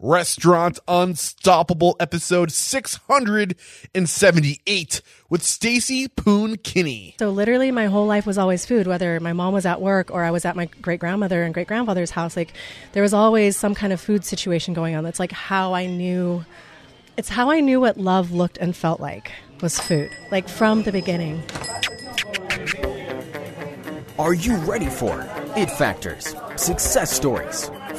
Restaurant Unstoppable episode 678 with Stacy Poon Kinney. So literally my whole life was always food, whether my mom was at work or I was at my great grandmother and great grandfather's house. Like there was always some kind of food situation going on. That's like how I knew it's how I knew what love looked and felt like was food. Like from the beginning. Are you ready for it factors, success stories,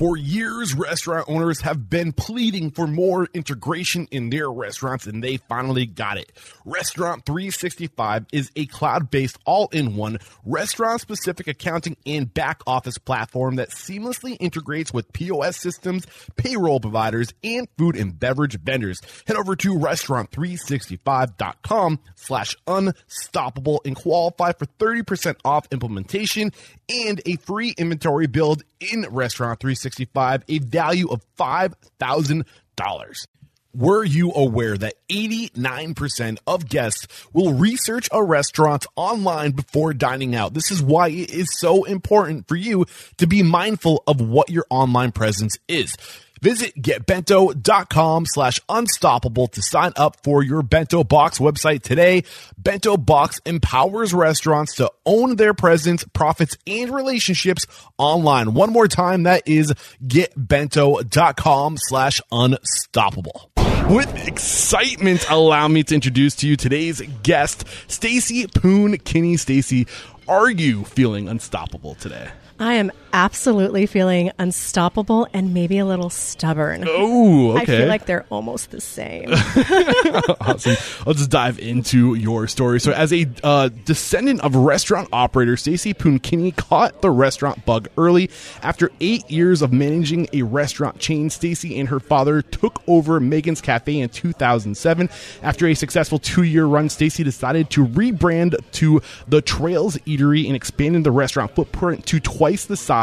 For years, restaurant owners have been pleading for more integration in their restaurants, and they finally got it. Restaurant 365 is a cloud based, all in one, restaurant specific accounting and back office platform that seamlessly integrates with POS systems, payroll providers, and food and beverage vendors. Head over to restaurant365.com slash unstoppable and qualify for 30% off implementation and a free inventory build in Restaurant 365, a value of $5,000. Were you aware that 89% of guests will research a restaurant online before dining out? This is why it is so important for you to be mindful of what your online presence is. Visit getbento.com slash unstoppable to sign up for your Bento Box website today. Bento Box empowers restaurants to own their presence, profits, and relationships online. One more time, that is getbento.com slash unstoppable. With excitement, allow me to introduce to you today's guest, Stacy Poon Kinney. Stacy, are you feeling unstoppable today? I am absolutely feeling unstoppable and maybe a little stubborn. Oh, okay. I feel like they're almost the same. awesome. Let's just dive into your story. So, as a uh, descendant of restaurant operator, Stacy Poon caught the restaurant bug early. After eight years of managing a restaurant chain, Stacy and her father took over Megan's Cafe in 2007. After a successful two-year run, Stacy decided to rebrand to the Trails Eatery and expanded the restaurant footprint to twice the size,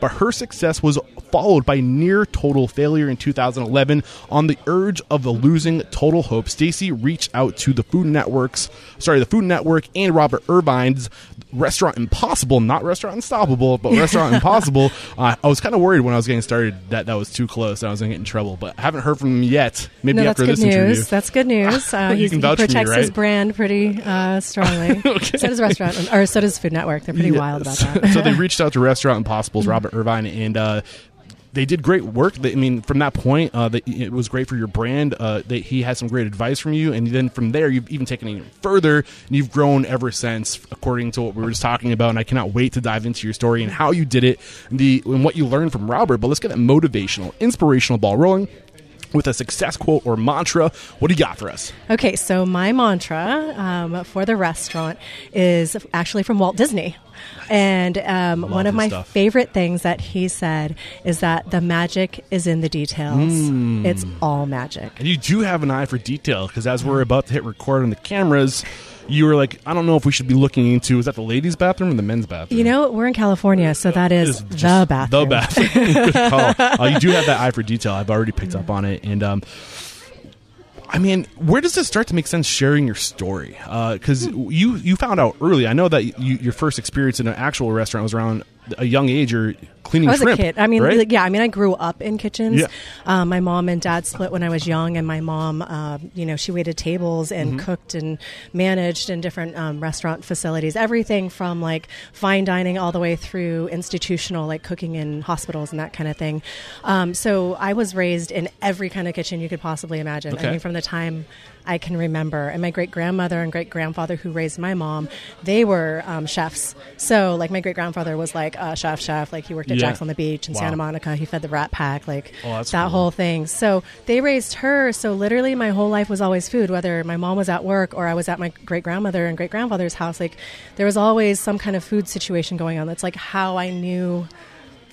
but her success was followed by near total failure in 2011. On the urge of the losing total hope, Stacy reached out to the Food Network's, sorry, the Food Network and Robert Irvine's Restaurant Impossible, not Restaurant Unstoppable, but Restaurant Impossible. Uh, I was kind of worried when I was getting started that that was too close and I was going to get in trouble, but I haven't heard from him yet. Maybe no, after that's this good interview. news. That's good news. Uh, You he's- can he for me, protects his brand pretty uh, strongly. So does restaurant, or so does Food Network. They're pretty Yeah. wild about that. so they reached out to Restaurant Impossible's Robert Irvine, and uh, they did great work. They, I mean, from that point, uh, they, it was great for your brand. Uh, he had some great advice from you, and then from there, you've even taken it even further, and you've grown ever since, according to what we were just talking about. And I cannot wait to dive into your story and how you did it, the and what you learned from Robert. But let's get that motivational, inspirational ball rolling. With a success quote or mantra, what do you got for us? Okay, so my mantra um, for the restaurant is actually from Walt Disney. And um, one of my stuff. favorite things that he said is that the magic is in the details. Hmm. It's all magic. And you do have an eye for detail because as we're about to hit record on the cameras, you were like, I don't know if we should be looking into is that the ladies' bathroom or the men's bathroom? You know, we're in California, so that is the bathroom. The bathroom. Good call. Uh, you do have that eye for detail. I've already picked up on it, and um, I mean, where does it start to make sense sharing your story? Because you you found out early. I know that you, your first experience in an actual restaurant was around a young age. You're cleaning I was shrimp. a kid. I mean, right? like, yeah. I mean, I grew up in kitchens. Yeah. Um, my mom and dad split when I was young, and my mom, uh, you know, she waited tables and Mm-hmm. cooked and managed in different um, restaurant facilities. Everything from like fine dining all the way through institutional, like cooking in hospitals and that kind of thing. Um, so I was raised in every kind of kitchen you could possibly imagine. Okay. I mean, from the time I can remember. And my great grandmother and great grandfather who raised my mom, they were um, chefs. So like my great grandfather was like a chef, chef. Like he worked at Yeah. Jack's on the Beach in Wow. Santa Monica. He fed the Rat Pack, like Oh, that cool. whole thing. So they raised her. So literally, my whole life was always food. Whether my mom was at work or I was at my great grandmother and great grandfather's house, like there was always some kind of food situation going on. That's like how I knew.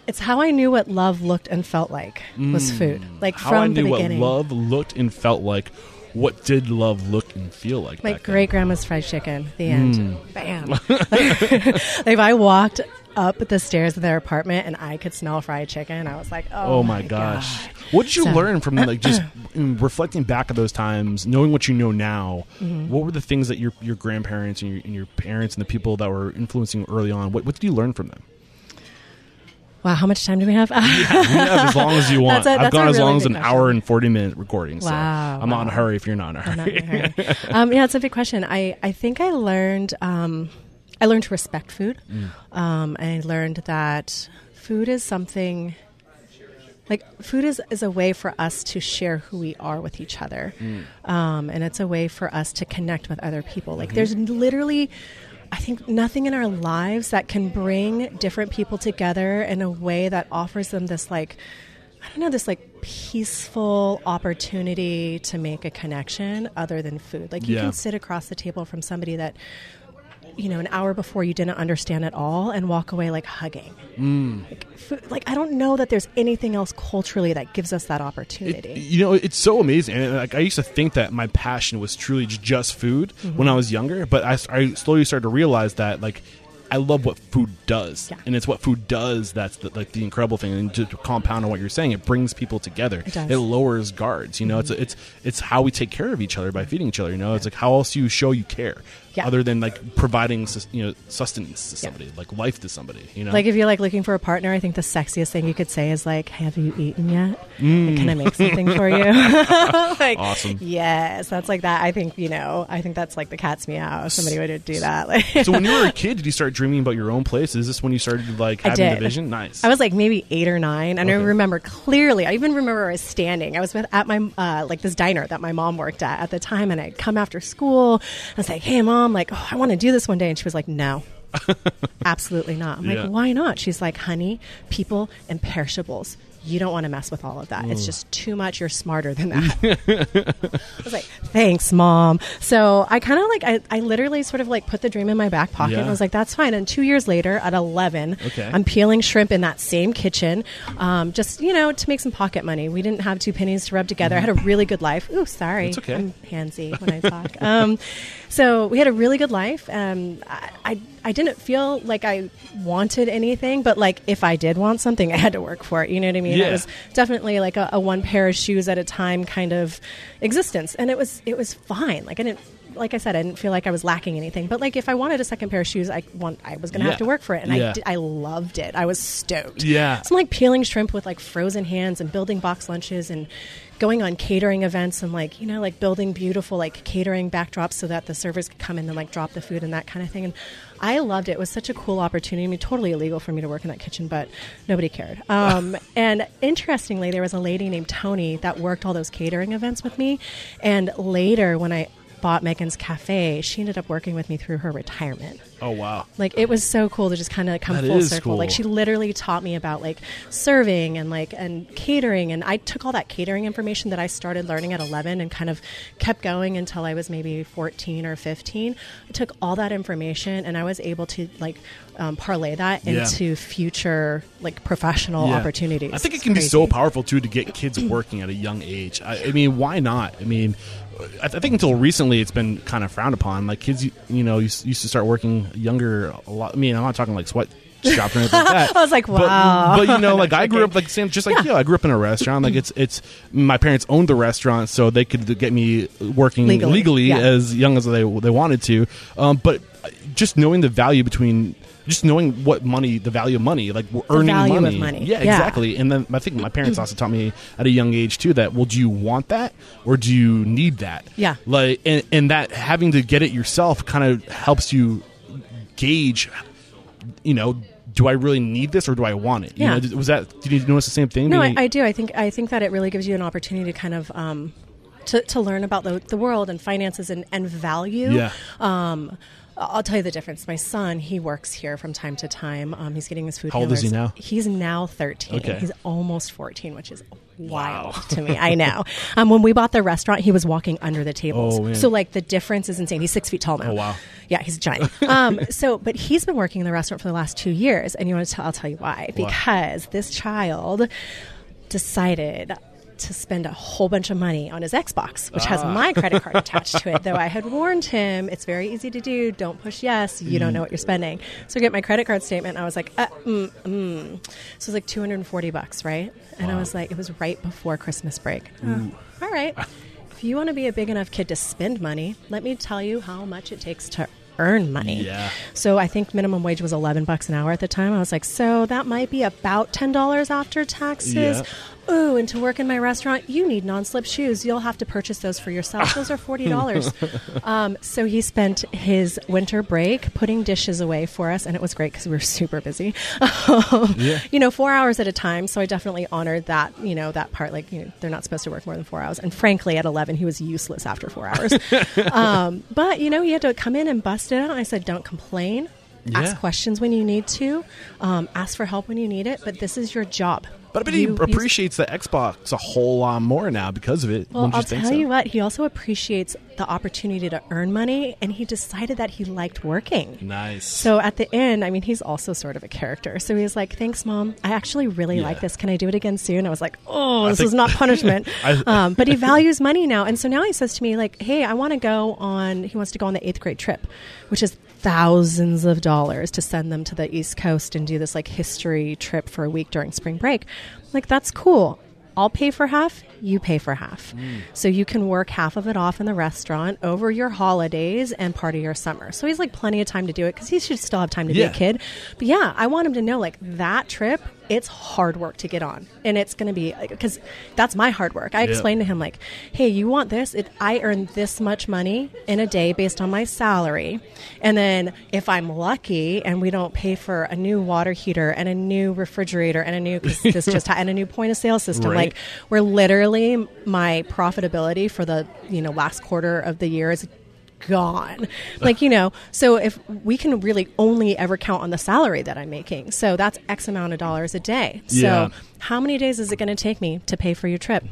It's how I knew what love looked and felt like was food. Like Mm. How from I the knew what beginning. love looked and felt like. What did love look and feel like? My great grandma's fried chicken. The Mm. end. Bam. like if I walked up the stairs of their apartment and I could smell fried chicken. I was like, oh, Oh my gosh! God. What did you So- learn from like just reflecting back at those times, knowing what you know now? Mm-hmm. What were the things that your your grandparents and your, and your parents and the people that were influencing early on? What what did you learn from them? Wow, how much time do we have? We have as long as you want. A- I've gone as long as an big hour and forty minute recording. So Wow, I'm not in a hurry if you're not in a hurry. in a hurry. um, yeah, it's a big question. I, I think I learned um, I learned to respect food. Mm. Um, and I learned that food is something like food is, is a way for us to share who we are with each other um, and it's a way for us to connect with other people like there's literally i think nothing in our lives that can bring different people together in a way that offers them this like i don't know this like peaceful opportunity to make a connection other than food like you Yeah. can sit across the table from somebody that you know, an hour before you didn't understand at all and walk away like hugging. Like, food, like, I don't know that there's anything else culturally that gives us that opportunity. It- you know, it's so amazing. And like I used to think that my passion was truly just food Mm-hmm. when I was younger, but I slowly started to realize that like I love what food does, Yeah. and it's what food does that's the, like the incredible thing. And to, compound on what you're saying, it brings people together. It. Mm-hmm. lowers guards. You know, it's it's it's how we take care of each other by feeding each other. You know, it's like how else do you show you care Yeah. other than like providing you know sustenance to Yeah. somebody, like life to somebody. You know, like, if you're like looking for a partner, I think the sexiest thing you could say is like, "Have you eaten yet? Like, Can I make something for you?" like, Awesome. Yes, that's like that. I think you know. I think that's like the cat's meow. If somebody would do that, like, so when you were a kid, did you start dreaming about your own place? Is this when you started like having the vision? Nice. I was like maybe eight or nine, and I remember clearly. I even remember I was standing. I was with, at my uh, like this diner that my mom worked at at the time, and I'd come after school. I was like, "Hey, mom, like oh, I want to do this one day," and she was like, "No." Absolutely not. I'm Yeah. like, why not? She's like, honey, people and perishables. You don't want to mess with all of that. It's just too much. You're smarter than that. I was like, thanks, mom. So I kind of like, I, I literally sort of like put the dream in my back pocket Yeah. and I was like, that's fine. And two years later, at 11, Okay. I'm peeling shrimp in that same kitchen, um, just, you know, to make some pocket money. We didn't have two pennies to rub together. I had a really good life. Ooh, sorry. It's okay. I'm handsy when I talk. um, so we had a really good life. Um, I, I, I didn't feel like I wanted anything, but like if I did want something, I had to work for it. You know what I mean? Yeah. It was definitely like a, a one pair of shoes at a time kind of existence, and it was it was fine. Like I didn't. Like I said, I didn't feel like I was lacking anything. But like, if I wanted a second pair of shoes, I want I was going to Yeah. have to work for it, and Yeah. I did, I loved it. I was stoked. Yeah. So I'm like peeling shrimp with like frozen hands and building box lunches and going on catering events and like you know like building beautiful like catering backdrops so that the servers could come in and like drop the food and that kind of thing and i loved it. It was such a cool opportunity. I mean totally illegal for me to work in that kitchen but nobody cared. Um, and interestingly there was a lady named tony that worked all those catering events with me. And later when i bought megan's cafe she ended up working with me through her retirement oh wow. like it was so cool to just kind of come That full circle. Like she literally taught me about like serving and like and catering and I took all that catering information that I started learning at 11 and kind of kept going until I was maybe 14 or 15. I took all that information and I was able to like um, parlay that Yeah. into future like professional Yeah. opportunities. I think it can be so powerful too to get kids working at a young age. I, I mean, why not? I mean, I, I think until recently it's been kind of frowned upon. Like kids, you, you know, used, used to start working younger. A lot. I mean, I'm not talking like sweat shop or anything like that. I was like, wow. But, you know, like I grew up like same, just like you. I grew up in a restaurant. Like it's it's my parents owned the restaurant, so they could get me working Legally, legally, yeah. as young as they they wanted to. Um, but just knowing the value between. Just knowing what money, the value of money, like we're earning value of money. money. Yeah, Yeah. exactly. And then I think my parents also taught me at a young age too that well, do you want that or do you need that? Yeah. Like, and, and that having to get it yourself kind of helps you gauge. You know, do I really need this or do I want it? You Yeah. know, was that? Did you notice the same thing? No, I, I do. I think I think that it really gives you an opportunity to kind of um, to, to learn about the, the world and finances and, and value. Yeah. Um, I'll tell you the difference. My son, he works here from time to time. Um, he's getting his food. How old is he now? He's now thirteen. Okay. He's almost fourteen, which is wild Wow. to me. I know. Um, when we bought the restaurant, he was walking under the tables. Oh, so like the difference is insane. He's six feet tall now. Oh, wow. Yeah, he's a giant. um, so, but he's been working in the restaurant for the last two years, and you want to? Tell, I'll tell you why. Because this child decided to spend a whole bunch of money on his Xbox, which has my credit card attached to it. Though I had warned him, it's very easy to do. Don't push yes. You don't know what you're spending. So I get my credit card statement. And I was like, uh, mm, mm. so it was like 240 bucks, right? And I was like, it was right before Christmas break. Oh, all right. If you want to be a big enough kid to spend money, let me tell you how much it takes to earn money. Yeah. So I think minimum wage was 11 bucks an hour at the time. I was like, so that might be about $10 after taxes. Yeah. Ooh, and to work in my restaurant, you need non-slip shoes. You'll have to purchase those for yourself. Those are forty dollars. um, so he spent his winter break putting dishes away for us, and it was great because we were super busy. Um, Yeah. You know, four hours at a time. So I definitely honored that. You know, that part. Like, you know, they're not supposed to work more than four hours. And frankly, at eleven, he was useless after four hours. um, but you know, he had to come in and bust it out. I said, don't complain. Yeah. Ask questions when you need to. Um, ask for help when you need it. But this is your job. But I bet he appreciates the Xbox a whole lot more now because of it. Well, you I'll tell so? you what, he also appreciates the opportunity to earn money, and he decided that he liked working. Nice. So at the end, I mean, he's also sort of a character. So he's like, "Thanks, mom. I actually really Yeah. like this. Can I do it again soon?" I was like, "Oh, this think- is not punishment." I- um, but he values money now, and so now he says to me, like, "Hey, I want to go on." He wants to go on the eighth grade trip, which is thousands of dollars to send them to the East Coast and do this like history trip for a week during spring break. Like, that's cool. I'll pay for half, you pay for half. Mm. So you can work half of it off in the restaurant over your holidays and part of your summer. So he's like plenty of time to do it because he should still have time to Yeah. be a kid. But yeah, I want him to know like that trip, it's hard work to get on. And it's going to be because that's my hard work. I Yeah. explained to him like, hey, you want this? It, I earn this much money in a day based on my salary. And then if I'm lucky and we don't pay for a new water heater and a new refrigerator and a new, this just, and a new point of sale system, Right. like where literally my profitability for the you know last quarter of the year is gone. Like you know so if we can really only ever count on the salary that i'm making. So that's x amount of dollars a day. Yeah. so how many days is it going to take me to pay for your trip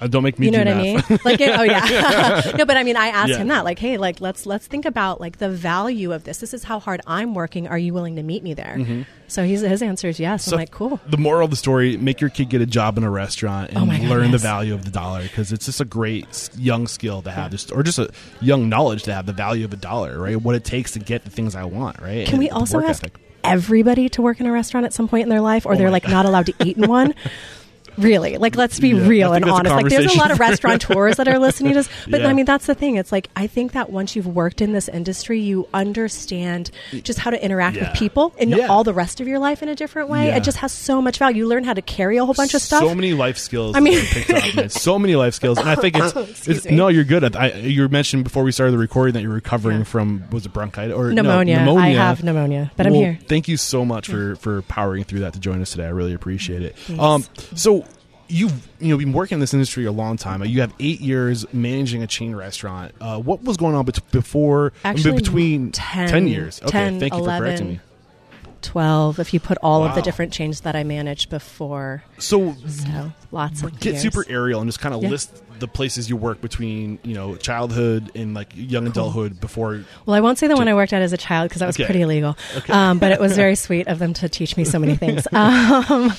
Uh, don't make me you know what I mean? Like, it, oh yeah, no, but I mean, I asked Yeah. him that, like, hey, like, let's let's think about like the value of this. This is how hard I'm working. Are you willing to meet me there? So he's, his answer is yes. Mm-hmm. So I'm like, cool. The moral of the story: make your kid get a job in a restaurant and Oh God, learn the value of the dollar because it's just a great young skill to have, just or just a young knowledge to have the value of a dollar, right? What it takes to get the things I want, right? Can And we also ask ethic. everybody to work in a restaurant at some point in their life, or they're my like not allowed to eat in one? Really, like let's be Yeah, real and honest. Like, there's a lot of restaurateurs that are listening to us but Yeah. I mean, that's the thing. It's like I think that once you've worked in this industry, you understand just how to interact Yeah. with people and Yeah. all the rest of your life in a different way. It just has so much value. You learn how to carry a whole bunch of stuff. So many life skills. I mean- that you picked up, man. so many life skills, and I think it's, it's no, you're good. at I, you mentioned before we started the recording that you're recovering from was it bronchitis or no, pneumonia. pneumonia. I have pneumonia, but I'm here. Thank you so much for for powering through that to join us today. I really appreciate it. Um, so you've you know been working in this industry a long time. You have eight years managing a chain restaurant. Uh, what was going on bet- before Actually, between 10 years? Okay, 10, thank you for correcting me. 12 if you put all of the different chains that I managed before. So So lots of get years. super aerial and just kind of Yeah. list the places you work between you know childhood and like young adulthood before Well, I won't say the one I worked at as a child because that was Okay. pretty illegal. Um, but it was very sweet of them to teach me so many things. Um,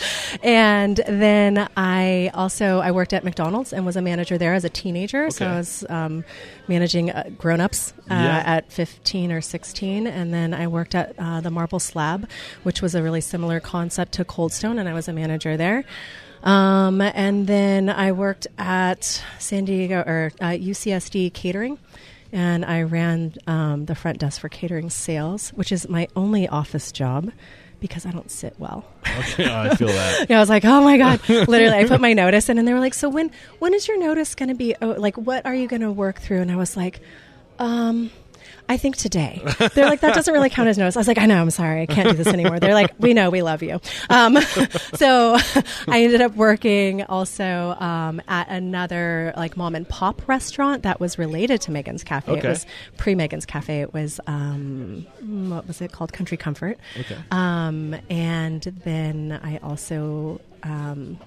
and then I also I worked at McDonald's and was a manager there as a teenager. So Okay. I was um, managing uh, grown-ups uh, Yeah. at 15 or 16, and then I worked at uh, the Marble Slab, which was a really similar concept to Cold Stone, and I was a manager there. Um, and then I worked at San Diego or uh, UCSD Catering, and I ran um, the front desk for catering sales, which is my only office job because I don't sit well. okay I feel that Yeah, I was like, oh my god! Literally, I put my notice in, and they were like, so when when is your notice going to be? Oh, like, what are you going to work through? And I was like, um. I think today. They're like, that doesn't really count as notice. I was like, I know, I'm sorry, I can't do this anymore. They're like, we know, we love you. Um, so I ended up working also um, at another like mom and pop restaurant that was related to Megan's Cafe. Okay. It was pre Megan's Cafe. It was um, what was it called? Country Comfort. Okay. Um, and then I also. Um,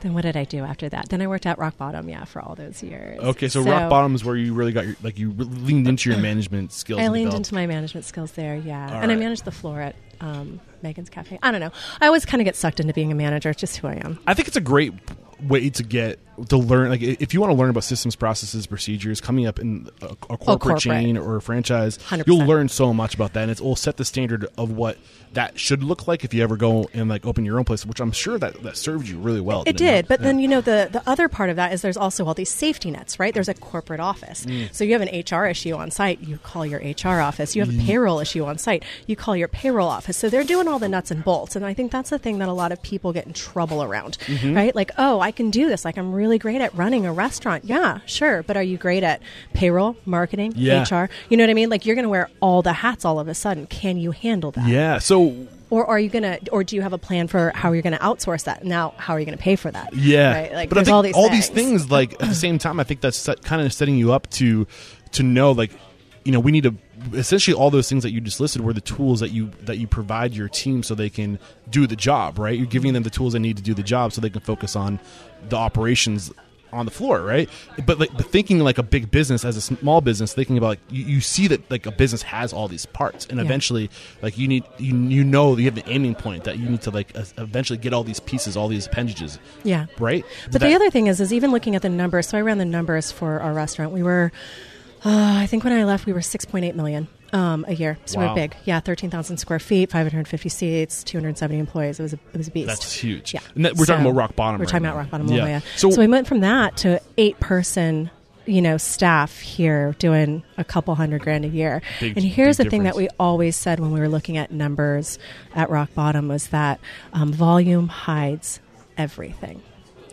then what did I do after that? Then I worked at Rock Bottom, yeah, for all those years. okay so, rock bottom is where you really got your like you leaned into your management skills I leaned into my management skills there, yeah. All and I managed the floor at um, Megan's Cafe. I don't know. I always kind of get sucked into being a manager. It's just who I am. I think it's a great way to get to learn like if you want to learn about systems processes procedures coming up in a, a corporate, corporate. chain or a franchise 100%. you'll learn so much about that and it will set the standard of what that should look like if you ever go and like open your own place which i'm sure that that served you really well It didn't did, but Yeah. then you know the the other part of that is there's also all these safety nets, right? There's a corporate office, Mm. so you have an HR issue on site, you call your HR office. You have Mm. a payroll issue on site, you call your payroll office. So they're doing all the nuts and bolts, and I think that's the thing that a lot of people get in trouble around, Mm-hmm. right? Like, oh, I can do this. Like, I'm really great at running a restaurant. Yeah, sure, but are you great at payroll, marketing, Yeah. HR? You know what I mean? Like, you're going to wear all the hats all of a sudden. Can you handle that? yeah so or are you gonna or do you have a plan for how you're gonna outsource that now how are you gonna pay for that Yeah, right like but I think all these all things. these things, like at the same time, I think that's set, kind of setting you up to to know, like, you know, we need to essentially all those things that you just listed were the tools that you that you provide your team so they can do the job. Right, you're giving them the tools they need to do the job so they can focus on the operations on the floor, right? But like, but thinking like a big business as a small business, thinking about like you, you see that like a business has all these parts, and Yeah. eventually, like you need you you know you have an aiming point that you need to like uh, eventually get all these pieces, all these appendages, yeah right? but That- the other thing is is even looking at the numbers so i ran the numbers for our restaurant we were uh, i think when i left we were 6.8 million um, a year so we Wow. we're big yeah 13000 square feet 550 seats 270 employees it was a, it was a beast That's huge. yeah And that- we're talking about rock bottom. we're right talking now. about rock bottom yeah. yeah. So, so we went from that to eight person you know staff here doing a couple hundred grand a year Big- and here's the thing that we always said when we were looking at numbers at rock bottom was that um, volume hides everything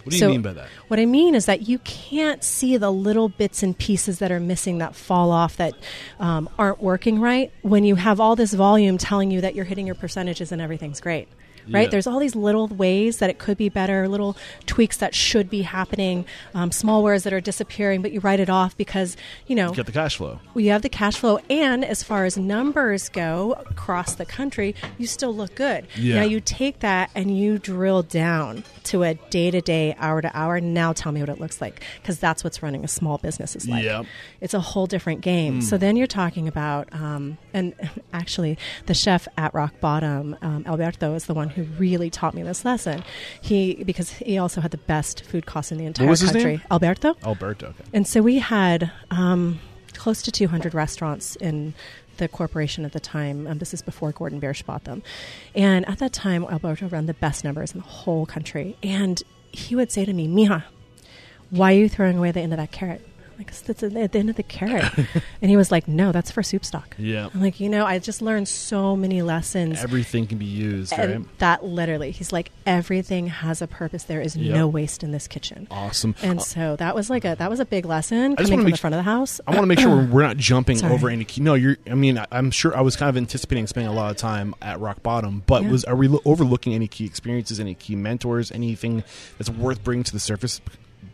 what do you so- mean by that? what I mean is that you can't see the little bits and pieces that are missing, that fall off, that um, aren't working right when you have all this volume telling you that you're hitting your percentages and everything's great. Right? Yeah. There's all these little ways that it could be better, little tweaks that should be happening, um, small wares that are disappearing, but you write it off because, you know, Get the cash flow. we have the cash flow and as far as numbers go across the country you still look good Yeah. now you take that and you drill down to a day to day hour to hour now tell me what it looks like because that's what's running a small business is like Yep. it's a whole different game so then you're talking about um, and actually the chef at rock bottom um, alberto is the one who really taught me this lesson he because he also had the best food costs in the entire country alberto Alberto. Okay. and so we had um, close to 200 restaurants in the corporation at the time. Um, this is before Gordon Biersch bought them. And at that time, Alberto ran the best numbers in the whole country. And he would say to me, Mija, why are you throwing away the end of that carrot? I'm like, that's at the end of the carrot. and he was like, no, that's for soup stock. Yeah. I'm like, you know, I just learned so many lessons. Everything can be used, and right? that literally, he's like, everything has a purpose. There is Yep. no waste in this kitchen. Awesome. And so that was like a that was a big lesson coming from the front of the house. I want to make sure we're, we're not jumping Sorry. over any key. No, you're. I mean, I- I'm sure I was kind of anticipating spending a lot of time at rock bottom, but Yeah. was are we lo- overlooking any key experiences, any key mentors, anything that's worth bringing to the surface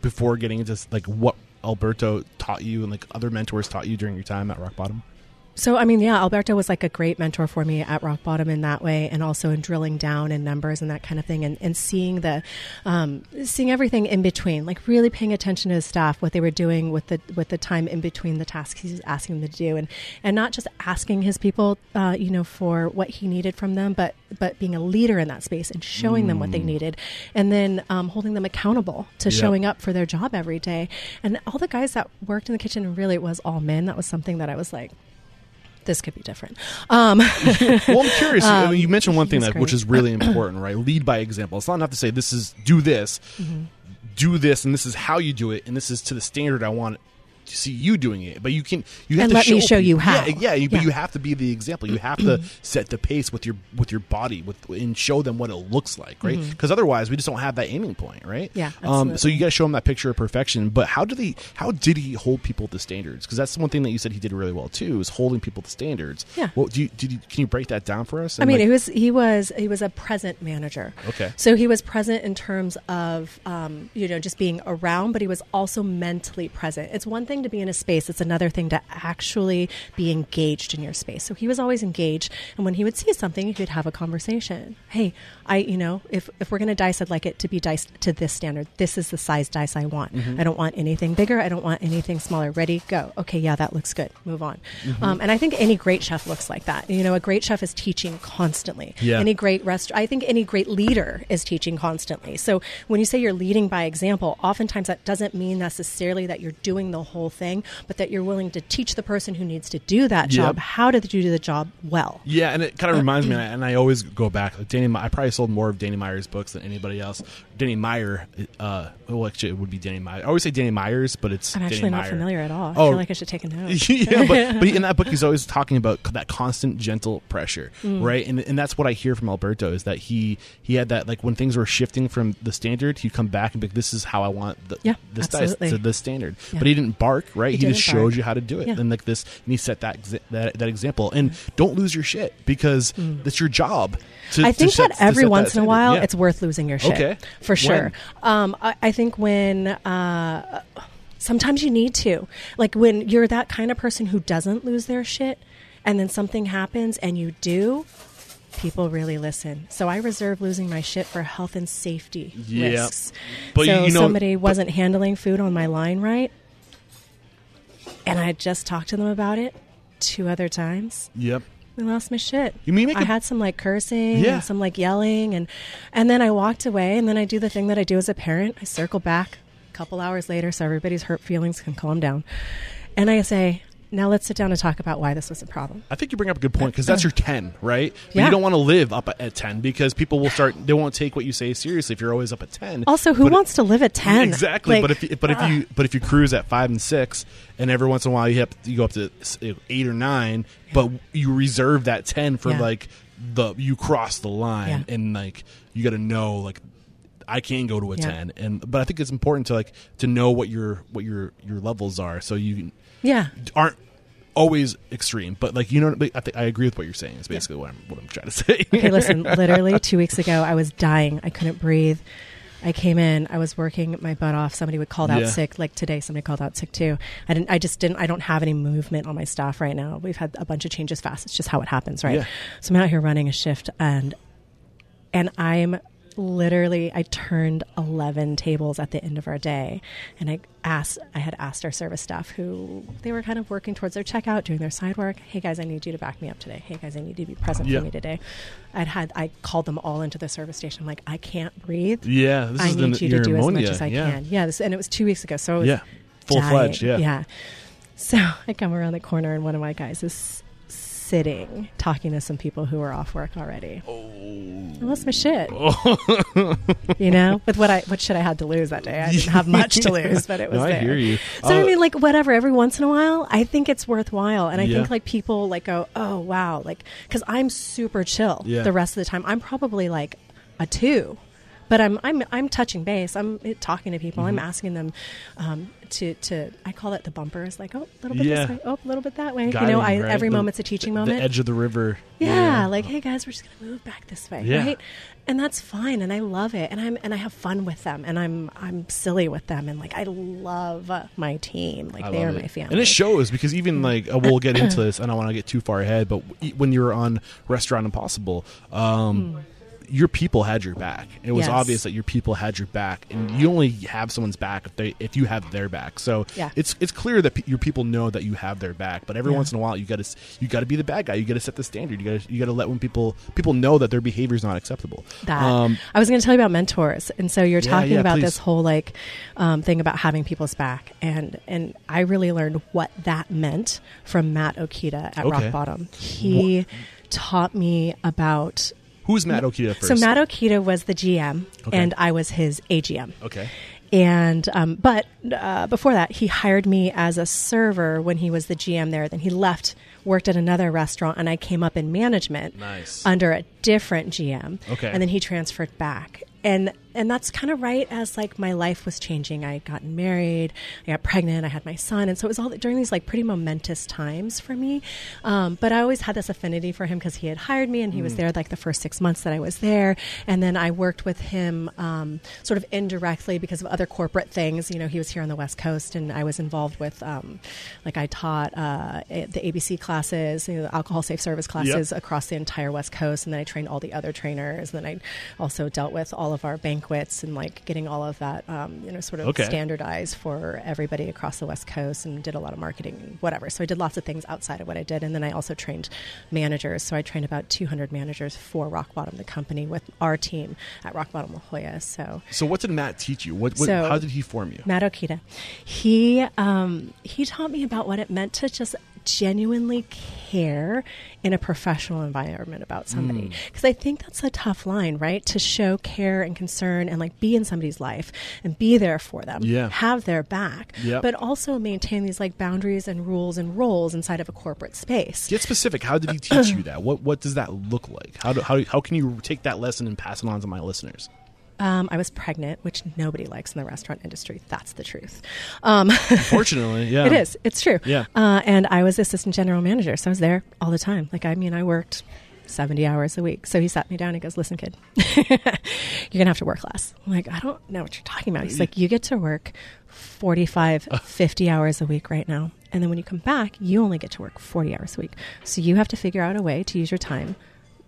before getting into like what Alberto taught you and like other mentors taught you during your time at rock bottom? So I mean, yeah, Alberto was like a great mentor for me at Rock Bottom in that way, and also in drilling down in numbers and that kind of thing, and, and seeing the um, seeing everything in between, like really paying attention to his staff, what they were doing with the with the time in between the tasks he's asking them to do, and and not just asking his people, uh, you know, for what he needed from them, but but being a leader in that space and showing them what they needed, and then um, holding them accountable to Yep. showing up for their job every day, and all the guys that worked in the kitchen, really it was all men. That was something that I was like this could be different. Um, well, I'm curious. I mean, you mentioned one thing that which is really important, right? Lead by example. It's not enough to say this is do this, Mm-hmm. do this, and this is how you do it, and this is to the standard I want see you doing it. But you can you have And to let show me show you how. Yeah, yeah, you, but you have to be the example. You have to set the pace with your with your body, with and show them what it looks like, right? Because otherwise, we just don't have that aiming point, right? Mm-hmm. Yeah, Um, so you got to show them that picture of perfection. But how did he? How did he hold people to standards? Because that's one thing that you said he did really well too, is holding people to standards. Yeah. Well, do you, did you, can you break that down for us? I mean, like- it was he was he was a present manager. Okay. So he was present in terms of um, you know just being around, but he was also mentally present. It's one thing thing to be in a space; it's another thing to actually be engaged in your space. So he was always engaged, and when he would see something, he'd have a conversation. Hey, I, you know, if if we're going to dice, I'd like it to be diced to this standard. This is the size dice I want. I don't want anything bigger. I don't want anything smaller. Ready, go. Okay, yeah, that looks good. Move on. Um, and I think any great chef looks like that. You know, a great chef is teaching constantly. Yeah. Any great restaurant, I think any great leader is teaching constantly. So when you say you're leading by example, oftentimes that doesn't mean necessarily that you're doing the whole thing, but that you're willing to teach the person who needs to do that Yep. job how to do the job well. Yeah, and it kind of reminds me, and I always go back. Like Danny, I probably sold more of Danny Meyer's books than anybody else. Danny Meyer, uh, well, actually, it would be Danny Meyer. I always say Danny Myers, but it's I'm actually Danny not Meyer. familiar at all. I Oh. feel like I should take a note. yeah, but, but in that book, he's always talking about that constant, gentle pressure, Mm. right? And and that's what I hear from Alberto is that he he had that like when things were shifting from the standard, he'd come back and be like, "This is how I want the, Yeah, this absolutely. dice to the standard." Yeah. But he didn't right? He He, just showed you how to do it, Yeah. and like this, and he set that that, that example. And don't lose your shit because that's your job. To, Mm. I think set- that every set that once in a while, Yeah. it's worth losing your shit. Okay. For sure. Um, I, I think when. Uh, Sometimes you need to. Like when you're that kind of person who doesn't lose their shit and then something happens and you do, people really listen. So I reserve losing my shit for health and safety Yeah. risks. But so you know- somebody wasn't handling food on my line right and I just talked to them about it two other times. Yep. I lost my shit. You mean I a- had some like cursing Yeah. and some like yelling and and then I walked away and then I do the thing that I do as a parent. I circle back a couple hours later so everybody's hurt feelings can calm down. And I say, now let's sit down and talk about why this was a problem. I think you bring up a good point because that's your 10, right? But Yeah. you don't want to live up at 10 because people will start, they won't take what you say seriously if you're always up at 10. Also, who But it- wants to live at 10? Exactly. Like, but if you, but if you ah. but if you cruise at 5 and 6 and every once in a while you have you go up to 8 or 9, but you reserve that 10 for Yeah. like the you cross the line Yeah. and like you got to know like I can go to a Yeah. 10 and but I think it's important to like to know what your what your your levels are so you yeah. aren't always extreme, but like you know, I think I agree with what you're saying. Is basically what I'm what I'm trying to say. Okay, listen, literally two weeks ago, I was dying. I couldn't breathe. I came in, I was working my butt off. Somebody would call out Yeah. sick. Like today, somebody called out sick too. I didn't, I just didn't, I don't have any movement on my staff right now. We've had a bunch of changes fast. It's just how it happens, right? Yeah. So I'm out here running a shift and, and I'm literally, I turned 11 tables at the end of our day. And I asked, I had asked our service staff who they were kind of working towards their checkout, doing their side work. Hey guys, I need you to back me up today. Hey guys, I need you to be present Yeah. for me today. I'd had, I called them all into the service station. I'm like, I can't breathe. yeah, this I is need the, you to do as much as I yeah. can. Yeah, this, and it was two weeks ago, so I was Yeah, full fledged. Yeah, yeah. So I come around the corner, and one of my guys is sitting talking to some people who are off work already. I lost my shit. you know, with what I what shit I had to lose that day. I didn't have much to lose, but it was No, I hear you. So I Uh, mean, like whatever. Every once in a while, I think it's worthwhile, and I Yeah. think like people like go, "Oh wow," like because I'm super chill Yeah. the rest of the time. I'm probably like a two, but I'm I'm I'm touching base. I'm uh, talking to people. Mm-hmm. I'm asking them um, to to. I call it the bumpers. Like, oh, a little bit Yeah. this way. Oh, a little bit that way. you know, I right? every The- moment's a teaching moment. The edge of the river. Yeah, like hey guys, we're just gonna move back this way, Yeah. right? And that's fine, and I love it, and I'm and I have fun with them, and I'm I'm silly with them, and like I love my team, like I they are it. my family, And it shows because even like uh, we'll get into this. I don't want to get too far ahead, but when you were on Restaurant Impossible, um, your people had your back. It was. Yes. obvious that your people had your back, and you only have someone's back if they if you have their back. So Yeah. it's it's clear that pe- your people know that you have their back. But every Yeah. once in a while, you got to you got to be the bad guy. You got to set the standard. You got to you got to let when people people know that their behavior is not acceptable. that. Um, I was going to tell you about mentors, and so you're talking yeah, about please. this whole like um, thing about having people's back, and and I really learned what that meant from Matt Okita at Okay. Rock Bottom. He taught me about. Who's Matt Okita first? So Matt Okita was the GM, Okay. and I was his AGM. Okay. And um, but uh, before that, he hired me as a server when he was the GM there. Then he left, worked at another restaurant, and I came up in management Nice. under a different GM. Okay. And then he transferred back. And and that's kind of right as like my life was changing. I had gotten married, I got pregnant, I had my son, and so it was all during these like pretty momentous times for me. Um, but I always had this affinity for him because he had hired me, and he was there like the first six months that I was there, and then I worked with him um, sort of indirectly because of other corporate things. You know, he was here on the West Coast, and I was involved with um, like I taught uh, the ABC classes, you know, the alcohol safe service classes across the entire West Coast, and then I trained all the other trainers, and then I also dealt with all of our banquets and like getting all of that, um, you know, sort of Okay. standardized for everybody across the West Coast, and did a lot of marketing and whatever. So I did lots of things outside of what I did, and then I also trained managers. So I trained about 200 managers for Rock Bottom, the company, with our team at Rock Bottom La Jolla. So So what did Matt teach you? What, what So- how did he form you? Matt Okita. He um, he taught me about what it meant to just genuinely care in a professional environment about somebody Mm. because I think that's a tough line, right? To show care and concern and like be in somebody's life and be there for them, Yeah. have their back, Yep. but also maintain these like boundaries and rules and roles inside of a corporate space. Get specific. How did he teach you that? What what does that look like? How do, how how can you take that lesson and pass it on to my listeners? Um, I was pregnant, which nobody likes in the restaurant industry. That's the truth. Um, Fortunately, yeah, It is. It's true. Yeah. Uh, and I was assistant general manager, so I was there all the time. Like, I mean, I worked 70 hours a week. So he sat me down and he goes, Listen, kid, you're going to have to work less. I'm like, I don't know what you're talking about. He's like, You get to work 45, 50 hours a week right now. And then when you come back, you only get to work 40 hours a week. So you have to figure out a way to use your time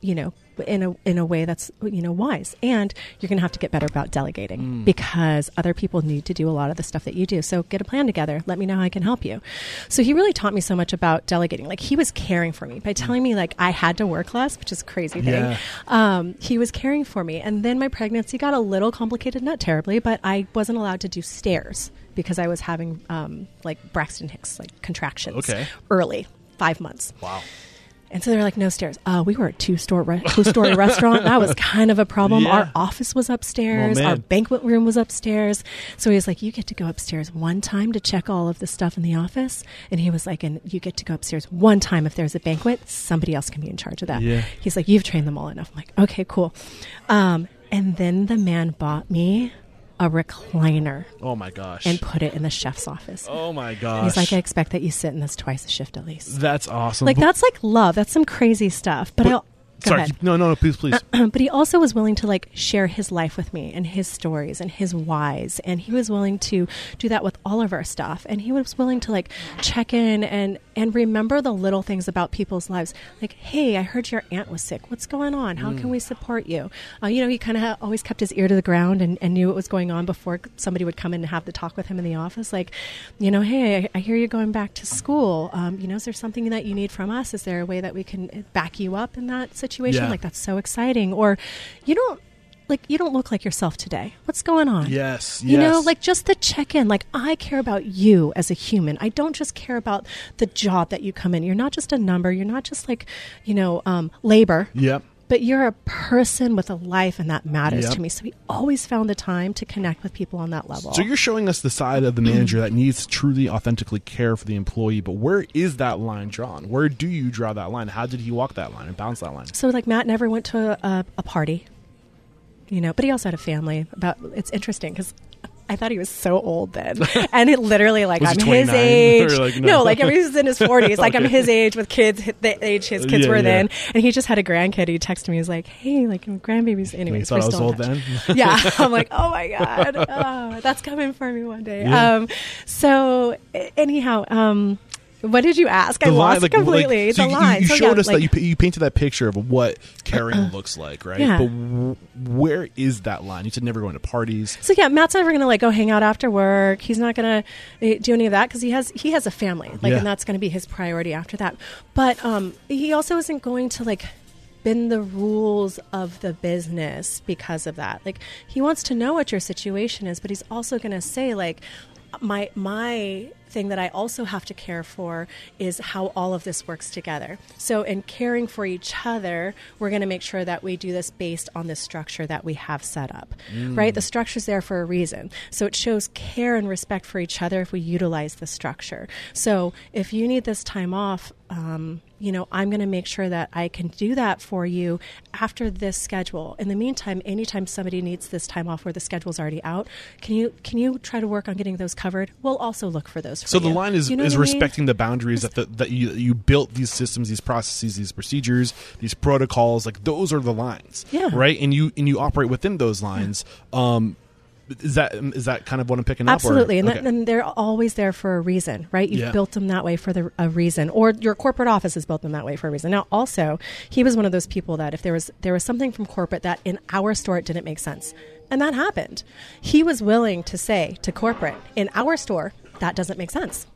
you know in a in a way that's you know wise. And you're going to have to get better about delegating because other people need to do a lot of the stuff that you do. So get a plan together. Let me know how i can help you. So he really taught me so much about delegating. Like he was caring for me. By telling me like i had to work less which is a crazy thing Yeah. um, he was caring for me. And then my pregnancy got a little complicated not terribly but i wasn't allowed to do stairs because i was having um, like braxton hicks like contractions Okay. early five months. Wow. And so they're like, no stairs. Uh, we were a two store re- two story restaurant. That was kind of a problem. Yeah. Our office was upstairs. Oh. Our banquet room was upstairs. So he was like, you get to go upstairs one time to check all of the stuff in the office. And he was like, and you get to go upstairs one time if there's a banquet. Somebody else can be in charge of that. Yeah. He's like, you've trained them all enough. I'm like, okay, cool. Um, and then the man bought me a recliner Oh my gosh. and put it in the chef's office. oh my gosh. He's like, I expect that you sit in this twice a shift at least. That's awesome. Like But- that's like love. That's some crazy stuff. But, but- I'll, go sorry. ahead. No, no, no. Please, please. but he also was willing to like share his life with me and his stories and his whys and he was willing to do that with all of our stuff and he was willing to like check in and and remember the little things about people's lives like hey i heard your aunt was sick what's going on how can we support you uh, you know he kind of ha- always kept his ear to the ground and, and knew what was going on before somebody would come in and have the talk with him in the office like you know hey i, I hear you're going back to school um, you know is there something that you need from us is there a way that we can back you up in that situation Yeah. like that's so exciting. Or you don't like you don't look like yourself today. What's going on? Yes. you know like just the check in like i care about you as a human. I don't just care about the job that you come in. You're not just a number. You're not just like you know um, labor. Yep. But you're a person with a life and that matters Yep. to me so we always found the time to connect with people on that level So you're showing us the side of the manager that needs to truly, authentically care for the employee. But where is that line drawn? Where do you draw that line? How did he walk that line and bounce that line? So like Matt never went to a, a party, you know, but he also had a family. About it's interesting because I thought he was so old then, and it literally like Was I'm his age. Like, no. no. like I mean, he's in his forties. Like I'm his age with kids, the age his kids Yeah, were yeah. then, and he just had a grandkid. He texted me. He was like, "Hey, like grandbabies." grandbaby's." You Anyways, we're I was still old then? yeah, I'm like, oh my god, oh, that's coming for me one day. Yeah. Um, so anyhow, um, what did you ask? I lost it completely. so the you, line. You So, showed yeah, us like- that you, you painted that picture of what caring looks like, right? Yeah. But w- where is that line? You said never going to parties. So yeah, Matt's never gonna like go hang out after work. He's not gonna uh, do any of that because he has he has a family, like, Yeah. and that's gonna be his priority after that. But um, he also isn't going to like bend the rules of the business because of that. Like he wants to know what your situation is, but he's also gonna say like my my thing that I also have to care for is how all of this works together. So, in caring for each other, we're going to make sure that we do this based on the structure that we have set up, right? The structure's there for a reason. So, it shows care and respect for each other if we utilize the structure. So, if you need this time off, um, you know, I'm going to make sure that I can do that for you after this schedule. In the meantime, anytime somebody needs this time off where the schedule's already out, can you can you try to work on getting those covered? We'll also look for those. So the you. line is You know is I mean? respecting the boundaries that the, that you you built these systems, these processes, these procedures, these protocols. Like those are the lines, Yeah. right? And you and you operate within those lines. Um, is that is that kind of what I'm picking Absolutely, up? Absolutely, and, that, and they're always there for a reason, right? You've Yeah. built them that way for the, a reason, or your corporate office has built them that way for a reason. Now, also, he was one of those people that if there was there was something from corporate that in our store it didn't make sense, and that happened, he was willing to say to corporate in our store that doesn't make sense.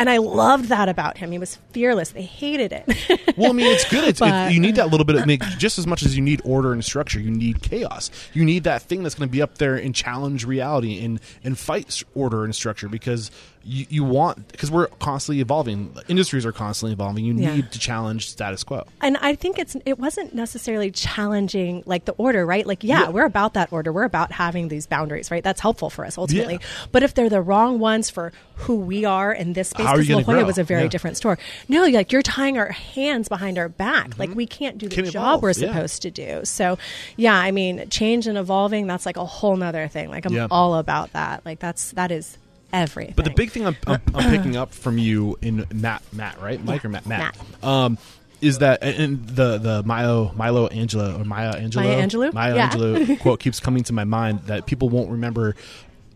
And I loved that about him. He was fearless. They hated it. Well, I mean, it's good. It's, But- it, you need that little bit of make, just as much as you need order and structure. You need chaos. You need that thing that's going to be up there and challenge reality and and fight order and structure because you, you want because we're constantly evolving. Industries are constantly evolving. You Yeah. need to challenge status quo. and I think it's it wasn't necessarily challenging like the order, right? Like, yeah, Yeah. we're about that order. We're about having these boundaries, right? That's helpful for us ultimately. Yeah. But if they're the wrong ones for who we are in this space, How are you because La Jolla grow? was a very different store. No, like you're tying our hands behind our back. Like mm-hmm. we can't do the Can job evolve, we're supposed to do. So, yeah, I mean, change and evolving. That's like a whole nother thing. Like I'm all about that. Like that's that is everything. But the big thing I'm, I'm, I'm picking up from you in Matt, Matt, right? Mike or Matt, Matt, um, is that and the the Milo Milo Angela or Maya Angelou Maya Angelou? Maya Yeah. Angelou quote keeps coming to my mind that people won't remember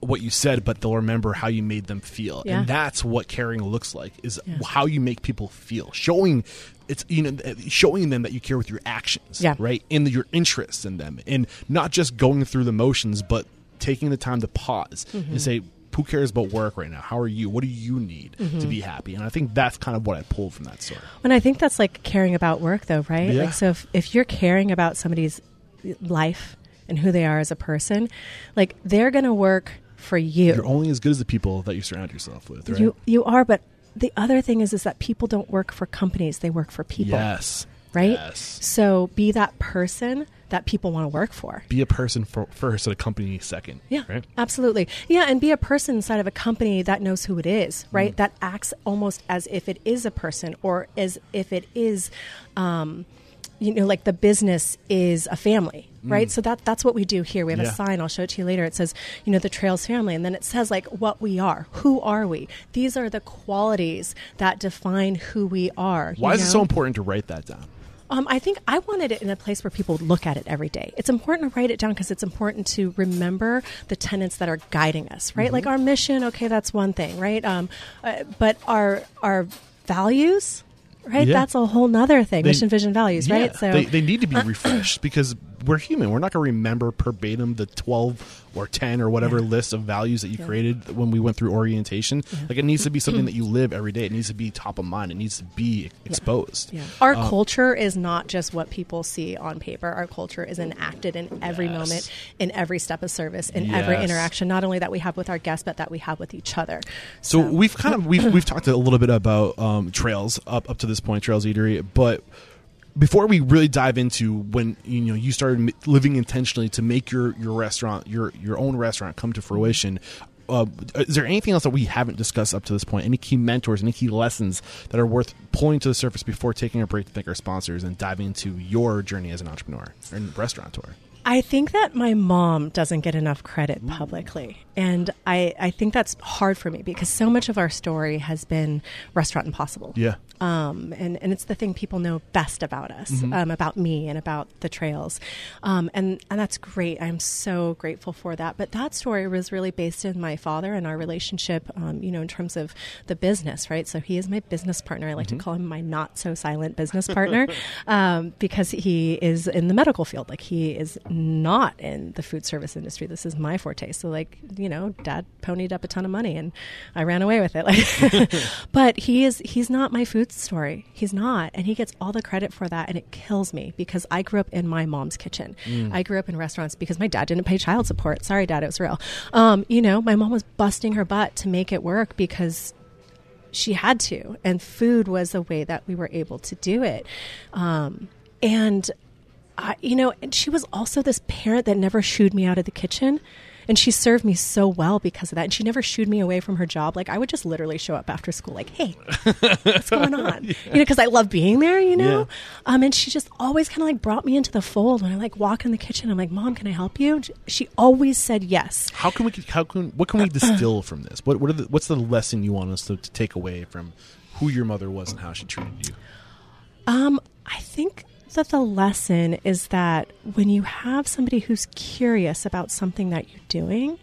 what you said, but they'll remember how you made them feel, Yeah. and that's what caring looks like is Yeah. how you make people feel, showing. It's you know showing them that you care with your actions, Yeah. right, and your interest in them, and not just going through the motions, but taking the time to pause Mm-hmm. and say, who cares about work right now? How are you? What do you need Mm-hmm. to be happy? And I think that's kind of what I pulled from that story. And I think that's like caring about work, though, right? Yeah. Like, so if, if you're caring about somebody's life and who they are as a person, like they're going to work for you. You're only as good as the people that you surround yourself with, right? You you are, but the other thing is is that people don't work for companies; they work for people, yes, right? Yes. So be that person that people want to work for. Be a person for, first and a company second. Yeah, Right. absolutely. Yeah, and be a person inside of a company that knows who it is, right? That acts almost as if it is a person or as if it is, um, you know, like the business is a family, right? So that that's what we do here. We have Yeah. a sign. I'll show it to you later. It says, you know, the Trails family, and then it says like what we are. Who are we? These are the qualities that define who we are. Why is it so important to write that down? Um, I think I wanted it in a place where people would look at it every day. It's important to write it down because it's important to remember the tenets that are guiding us, right? Mm-hmm. Like our mission, okay, that's one thing, right? Um, uh, but our our values, right? Yeah. That's a whole nother thing. They- mission, vision, values, Yeah, right? So they, they need to be refreshed because we're human. We're not going to remember verbatim the 12 or 10 or whatever Yeah. list of values that you Yeah. created when we went through orientation. Like it needs to be something that you live every day. It needs to be top of mind. It needs to be exposed. Yeah. Our Um, culture is not just what people see on paper. Our culture is enacted in every Yes. moment, in every step of service, in every interaction, not only that we have with our guests, but that we have with each other. So we've kind of we've we've talked a little bit about um, trails up up to this point, Trails Eatery, but before we really dive into when you know you started living intentionally to make your your restaurant your your own restaurant come to fruition. Uh, is there anything else that we haven't discussed up to this point? Any key mentors, any key lessons that are worth pulling to the surface before taking a break to thank our sponsors and diving into your journey as an entrepreneur and restaurateur? I think that my mom doesn't get enough credit publicly. And I, I think that's hard for me because so much of our story has been Restaurant Impossible. Yeah, Um, and, and it's the thing people know best about us, um, about me and about the trails. Um, and, and that's great. I'm so grateful for that. But that story was really based in my father and our relationship, um, you know, in terms of the business, right? So he is my business partner. I like to call him my not so silent business partner um, because he is in the medical field. Like he is not in the food service industry. This is my forte. So, like, you know, dad ponied up a ton of money and I ran away with it. Like, but he is, he's not my food story. He's not. And he gets all the credit for that. And it kills me because I grew up in my mom's kitchen. I grew up in restaurants because my dad didn't pay child support. Sorry, dad, it was real. Um, you know, my mom was busting her butt to make it work because she had to, and food was a way that we were able to do it. Um, and I, you know, and she was also this parent that never shooed me out of the kitchen. And she served me so well because of that. And she never shooed me away from her job. Like I would just literally show up after school, like, "Hey, what's going on?" yeah. You know, because I love being there. You know, yeah. um, and she just always kind of like brought me into the fold. When I like walk in the kitchen, I'm like, "Mom, can I help you?" She always said yes. How can we? How can? What can we distill from this? What? What are the? What's the lesson you want us to, to take away from who your mother was and how she treated you? Um, I think that the lesson is that when you have somebody who's curious about something that you're doing,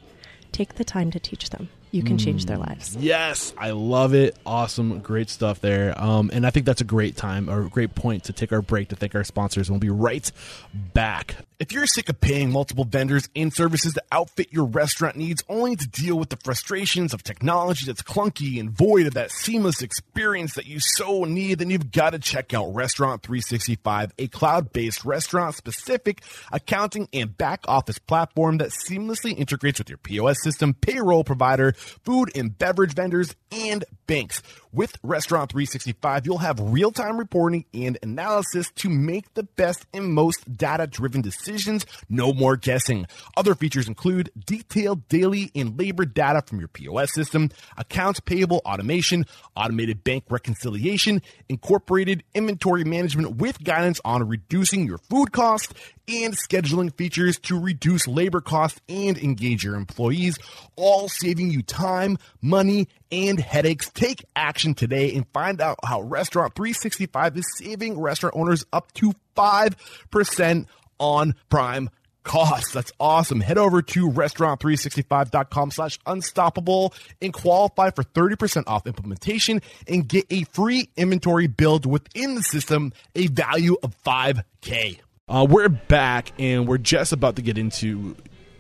take the time to teach them you can change their lives. Yes, I love it. Awesome, great stuff there. Um, and I think that's a great time or a great point to take our break to thank our sponsors. And we'll be right back. If you're sick of paying multiple vendors and services to outfit your restaurant needs only to deal with the frustrations of technology that's clunky and void of that seamless experience that you so need, then you've got to check out Restaurant 365, a cloud based restaurant specific accounting and back office platform that seamlessly integrates with your POS system, payroll provider, food and beverage vendors, and banks. With Restaurant 365, you'll have real time reporting and analysis to make the best and most data driven decisions. No more guessing. Other features include detailed daily and labor data from your POS system, accounts payable automation, automated bank reconciliation, incorporated inventory management with guidance on reducing your food cost, and scheduling features to reduce labor costs and engage your employees, all saving you time, money, and headaches. Take action today and find out how Restaurant 365 is saving restaurant owners up to 5% on prime costs. That's awesome. Head over to restaurant365.com slash unstoppable and qualify for 30% off implementation and get a free inventory build within the system, a value of 5K. Uh, we're back and we're just about to get into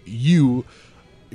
you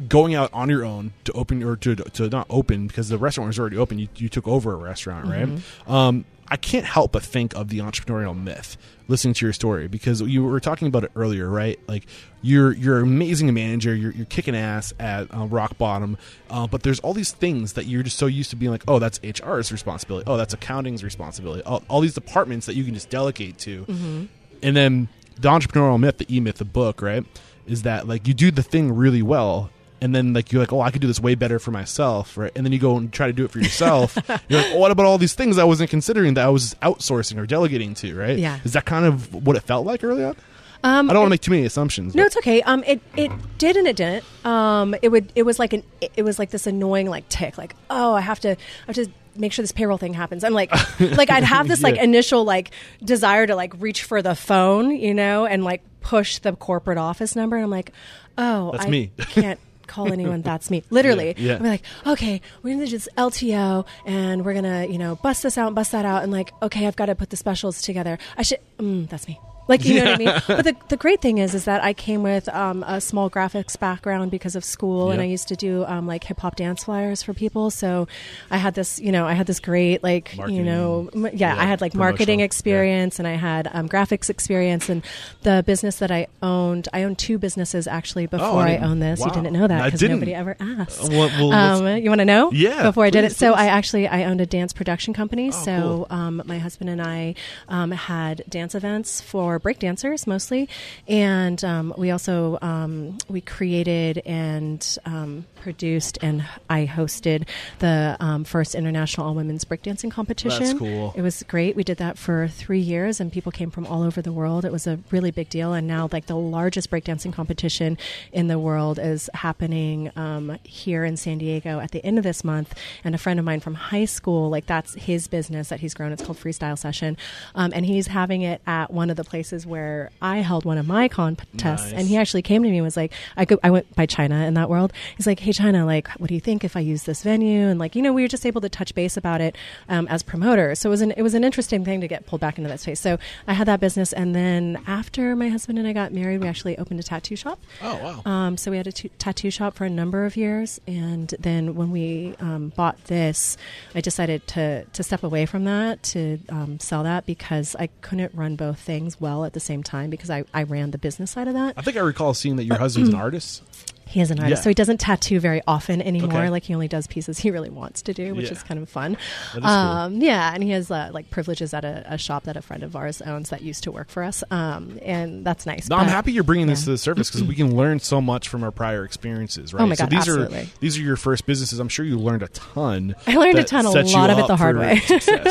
going out on your own to open or to to not open because the restaurant was already open. You, you took over a restaurant, right? Mm-hmm. Um, I can't help but think of the entrepreneurial myth listening to your story because you were talking about it earlier, right? Like you're you're amazing manager, you're, you're kicking ass at uh, rock bottom, uh, but there's all these things that you're just so used to being like, oh, that's HR's responsibility, oh, that's accounting's responsibility, all, all these departments that you can just delegate to, mm-hmm. and then the entrepreneurial myth, the E Myth, the book, right, is that like you do the thing really well, and then like you're like, oh, I could do this way better for myself, right? And then you go and try to do it for yourself. you're like, oh, what about all these things I wasn't considering that I was outsourcing or delegating to, right? Yeah. Is that kind of what it felt like early on? Um, I don't want to make too many assumptions. No, but. it's okay. Um, it it did and it didn't. Um, it would it was like an it was like this annoying like tick, like oh, I have to I have to make sure this payroll thing happens. I'm like, like I'd have this like initial like desire to like reach for the phone, you know, and like push the corporate office number. And I'm like, oh, That's I me. can't call anyone. That's me. Literally. Yeah, yeah. I'm like, okay, we're gonna do this LTO, and we're gonna, you know, bust this out and bust that out, and like, okay, I've got to put the specials together. I should. Mm, that's me. Like you know what I mean? But the, the great thing is, is that I came with um, a small graphics background because of school, and I used to do um, like hip hop dance flyers for people. So I had this, you know, I had this great like, marketing, you know, m- yeah, yeah, I had like marketing experience, yeah. and I had um, graphics experience, and the business that I owned, I owned two businesses actually before oh, I, I, owned this. Wow. You didn't know that because nobody ever asked. Uh, well, well, you want to know? Yeah. Before please, I did it, please. so I actually I owned a dance production company. Oh, so cool. um, my husband and I um, had dance events for breakdancers mostly, and um, we also um, we created and um, produced and I hosted the um, first international all women's breakdancing competition. That's cool. It was great. We did that for three years, and people came from all over the world. It was a really big deal, and now like the largest breakdancing competition in the world is happening um, here in San Diego at the end of this month. And a friend of mine from high school, like that's his business that he's grown. It's called Freestyle Session, um, and he's having it at one of the places where I held one of my contests. Nice. And he actually came to me and was like, I go, I went by China in that world. He's like, Hey China, like, what do you think if I use this venue? And like, you know, we were just able to touch base about it um, as promoters. So it was an it was an interesting thing to get pulled back into that space. So I had that business, and then after my husband and I got married, we actually opened a tattoo shop. Oh wow. Um, so we had a t- tattoo shop for a number of years, and then when we um, bought this, I decided to to step away from that to um, sell that because I couldn't run both things well at the same time because I, I ran the business side of that. I think I recall seeing that your husband's an artist. He is an artist, Yeah. so he doesn't tattoo very often anymore. Okay. Like he only does pieces he really wants to do, which Yeah. is kind of fun. Is cool. Um, yeah, and he has uh, like privileges at a, a shop that a friend of ours owns that used to work for us, um, and that's nice. No, I'm happy you're bringing this to the surface because we can learn so much from our prior experiences, right? Oh my so God, these absolutely. are these are your first businesses. I'm sure you learned a ton. I learned a ton, a lot of it the hard way.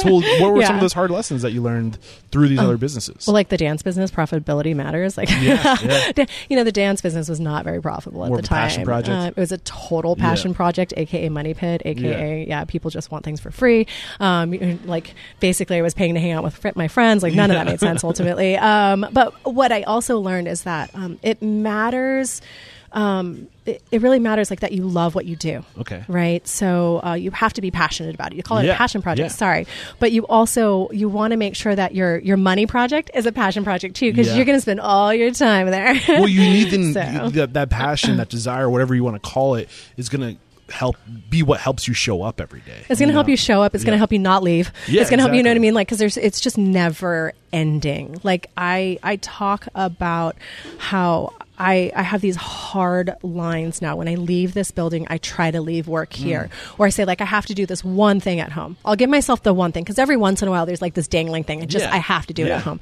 Well, what were some of those hard lessons that you learned through these other businesses? Well, like the dance business, profitability matters. Like, Yeah, yeah. you know, the dance business was not very profitable at More the time. passion project. Uh, it was a total passion Yeah. project, aka money pit, aka yeah. people just want things for free. Um, like basically, I was paying to hang out with fr- my friends. Like none of that made sense ultimately. Um, but what I also learned is that um, it matters. Um, it, it really matters like that you love what you do. Okay. right? So uh, you have to be passionate about it. You call it Yeah, a passion project. Yeah. sorry. But you also you want to make sure that your your money project is a passion project too because Yeah. you're going to spend all your time there. Well, you need the, So. that, that passion, that desire, whatever you want to call it, is going to help be what helps you show up every day. it's going to help you show up. It's going to help you not leave. Yeah, it's going to help you you know what i mean? Like because there's it's just never ending. Like i i talk about how I, I have these hard lines now. When I leave this building, I try to leave work Mm. here. Or I say, like, I have to do this one thing at home. I'll give myself the one thing because every once in a while there's like this dangling thing. And just, Yeah. I have to do it at home.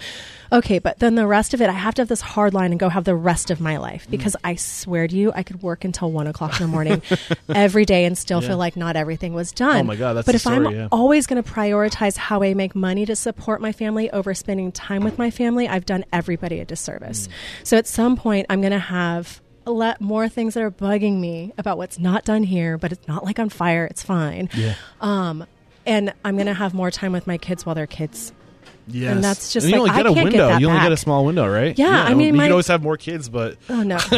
Okay, but then the rest of it, I have to have this hard line and go have the rest of my life Mm. because I swear to you, I could work until one o'clock in the morning every day and still Yeah. feel like not everything was done. Oh my God, that's but if I'm yeah. always going to prioritize how I make money to support my family over spending time with my family, I've done everybody a disservice. Mm. So at some point, I'm going to have a lot more things that are bugging me about what's not done here, but it's not like on fire. It's fine. Yeah. Um, and I'm going to have more time with my kids while they're kids. Yes. And that's just you like, only get a can't get window. that you only get a small window, right? Yeah, I mean, you my- can always have more kids, but Oh no!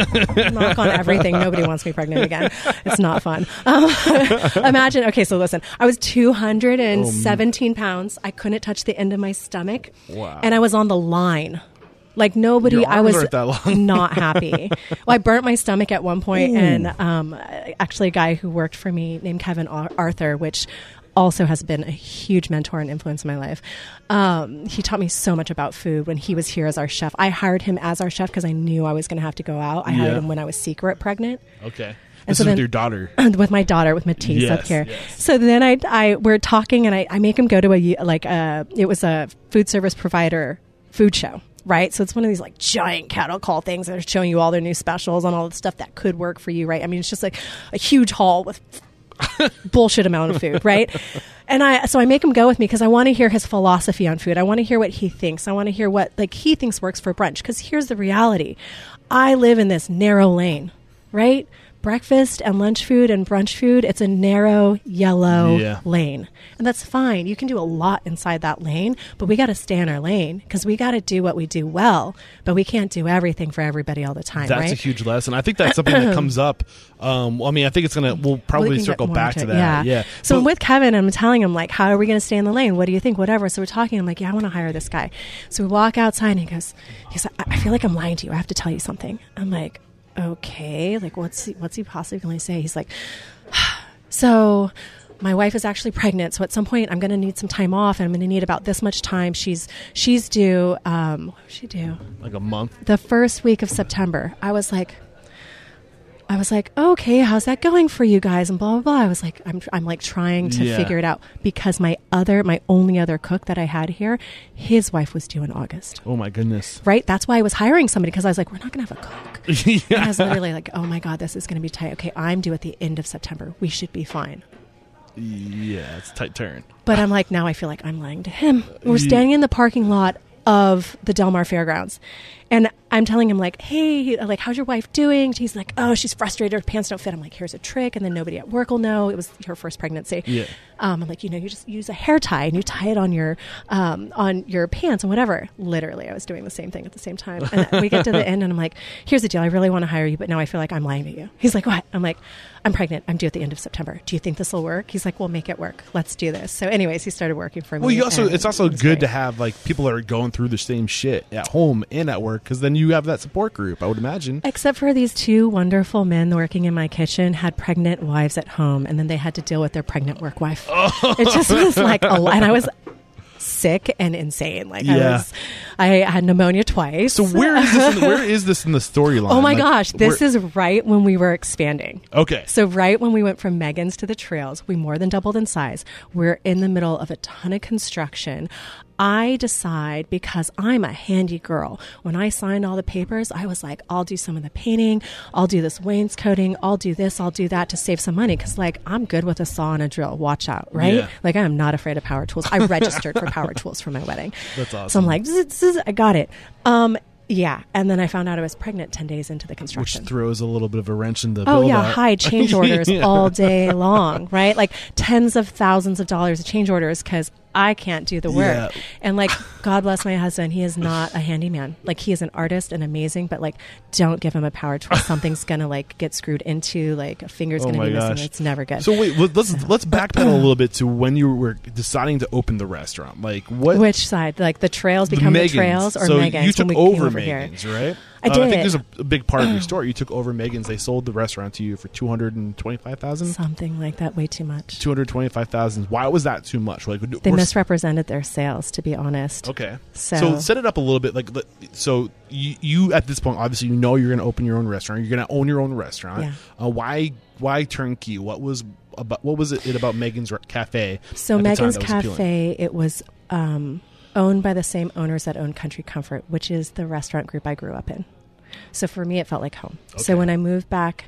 Knock on everything. Nobody wants me pregnant again. It's not fun. Um, imagine. Okay, so listen. I was 217 pounds. I couldn't touch the end of my stomach. Wow. And I was on the line. Like nobody, I was aren't that long. not happy. well, I burnt my stomach at one point, and um, actually, a guy who worked for me named Kevin Ar- Arthur, which also has been a huge mentor and influence in my life. Um, he taught me so much about food when he was here as our chef. I hired him as our chef because I knew I was going to have to go out. I hired him when I was secret pregnant okay. And This so is then- with your daughter. with my daughter with Matisse up here. yes. So then I, I we're talking and I, I make him go to a like a it was a food service provider food show. Right, so it's one of these like giant cattle call things that are showing you all their new specials and all the stuff that could work for you. Right, I mean it's just like a huge hall with bullshit amount of food, right? And I so I make him go with me because I want to hear his philosophy on food. I want to hear what he thinks. I want to hear what like he thinks works for brunch. Because here's the reality: I live in this narrow lane, right? Breakfast and lunch food and brunch food, it's a narrow yellow Yeah. lane. And that's fine. You can do a lot inside that lane, but we got to stay in our lane because we got to do what we do well, but we can't do everything for everybody all the time, That's right? a huge lesson. I think that's something that comes up. Um, well, I mean, I think it's gonna. We'll Well, probably we circle back into to that. Yeah. yeah. So But- I'm with Kevin, I'm telling him like, how are we going to stay in the lane? What do you think? Whatever. So we're talking. I'm like, yeah, I want to hire this guy. So we walk outside, and he goes, like, I I feel like I'm lying to you. I have to tell you something. I'm like, okay, like what's he, what's he possibly going to say? He's like, so my wife is actually pregnant so at some point i'm going to need some time off and i'm going to need about this much time she's she's due um what was she due like a month. the first week of September. I was like, I was like, okay, how's that going for you guys? And blah blah blah. I was like, I'm I'm like trying to Yeah. figure it out because my other, my only other cook that I had here, his wife was due in August. Oh my goodness. Right. That's why I was hiring somebody because I was like, we're not going to have a cook. And I was literally like, oh my god, this is going to be tight. Okay, I'm due at the end of September. We should be fine. Yeah. It's a tight turn. But I'm like, now I feel like I'm lying to him. We're standing in the parking lot of the Del Mar Fairgrounds. And I'm telling him, like, hey, like, how's your wife doing? He's like, oh, she's frustrated. Her pants don't fit. I'm like, here's a trick. And then nobody at work will know. It was her first pregnancy. Yeah. Um, I'm like, you know, you just use a hair tie and you tie it on your um, on your pants and whatever. Literally, I was doing the same thing at the same time. And we get to the end, and I'm like, here's the deal. I really want to hire you, but now I feel like I'm lying to you. He's like, what? I'm like, I'm pregnant. I'm due at the end of September. Do you think this will work? He's like, we'll make it work. Let's do this. So, anyways, he started working for me. Well, you also it's also it good to have like people that are going through the same shit at home and at work because then you have that support group. I would imagine. Except for these two wonderful men working in my kitchen had pregnant wives at home, and then they had to deal with their pregnant work wife. Oh. It just was like a lot. And I was sick and insane. Like I was, I had pneumonia twice. So where is this? In, where is this in the storyline? Oh my Like, gosh, this where- is right when we were expanding. okay. So right when we went from Megan's to the trails, we more than doubled in size. We're in the middle of a ton of construction. I decide because I'm a handy girl. When I signed all the papers, I was like, I'll do some of the painting, I'll do this wainscoting, I'll do this, I'll do that to save some money. Cause like I'm good with a saw and a drill. Watch out, right? Yeah. Like I am not afraid of power tools. I registered for power tools for my wedding. That's awesome. So I'm like, zzz, zzz, I got it. Um, yeah, and then I found out I was pregnant ten days into the construction, Which throws a little bit of a wrench in the. Oh yeah, build-out. high change orders Yeah. all day long, right? Like tens of thousands of dollars of change orders because I can't do the work. Yeah. And like, God bless my husband, he is not a handyman. Like he is an artist and amazing, but like, don't give him a power tool. Something's gonna like get screwed into, like a finger's Oh gonna be missing. It's never good. So wait, let- let's let's backpedal a little bit to when you were deciding to open the restaurant. Like what? Which side? Like the trails become the, Megan's. trails or so Megan's you took when we came over, over here? Megan's, right? I Uh, I think there's a, a big part of your story. You took over Megan's. They sold the restaurant to you for two hundred and twenty-five thousand. Something like that, way too much. Two hundred twenty-five thousand. Why was that too much? Like They misrepresented their sales, to be honest. Okay. So- set it up a little bit. Like, so you, you at this point, obviously, you know you're going to open your own restaurant. You're going to own your own restaurant. Yeah. Uh, why? Why turnkey? What was about? What was it about Megan's Cafe? So at the time Megan's was appealing? Cafe, it was um, owned by the same owners that own Country Comfort, which is the restaurant group I grew up in. So for me, it felt like home. Okay. So when I moved back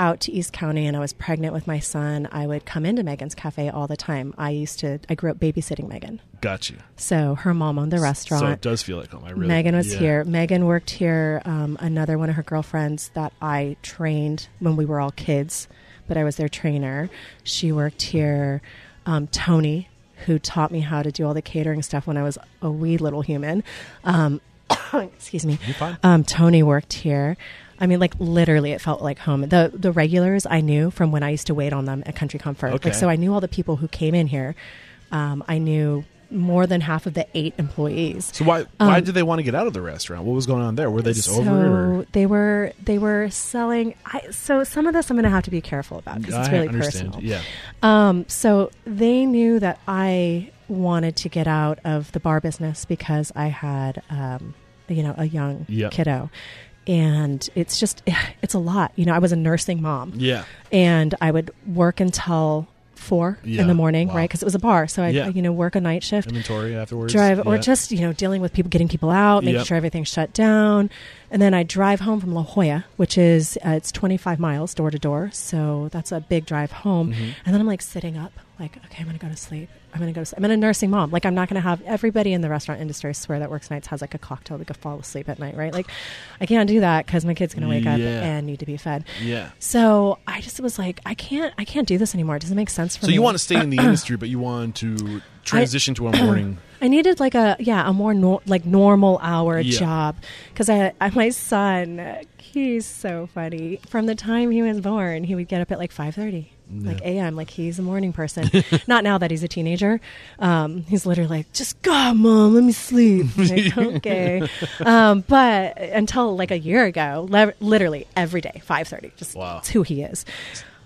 out to East County and I was pregnant with my son, I would come into Megan's Cafe all the time. I used to, I grew up babysitting Megan. Got you. So her mom owned the restaurant. So it does feel like home. I really. Megan was yeah. here. Megan worked here. Um, another one of her girlfriends that I trained when we were all kids, but I was their trainer. She worked here. Um, Tony, who taught me how to do all the catering stuff when I was a wee little human. Um, excuse me. Um, Tony worked here. I mean, like literally, it felt like home. The the regulars I knew from when I used to wait on them at Country Comfort. Okay. Like, so I knew all the people who came in here. Um, I knew more than half of the eight employees. So why? why Um, did they want to get out of the restaurant? What was going on there? Were they just so over? Or? they were they were selling. I, so some of this I'm going to have to be careful about because it's really understand. personal. Yeah. Um, so they knew that I wanted to get out of the bar business because I had, um, you know, a young Yep. kiddo, and it's just it's a lot. You know, I was a nursing mom, Yeah. and I would work until four Yeah. in the morning, Wow. right? Because it was a bar, so I, Yeah. you know, work a night shift Inventory afterwards. drive or just you know dealing with people getting people out making Yep. sure everything's shut down and then i drive home from la jolla which is uh, it's 25 miles door to door so that's a big drive home Mhm. and then i'm like sitting up like okay i'm gonna go to sleep i'm gonna go to sleep. i'm a nursing mom like i'm not gonna have everybody in the restaurant industry I swear that works nights has like a cocktail they could fall asleep at night right like i can't do that because my kid's gonna wake up and need to be fed Yeah. so i just was like i can't i can't do this anymore it doesn't make sense for So me you want to stay in the industry, but you want to transition to a morning. I needed like a yeah a more nor- like normal hour Yeah. job because I, I my son he's so funny from the time he was born he would get up at like five thirty like a.m. like he's a morning person not now that he's a teenager um, he's literally like just God mom let me sleep like, okay um, but until like a year ago le- literally every day five thirty just Wow. it's who he is.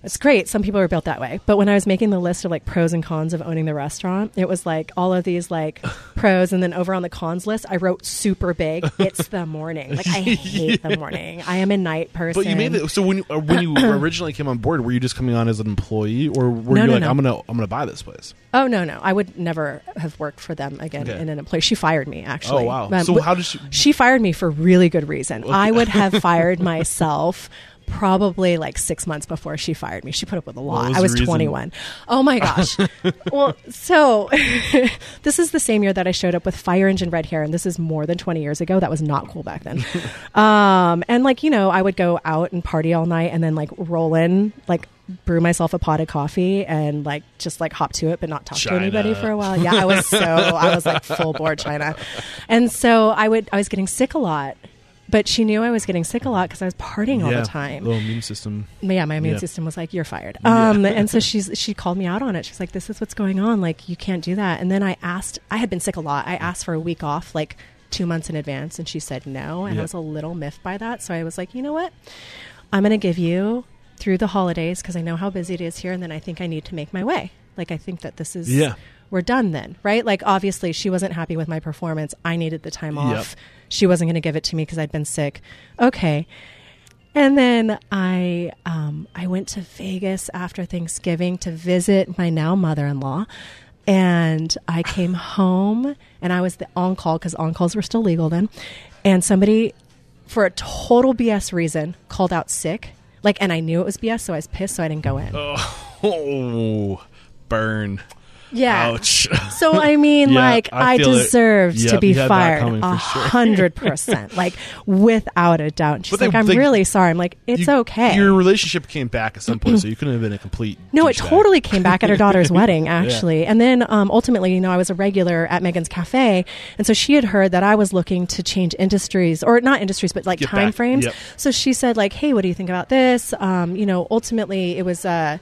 It's great. Some people are built that way. But when I was making the list of like pros and cons of owning the restaurant, it was like all of these like pros, and then over on the cons list, I wrote super big. It's the morning. Like I hate the morning. I am a night person. But you made it. So when you, uh, when you originally came on board, were you just coming on as an employee, or were No, you no, like, no. I'm gonna I'm gonna buy this place? Oh no, no, I would never have worked for them again Okay. in an employee. She fired me actually. Oh wow. Um, so how did she? she fired me for really good reason. I would have fired myself probably like six months before she fired me. She put up with a lot. was I was 21. Oh my gosh. well, so this is the same year that I showed up with fire engine red hair, and this is more than 20 years ago. That was not cool back then. um, and like, you know, I would go out and party all night and then like roll in, like, brew myself a pot of coffee and like just like hop to it but not talk China. to anybody for a while yeah i was so i was like full board china and so i would i was getting sick a lot but she knew I was getting sick a lot because I was partying all yeah, the time. Little immune system. Yeah, my immune Yeah. system was like, "You're fired." Yeah. Um, and so she's she called me out on it. She's like, "This is what's going on. Like, you can't do that." And then I asked. I had been sick a lot. I asked for a week off, like two months in advance, and she said no. And Yeah. I was a little miffed by that. So I was like, you know what? I'm going to give you through the holidays because I know how busy it is here, and then I think I need to make my way. Like, I think that this is Yeah. we're done then, right? Like, obviously, she wasn't happy with my performance. I needed the time Yep. She wasn't going to give it to me because I'd been sick. Okay. And then I um, I went to Vegas after Thanksgiving to visit my now mother in law. And I came home and I was the on call because on calls were still legal then. And somebody, for a total BS reason, called out sick. Like, and I knew it was BS, so I was pissed, so I didn't go in. Oh, burn. Yeah. Ouch. So I mean, Yeah, like I I, deserved to be you had that fired a hundred percent, like without a doubt. And She's they- like, "I'm they- really sorry." I'm like, "It's You- okay." Your relationship came back at some point, so you couldn't have been a complete. no, it totally came back at her daughter's wedding, actually. And then um, ultimately, you know, I was a regular at Megan's Cafe. And so she had heard that I was looking to change industries, or not industries, but like Get time back. frames. Yep. So she said, like, hey, what do you think about this? Um, you know, ultimately, it was. Uh,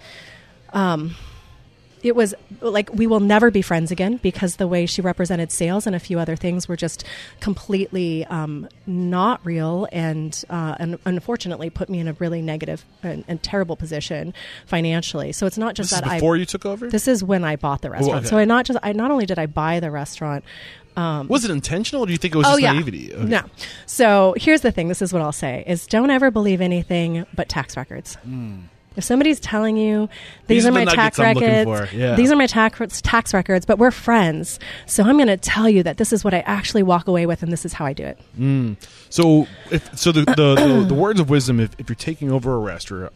it was like we will never be friends again because the way she represented sales and a few other things were just completely um, not real and, uh, and unfortunately put me in a really negative and, and terrible position financially. So it's not just This is that I. before you took over. This is when I bought the restaurant. okay. So I not just I not only did I buy the restaurant. was it intentional, or do you think it was Oh just yeah, naivety? Okay. no. So here's the thing. This is what I'll say: is don't ever believe anything but tax records. If somebody's telling you these. These are are my tax records. Yeah. these are my tax tax records, but we're friends, so I'm going to tell you that this is what I actually walk away with, and this is how I do it. So, if so, the the, the, the words of wisdom: if, if you're taking over a restaurant,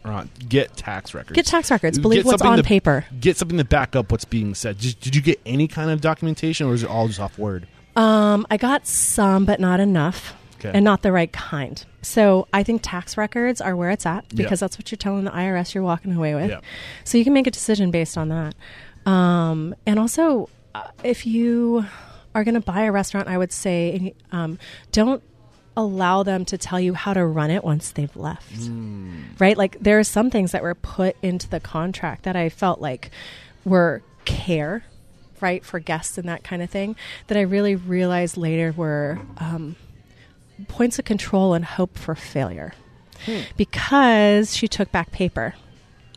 get tax records. Get tax records. Believe Get what's on to- paper. Get something to back up what's being said. Did, did you get any kind of documentation, or is it all just off word? Um, I got some, but not enough, Okay. and not the right kind. So I think tax records are where it's at Yeah. because that's what you're telling the IRS you're walking away with. Yeah. So you can make a decision based on that. Um, and also, uh, if you are going to buy a restaurant, I would say um, don't allow them to tell you how to run it once they've left. Right? Like there are some things that were put into the contract that I felt like were care, right, for guests and that kind of thing that I really realized later were um, points of control and hope for failure hmm. because she took back paper.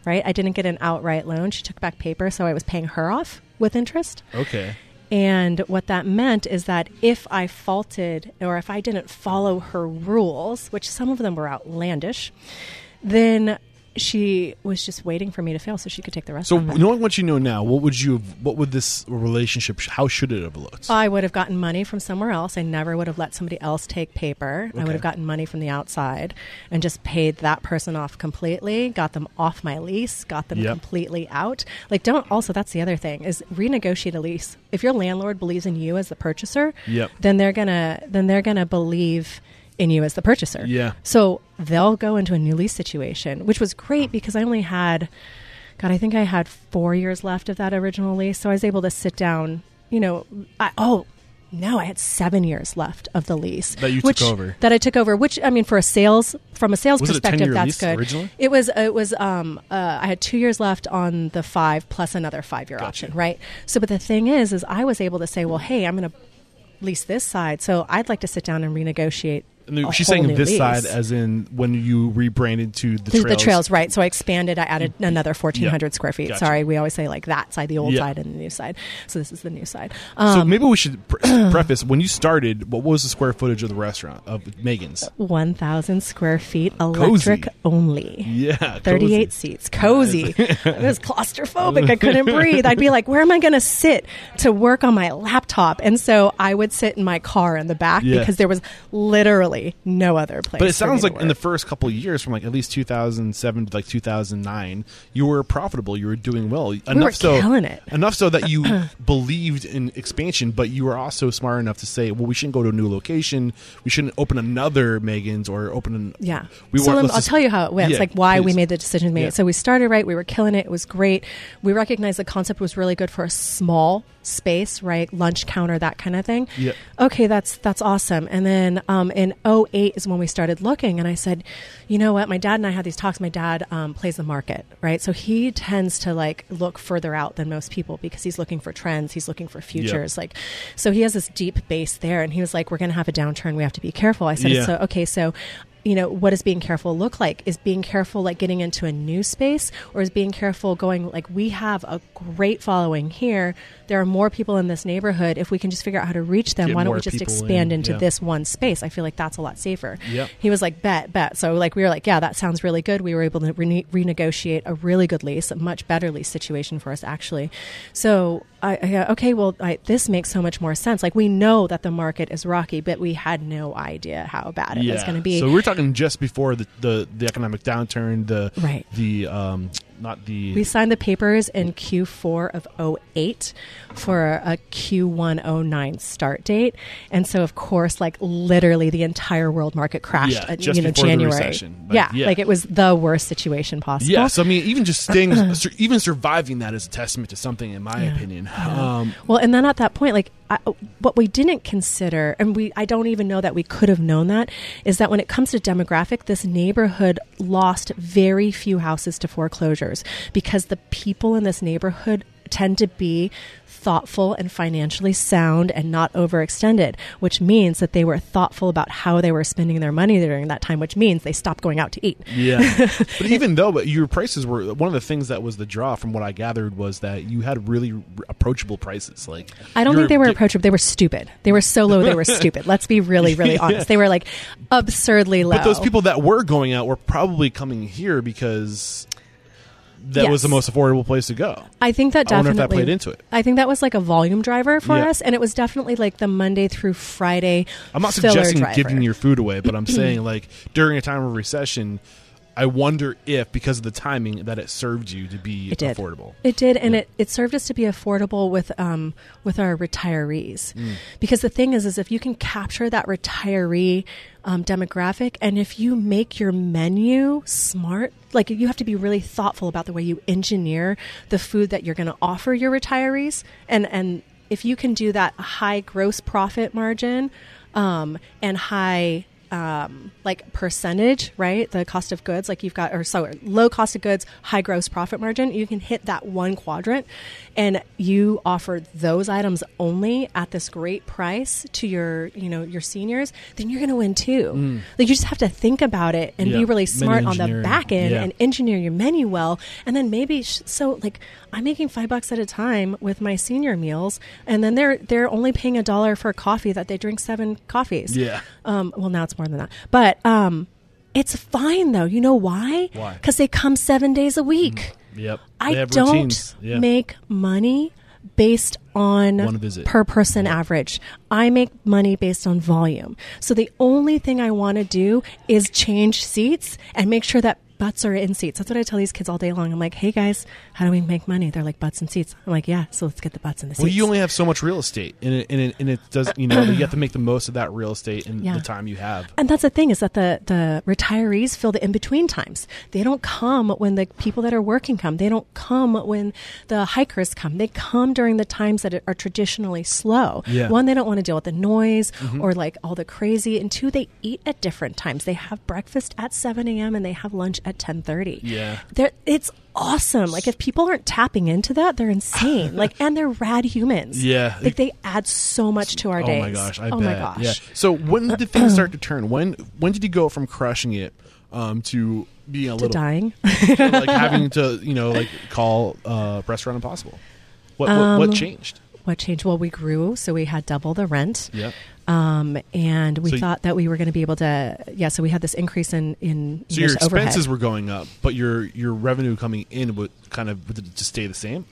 Right? I didn't get an outright loan. She took back paper, so I was paying her off with interest. Okay. And what that meant is that if I faulted or if I didn't follow her rules, which some of them were outlandish, then she was just waiting for me to fail so she could take the rest. So, knowing what you know now, what would you? have- What would this relationship? How should it have looked? I would have gotten money from somewhere else. I never would have let somebody else take paper. I would have gotten money from the outside and just paid that person off completely, got them off my lease, got them Yep. completely out. Like don't also that's the other thing is renegotiate a lease. If your landlord believes in you as the purchaser, Yep. then they're to then they're going to believe in you as the purchaser. Yeah. So they'll go into a new lease situation, which was great because I only had God, I think I had four years left of that original lease. So I was able to sit down, you know, I, oh, no, I had seven years left of the lease That you took over. That I took over. Which I mean, for a sales from a sales Was it a perspective, that's lease good. originally? It was. It was. Um. Uh, I had two years left on the five plus another five year Gotcha. option. Right. So, but the thing is, is I was able to say, well, hey, I'm going to lease this side, so I'd like to sit down and renegotiate. She's saying this lease. side, as in when you rebranded to the The- trails. the trails, right? So I expanded. I added another fourteen hundred Yeah. square feet. Gotcha. Sorry, we always say like that side, the old Yeah. side, and the new side. So this is the new side. So Um, maybe we should pre- preface when you started. What was the square footage of the restaurant of Megan's? one thousand square feet, electric Cozy. only. Yeah, cozy. 38 seats, cozy. it was claustrophobic. I couldn't breathe. I'd be like, where am I going to sit to work on my laptop? And so I would sit in my car in the back Yeah. because there was literally no other place. But it sounds like in the first couple of years, from like at least 2007 to like 2009, you were profitable. You were doing well. Enough were so. Enough so that you believed in expansion, but you were also smart enough to say, well, we shouldn't go to a new location. We shouldn't open another Megan's or open an. Yeah. We so want- I'll just- tell you how it went. Yeah, like why we made the decision we made. Yeah. So we started right. We were killing it. It was great. We recognized the concept was really good for a small space, right? Lunch counter, that kind of thing. Yeah. Okay, that's that's awesome. And then um, in 08 is when we started looking, and I said, you know what? My dad and I had these talks. My dad um, plays the market, right? So he tends to like look further out than most people because he's looking for trends. He's looking for futures. Like, so he has this deep base there, and he was like, "We're going to have a downturn. We have to be careful." I said, Yeah. "So okay, so." You know, what does being careful look like? Is being careful like getting into a new space, or is being careful going like we have a great following here? There are more people in this neighborhood. If we can just figure out how to reach them, Get why don't we just expand in, into yeah. this one space? I feel like that's a lot safer. Yep. He was like, bet, bet. So like we were like, yeah, that sounds really good. We were able to rene- renegotiate a really good lease, a much better lease situation for us actually. So I, I okay, well, I, this makes so much more sense. Like we know that the market is rocky, but we had no idea how bad it was going to be. So we're talking just before the, the, the economic downturn, the Right. the um not the we signed the papers in Q4 of 08 for a Q1 09 start date. And so, of course, like literally the entire world market crashed, Yeah, uh, just you know, January. Like, yeah, yeah. like it was the worst situation possible. yeah. So I mean, even just staying, even surviving that is a testament to something, in my Yeah. opinion. Um, Well, and then at that point, like I, what we didn't consider, and we I don't even know that we could have known that, is that when it comes to demographic, this neighborhood lost very few houses to because the people in this neighborhood tend to be thoughtful and financially sound and not overextended, which means that they were thoughtful about how they were spending their money during that time, which means they stopped going out to eat. Yeah, but even though, but your prices were one of the things that was the draw, from what I gathered, was that you had really approachable prices. Like I don't think they were approachable. They were stupid. They were so low. They were stupid. Let's be really, really honest. They were like absurdly low. But those people that were going out were probably coming here because that was the most affordable place to go. I think that I wonder definitely if that played into it. I think that was like a volume driver for Yeah. us, and it was definitely like the Monday through Friday. I'm not suggesting driver. giving your food away, but I'm saying like during a time of recession, I wonder if because of the timing that it served you to be It did. affordable. It did, and Yeah. it, it served us to be affordable with um with our retirees. Mm. Because the thing is, is if you can capture that retiree um, demographic, and if you make your menu smart, like you have to be really thoughtful about the way you engineer the food that you're going to offer your retirees, and and if you can do that high gross profit margin um, and high um, like percentage, right? The cost of goods, like you've got, or so low cost of goods, high gross profit margin. You can hit that one quadrant, and you offer those items only at this great price to your, you know, your seniors. Then you're going to win too. Like you just have to think about it and Yeah. be really smart on the back end Yeah. and engineer your menu well, and then maybe sh- so like I'm making five bucks at a time with my senior meals, and then they're they're only paying a dollar for coffee that they drink seven coffees. Yeah. Um, well, now it's more than that, but um, it's fine though. You know why? Why? Because they come seven days a week. Yep. I don't. Yeah. make money based on One visit. per person average. I make money based on volume. So the only thing I want to do is change seats and make sure that butts are in seats. That's what I tell these kids all day long. I'm like, hey guys, how do we make money? They're like butts and seats. I'm like, yeah, so let's get the butts in the seats. Well, you only have so much real estate, and it, and it, and it does. You know, you have to make the most of that real estate in Yeah. the time you have. And that's the thing is that the, the retirees fill the in between times. They don't come when the people that are working come. They don't come when the hikers come. They come during the times that are traditionally slow. Yeah. One, they don't want to deal with the noise mm-hmm. or like all the crazy. And two, they eat at different times. They have breakfast at 7 a.m. and they have lunch at 10:30. Yeah. They're, it's awesome. Like if people aren't tapping into that, they're insane. like and they're rad humans. Yeah. Like they add so much to our Oh days. Oh my gosh! I oh bet. my gosh. Yeah. So when did things start to turn? When when did you go from crushing it um, to being a To little dying. like having to you know like call uh, restaurant impossible? What what, Um, what changed? What changed? Well, we grew, so we had double the rent. Yeah. Um, and we So thought that we were going to be able to, yeah. So we had this increase in in So your just overhead. expenses were going up, but your your revenue coming in would kind of would it just stay the same.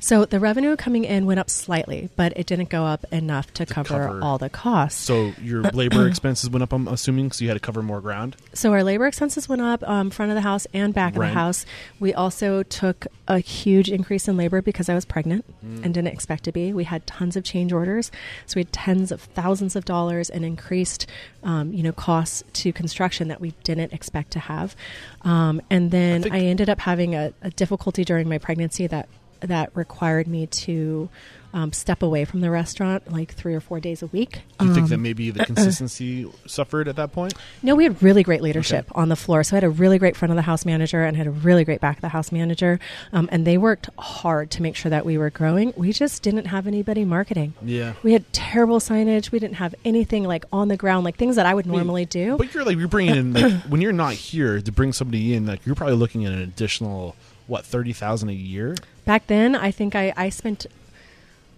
So the revenue coming in went up slightly, but it didn't go up enough to, cover, cover- all the costs. So your labor expenses went up. I'm assuming, because you had to cover more ground. So our labor expenses went up, um, front of the house and back of the house. We also took a huge increase in labor because I was pregnant and didn't expect to be. We had tons of change orders, so we had tens of thousands of dollars and increased, um, you know, costs to construction that we didn't expect to have. Um, and then I I, ended up having a, a difficulty during my pregnancy that that required me to um, step away from the restaurant like three or four days a week. Do you think Um, that maybe the consistency suffered at that point? No, we had really great leadership on the floor. So I had a really great front of the house manager and had a really great back of the house manager. Um, and they worked hard to make sure that we were growing. We just didn't have anybody marketing. Yeah. We had terrible signage. We didn't have anything like on the ground, like things that I would normally do. But you're like you're bringing in like when you're not here to bring somebody in, like you're probably looking at an additional what thirty thousand a year. Back then, I think I, I spent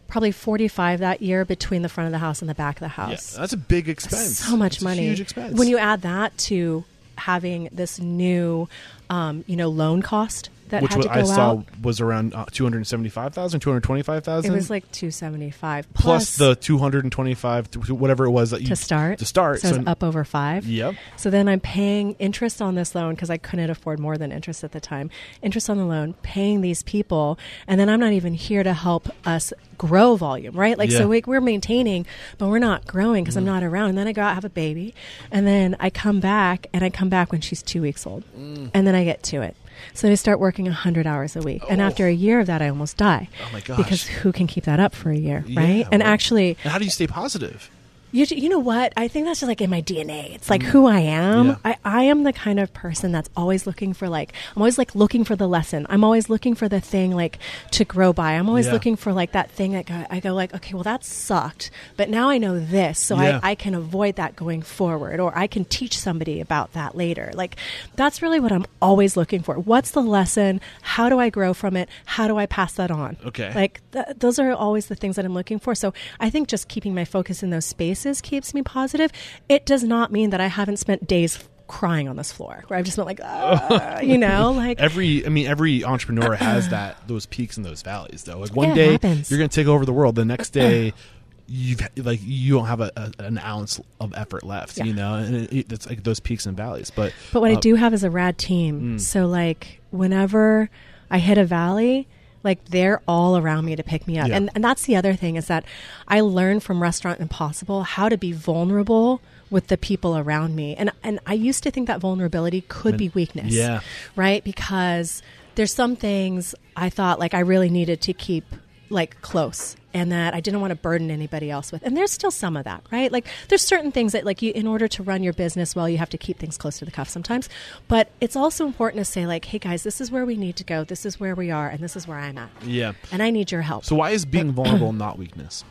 probably 45 that year between the front of the house and the back of the house. Yeah, that's a big expense. so much That's a money. huge expense. When you add that to having this new, um, you know, loan cost that which was, I saw out, was around uh, 275,000, 225,000. it was like 275 plus the 225 to whatever it was that you to start. to start. so, it's up over five. Yep. So then I'm paying interest on this loan because I couldn't afford more than interest at the time. Interest on the loan, paying these people, and then I'm not even here to help us grow volume, right? Like, Yeah. so we, we're maintaining, but we're not growing because I'm Mm. not around. And then I go out have a baby, and then I come back, and I come back when she's two weeks old, Mm. and then I get to it. So I start working 100 hours a week, and Oh. after a year of that, I almost die. Oh my gosh. Because who can keep that up for a year, Yeah, right? and right. actually, And how do you stay positive? You, you know what? I think that's just like in my DNA. It's like mm. who I am. Yeah. I, I am the kind of person that's always looking for like I'm always like looking for the lesson. I'm always looking for the thing like to grow by. I'm always Yeah. looking for like that thing that go, I go like, okay, well that sucked, but now I know this, so Yeah. I, I can avoid that going forward, or I can teach somebody about that later. Like that's really what I'm always looking for. What's the lesson? How do I grow from it? How do I pass that on? Okay. Like th- those are always the things that I'm looking for. So I think just keeping my focus in those spaces keeps me positive. It does not mean that I haven't spent days crying on this floor where I've just been like, "Ah," you know, like Every, I mean, every entrepreneur has that those peaks and those valleys. Though, like one Yeah, day happens. you're going to take over the world, the next day you've like you don't have a, a, an ounce of effort left. Yeah. You know, and it, it, it's like those peaks and valleys. But But what I uh, do have is a rad team. Mm. So like whenever I hit a valley, like they're all around me to pick me up. Yeah. And and that's the other thing is that I learned from Restaurant Impossible how to be vulnerable with the people around me. And and I used to think that vulnerability could be weakness. yeah. Right? Because there's some things I thought like I really needed to keep like close and that I didn't want to burden anybody else with. And there's still some of that, right? Like there's certain things that like you in order to run your business well, you have to keep things close to the cuff sometimes. But it's also important to say like, "Hey guys, this is where we need to go. This is where we are and this is where I'm at. yeah. And I need your help." So why is being vulnerable not weakness?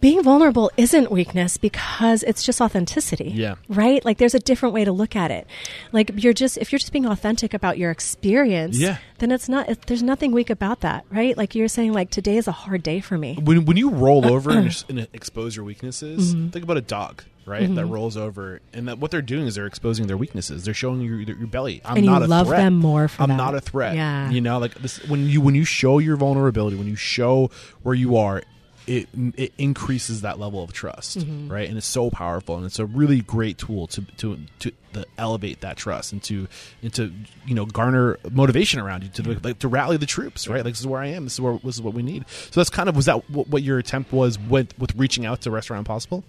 Being vulnerable isn't weakness because it's just authenticity. Yeah. Right? Like there's a different way to look at it. Like you're just if you're just being authentic about your experience, Yeah. then it's not it, there's nothing weak about that, right? Like you're saying like today is a hard day for me. when when you roll over and, and expose your weaknesses, Mm-hmm. think about a dog, right? That rolls over, and that what they're doing is they're exposing their weaknesses. They're showing your, your belly. I'm And you not a love threat. them more for I'm that. not a threat. Yeah. you know, like this when you when you show your vulnerability, when you show where you are. It, it increases that level of trust, Mm-hmm. right? And it's so powerful, and it's a really great tool to to to, to elevate that trust and to and to you know garner motivation around you to like to rally the troops, right? Like this is where I am. This is where this is what we need. So that's kind of was that what, what your attempt was with with reaching out to Restaurant Impossible?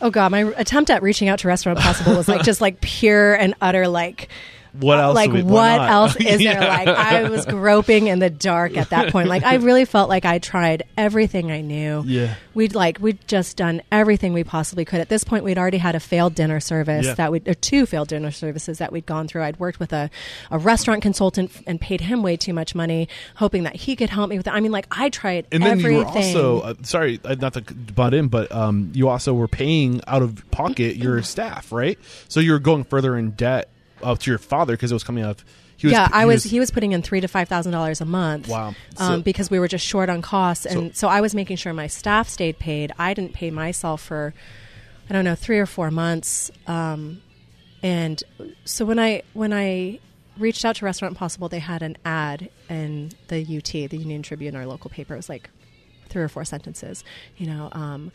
Oh god, my attempt at reaching out to Restaurant Impossible was like just like pure and utter like What else? like we- what not? else is Yeah. there like i was groping in the dark at that point like i really felt like i tried everything i knew Yeah. we'd like we'd just done everything we possibly could at this point we'd already had a failed dinner service Yeah. that we or two failed dinner services that we'd gone through i'd worked with a, a restaurant consultant and paid him way too much money hoping that he could help me with it i mean like i tried And then everything you were also uh, sorry, uh, not to butt in, but um, you also were paying out of pocket your staff, right? So you were going further in debt uh, to your father because it was coming up. He was, yeah, I was, He was putting in three to five thousand dollars a month. Wow. So- Um, because we were just short on costs, and so, I was making sure my staff stayed paid. I didn't pay myself for, I don't know, three or four months. Um, and so when I when I reached out to Restaurant Possible, they had an ad in the UT, the Union Tribune, our local paper. It was like three or four sentences. You know, um,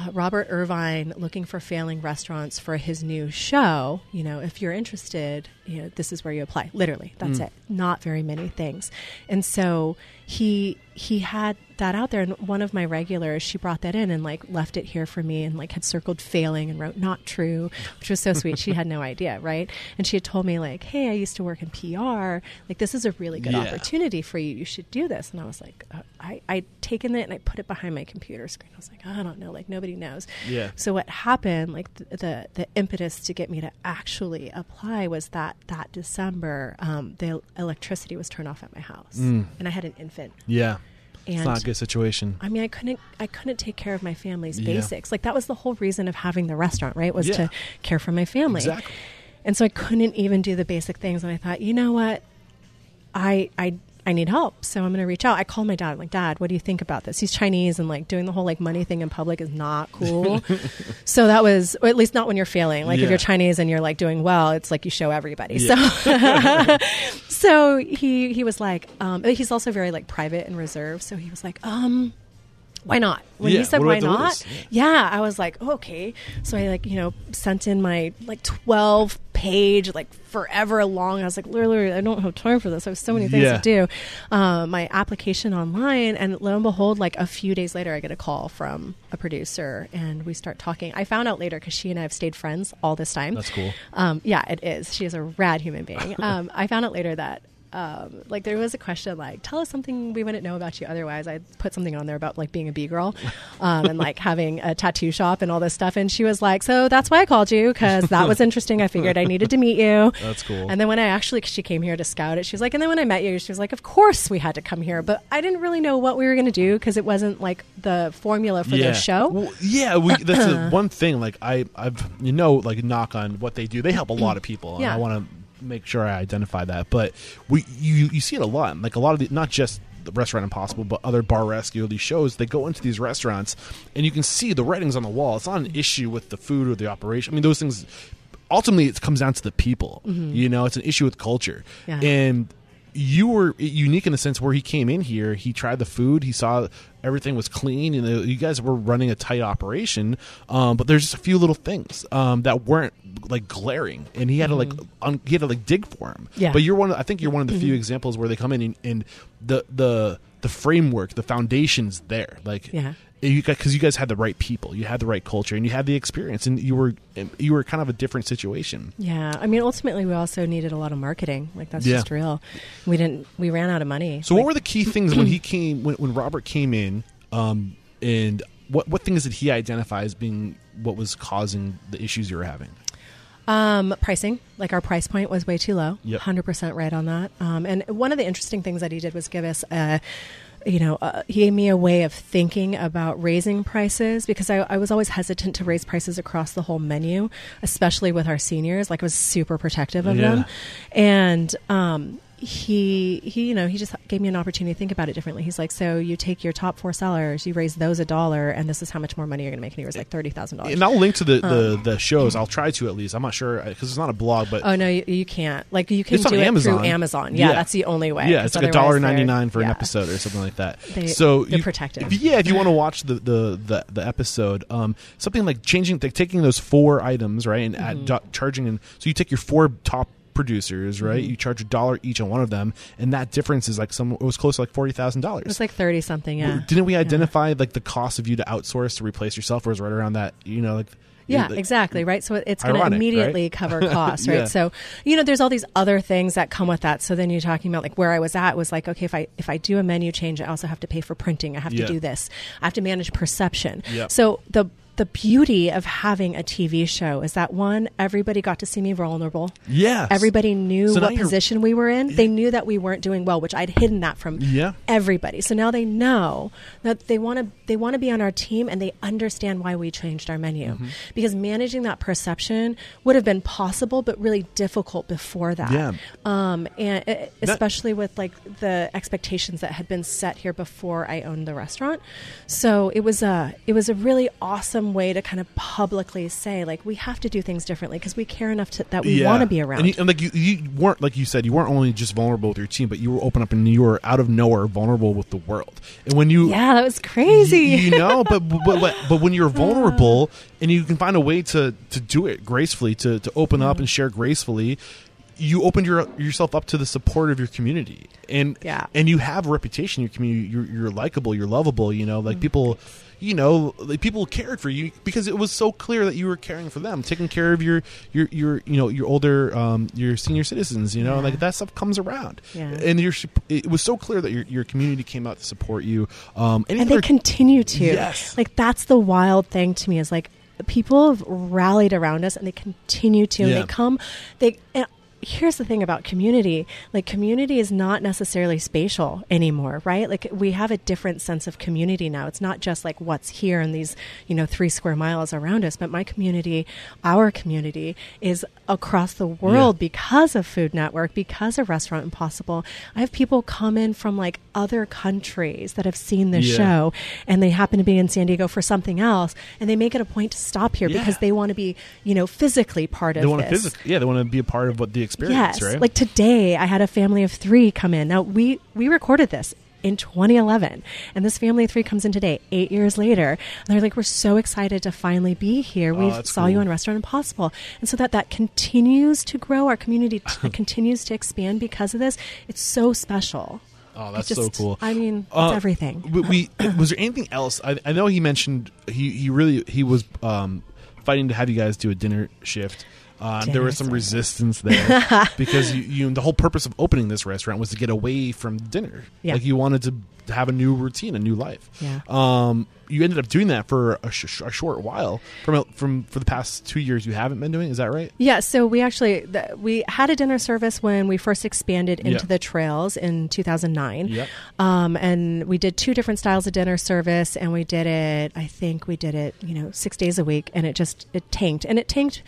uh, Robert Irvine looking for failing restaurants for his new show. You know, if you're interested, you know, this is where you apply. Literally, that's Mm. it. Not very many things. And so he he had that out there and one of my regulars she brought that in and like left it here for me and like had circled failing and wrote not true which was so sweet she had no idea right and she had told me like hey i used to work in pr like this is a really good Yeah. opportunity for you you should do this and i was like uh, i i taken it and i put it behind my computer screen i was like i don't know like nobody knows Yeah. so what happened like the the, the impetus to get me to actually apply was that that december um, the electricity was turned off at my house Mm. and i had an infant Yeah. and it's not a good situation. I mean, I couldn't, I couldn't take care of my family's Yeah. basics. Like that was the whole reason of having the restaurant, right? Was Yeah. to care for my family. Exactly. And so I couldn't even do the basic things. And I thought, you know what? I, I, I need help. So I'm going to reach out. I called my dad. I'm like, Dad, what do you think about this? He's Chinese and like doing the whole like money thing in public is not cool. so that was, or at least not when you're failing. Like Yeah. if you're Chinese and you're like doing well, it's like you show everybody. Yeah. So, so he, he was like, um, he's also very like private and reserved. So he was like, um, why not? When Yeah, he said why not, list? yeah. I was like, oh, okay. So I like, you know, sent in my like 12 page, like forever long. I was like, literally, I don't have time for this. I have so many things Yeah. to do. Um, my application online, and lo and behold, like a few days later, I get a call from a producer, and we start talking. I found out later because she and I have stayed friends all this time. That's cool. Um, yeah, it is. She is a rad human being. Um, I found out later that. Um, like there was a question like tell us something we wouldn't know about you otherwise i put something on there about like being a b-girl um, and like having a tattoo shop and all this stuff and she was like so that's why i called you because that was interesting i figured i needed to meet you That's cool. and then when i actually she came here to scout it she was like and then when i met you she was like of course we had to come here but i didn't really know what we were going to do because it wasn't like the formula for their show Well, yeah, we, that's the one thing. Like I, I've you know, like knock on what they do. They help a lot of people, and Yeah. I want to make sure I identify that. But we, you, you see it a lot. Like a lot of the, not just the Restaurant Impossible, but other bar rescue. These shows, they go into these restaurants, and you can see the writings on the wall. It's not an issue with the food or the operation. I mean, those things. Ultimately, it comes down to the people. You know, it's an issue with culture, Mm-hmm. Yeah. and you were unique in the sense where he came in here, he tried the food, he saw everything was clean, and uh, you guys were running a tight operation. Um, but there's just a few little things um, that weren't like glaring, and he had to like un- he had to like dig for them. Mm-hmm. Yeah. Mm-hmm. But you're one. Of, I think you're one of the few examples where they come in and, and the the the framework, the foundation's there. Like Yeah. You got because you guys had the right people, you had the right culture, and you had the experience, and you were you were kind of a different situation. Yeah, I mean, ultimately, we also needed a lot of marketing. Like that's Yeah. just real. We didn't. We ran out of money. So, Like, what were the key things when he came when, when Robert came in, um, and what what things did he identify as being what was causing the issues you were having? Um, pricing, like our price point was way too low. Yep. Hundred percent right on that. Um, and one of the interesting things that he did was give us a. You know, uh, he gave me a way of thinking about raising prices because I, I was always hesitant to raise prices across the whole menu, especially with our seniors. Like, I was super protective of Yeah. them, and um, he he you know he just gave me an opportunity to think about it differently. He's like, so you take your top four sellers, you raise those a dollar, and this is how much more money you're going to make. And he was like thirty thousand dollars. And I'll link to the, the, the shows. I'll try to at least. I'm not sure because it's not a blog, but Oh no, you, you can't. Like you can It's on do it Amazon. through Amazon. Yeah, Yeah. that's the only way. yeah, it's like a dollar ninety nine for an yeah. episode or something like that. They- so they're you- protective. if- yeah, if you want to watch the, the the the episode, um, something like changing, like taking those four items, right, and Mm-hmm. do, charging, and so you take your four top producers, right, Mm-hmm. you charge a dollar each on one of them, and that difference is like some it was close to like forty thousand dollars. It was like thirty something. Yeah. Didn't we Yeah. identify like the cost of you to outsource to replace yourself was right around that? You know, like Yeah, like- exactly. Right. So it's going to immediately right? cover costs, right? Yeah. So you know, there's all these other things that come with that. So then you're talking about like where I was at was like, okay, if I if I do a menu change, I also have to pay for printing. I have Yeah. to do this. I have to manage perception. Yep. So the the beauty of having a TV show is that one, everybody got to see me vulnerable. Yeah, Everybody knew So what position we were in. They knew that we weren't doing well, which I'd hidden that from Yeah. everybody. So now they know that they want to they want to be on our team and they understand why we changed our menu. Mm-hmm. Because managing that perception would have been possible but really difficult before that. Yeah. Um and uh, That- especially with like the expectations that had been set here before I owned the restaurant. So it was a it was a really awesome way to kind of publicly say like we have to do things differently because we care enough to, that we Yeah. want to be around. And, you, and like you, you weren't like you said, you weren't only just vulnerable with your team, but you were open up and you were out of nowhere vulnerable with the world. And when you yeah, that was crazy. You, you know, but, but but but when you're vulnerable and you can find a way to to do it gracefully, to to open up and share gracefully, you opened your yourself up to the support of your community, and Yeah. and you have a reputation in your community. You're, you're likable. You're lovable. You know, like Mm. people. You know, people cared for you because it was so clear that you were caring for them, taking care of your your your you know your older um your senior citizens. You know, Yeah. like that stuff comes around, Yeah. and your it was so clear that your your community came out to support you. Um, any and they continue to. Yes. Like that's the wild thing to me is like people have rallied around us and they continue to. And they come. They. And here's the thing about community. Like community is not necessarily spatial anymore, right? Like we have a different sense of community now. It's not just like what's here in these you know three square miles around us, but my community, our community, is across the world Yeah. because of Food Network, because of Restaurant Impossible. I have people come in from like other countries that have seen this Yeah. show and they happen to be in San Diego for something else and they make it a point to stop here Yeah. because they want to be, you know, physically part of they want to this. yeah, they want to be a part of what the experience, Yes. right? Like today I had a family of 3 come in. Now we we recorded this in 2011 and this family of 3 comes in today 8 years later and they're like we're so excited to finally be here. We Oh, saw you on Restaurant Impossible. And so that that continues to grow our community t- continues to expand because of this. It's so special. Oh, that's just- so cool. I mean, it's Uh, everything. we was there anything else? I, I know he mentioned he he really he was um, fighting to have you guys do a dinner shift. Uh, there was some resistance there because you, you the whole purpose of opening this restaurant was to get away from dinner. Yeah. Like you wanted to have a new routine, a new life. Yeah. Um, you ended up doing that for a, sh- a short while. From from for the past two years, you haven't been doing. Is that right? Yeah, so we actually the, we had a dinner service when we first expanded into Yeah. the trails in 2009. Yep. Um, and we did two different styles of dinner service, and we did it. I think we did it, you know, six days a week, and it just it tanked, and it tanked.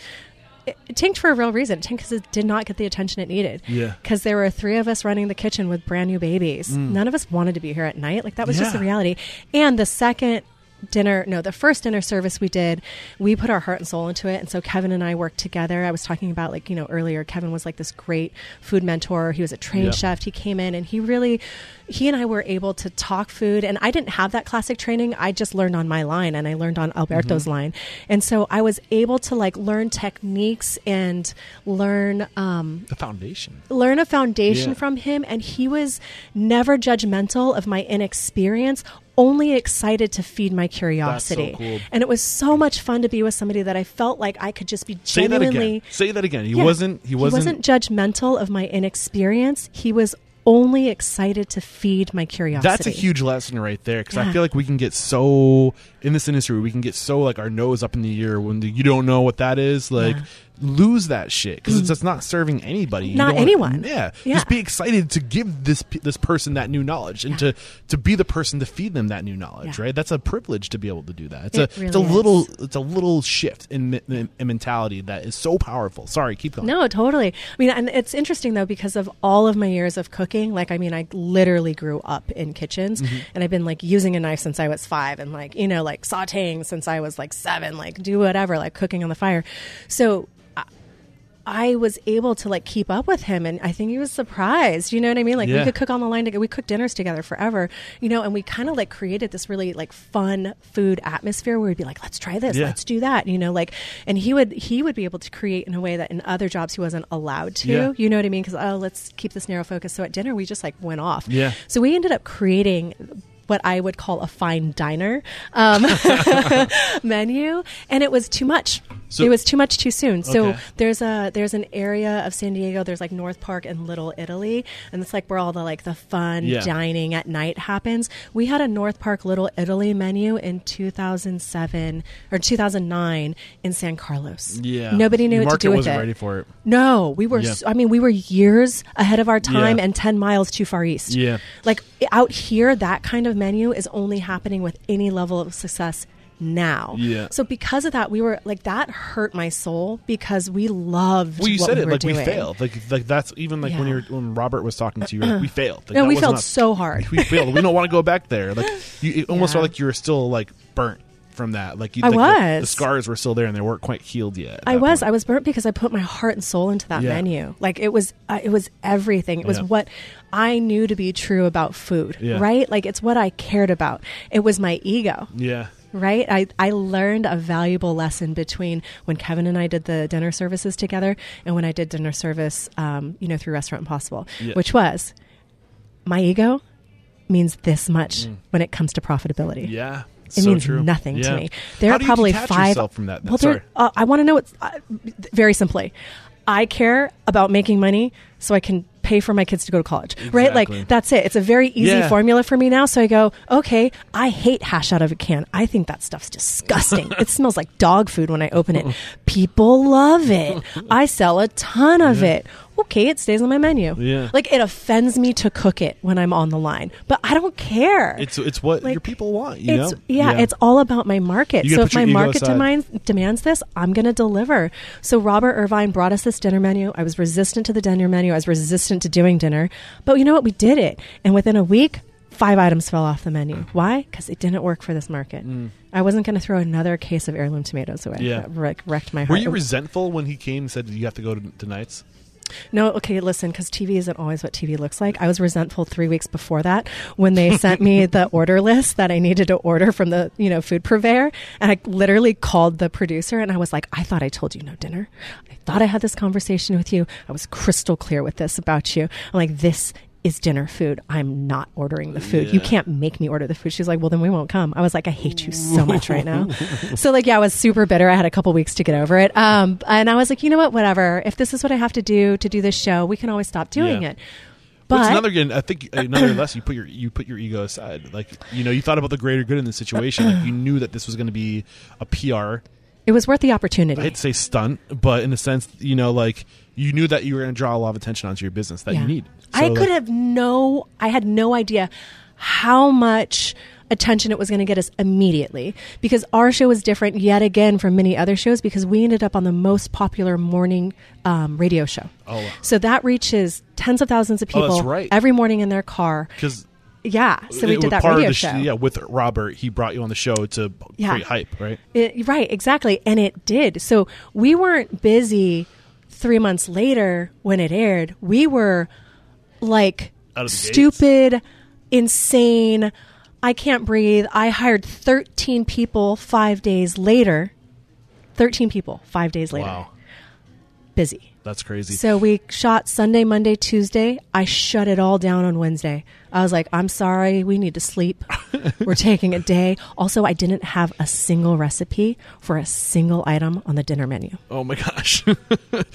It, it tanked for a real reason. It tanked because it did not get the attention it needed. Yeah. Because there were three of us running the kitchen with brand new babies. None of us wanted to be here at night. Like that was just Mm. The reality. And the second dinner no the first dinner service we did we put our heart and soul into it. And so kevin and i worked together. I was talking about like you know earlier kevin was like this great food mentor. He was a trained Yeah. chef. He came in and he really he and i were able to talk food. And i didn't have that classic training. I just learned on my line and i learned on alberto's line. And so i was able to like learn techniques and learn um The foundation. learn a foundation Yeah. from him. And he was never judgmental of my inexperience only excited to feed my curiosity cool. and it was so much fun to be with somebody that i felt like i could just be Say that genuinely again. Say that again. He Yeah. wasn't. He wasn't. judgmental of my inexperience he was only excited to feed my curiosity That's a huge lesson right there because I feel like we can get so in this industry we can get so like our nose up in the air when the, you don't know what that is like Yeah. Lose that shit because it's just not serving anybody Not don't wanna- anyone. yeah. Yeah. just be excited to give this this person that new knowledge and to to be the person to feed them that new knowledge Yeah. right that's a privilege to be able to do that it's It a it's a little is. it's a little shift in, in, in mentality that is so powerful sorry keep going No, totally. I mean, and it's interesting though because of all of my years of cooking. Like, I mean, I literally grew up in kitchens, Mm-hmm. and I've been like using a knife since I was five, and like you know, like sautéing since I was like seven. Like, do whatever, like cooking on the fire. So. I- was able to like keep up with him, and I think he was surprised. You know what I mean? Like Yeah. we could cook on the line together. We cooked dinners together forever, you know, and we kind of like created this really like fun food atmosphere where we'd be like, "Let's try this, Yeah. let's do that," you know, like, and he would he would be able to create in a way that in other jobs he wasn't allowed to. Yeah. You know what I mean? Because oh, let's keep this narrow focus. So at dinner we just like went off. Yeah. So we ended up creating what I would call a fine diner um, menu, and it was too much. So- it was too much too soon. So Okay. there's a there's an area of San Diego. There's like North Park and Little Italy, and it's like where all the like the fun Yeah. dining at night happens. We had a North Park Little Italy menu in 2007 or 2009 in San Carlos. yeah nobody knew Your what to do with wasn't it. ready for it No, we were. Yeah. s I mean, we were years ahead of our time Yeah. and ten miles too far east. Yeah. like out here, that kind of menu is only happening with any level of success now. Yeah. So because of that, we were like that hurt my soul because we loved. Well, you said we it like doing. we failed. Like like that's even like when you're when Robert was talking to you, like, we failed. Like, No, we was failed so hard. We failed. We don't want to go back there. Like you, it almost Yeah. felt like you were still like burnt. from that. Like you, I like the- The, scars were still there and they weren't quite healed yet. I was. point. I was burnt because I put my heart and soul into that Yeah. menu. Like it was. Uh, it was everything. It was Yeah. what I knew to be true about food. Yeah. Right. Like it's what I cared about. It was my ego. Yeah. Right. I, I learned a valuable lesson between when Kevin and I did the dinner services together and when I did dinner service, um, you know, through Restaurant Impossible, Yeah. which was my ego means this much when it comes to profitability. Mm. Yeah. It so means true. nothing Yeah. to me. There How are probably five. from that. then? Well, there, Sorry. uh, I want to know what's uh, very simply. I care about making money so I can pay for my kids to go to college. Right? Like that's it. It's a very easy Yeah. formula for me now. So I go, okay, I hate hash out of a can. I think that stuff's disgusting. it smells like dog food when I open it. People love it. I sell a ton of it. Okay, it stays on my menu. Yeah. Like it offends me to cook it when I'm on the line, but I don't care. It's it's what Like, your people want. You it's know. yeah, it's all about my market. You So if put your my ego market aside. demands demands this, I'm going to deliver. So Robert Irvine brought us this dinner menu. I was resistant to the dinner menu. I was resistant to doing dinner, but you know what? We did it, and within a week, five items fell off the menu. Why? Because it didn't work for this market. I wasn't going to throw another case of heirloom tomatoes away. Mm. Yeah. That wreck- wrecked my heart. Were you resentful when he came and said you have to go to, to nights? no, okay, listen, because TV isn't always what TV looks like. I was resentful three weeks before that when they sent me the order list that I needed to order from the you know food purveyor, and I literally called the producer and I was like, I thought I told you no dinner. I thought I had this conversation with you. I was crystal clear with this about you. I'm like, this is dinner food. I'm not ordering the food. You can't make me order the food. She's like, well, then we won't come. I was like, I hate you so much right now. so like, yeah, I was super bitter. I had a couple weeks to get over it. Um, and I was like, you know what? Whatever. If this is what I have to do to do this show, we can always stop doing Yeah. it. But another again? I think another lesson you put your you put your ego aside. Like you know, you thought about the greater good in the situation. like you knew that this was going to be a PR. it was worth the opportunity. I'd say stunt, but in a sense, you know, like you knew that you were going to draw a lot of attention onto your business that Yeah. you need. I could like, have no, I had no idea how much attention it was going to get us immediately because our show was different yet again from many other shows because we ended up on the most popular morning um, radio show. Oh, wow. So that reaches tens of thousands of Oh, people that's right. every morning in their car. because Yeah. So we it did that radio show. sh- yeah, with Robert, he brought you on the show to Yeah. create hype, right? It, right, exactly. And it did. So we weren't busy three months later when it aired. We were like the gates. stupid, insane. I can't breathe. I hired 13 people five days later. 13 people five days later. Wow, Busy. that's crazy. So we shot Sunday, Monday, Tuesday. I shut it all down on Wednesday. I was like, I'm sorry, we need to sleep. We're taking a day. Also, I didn't have a single recipe for a single item on the dinner menu. oh my gosh.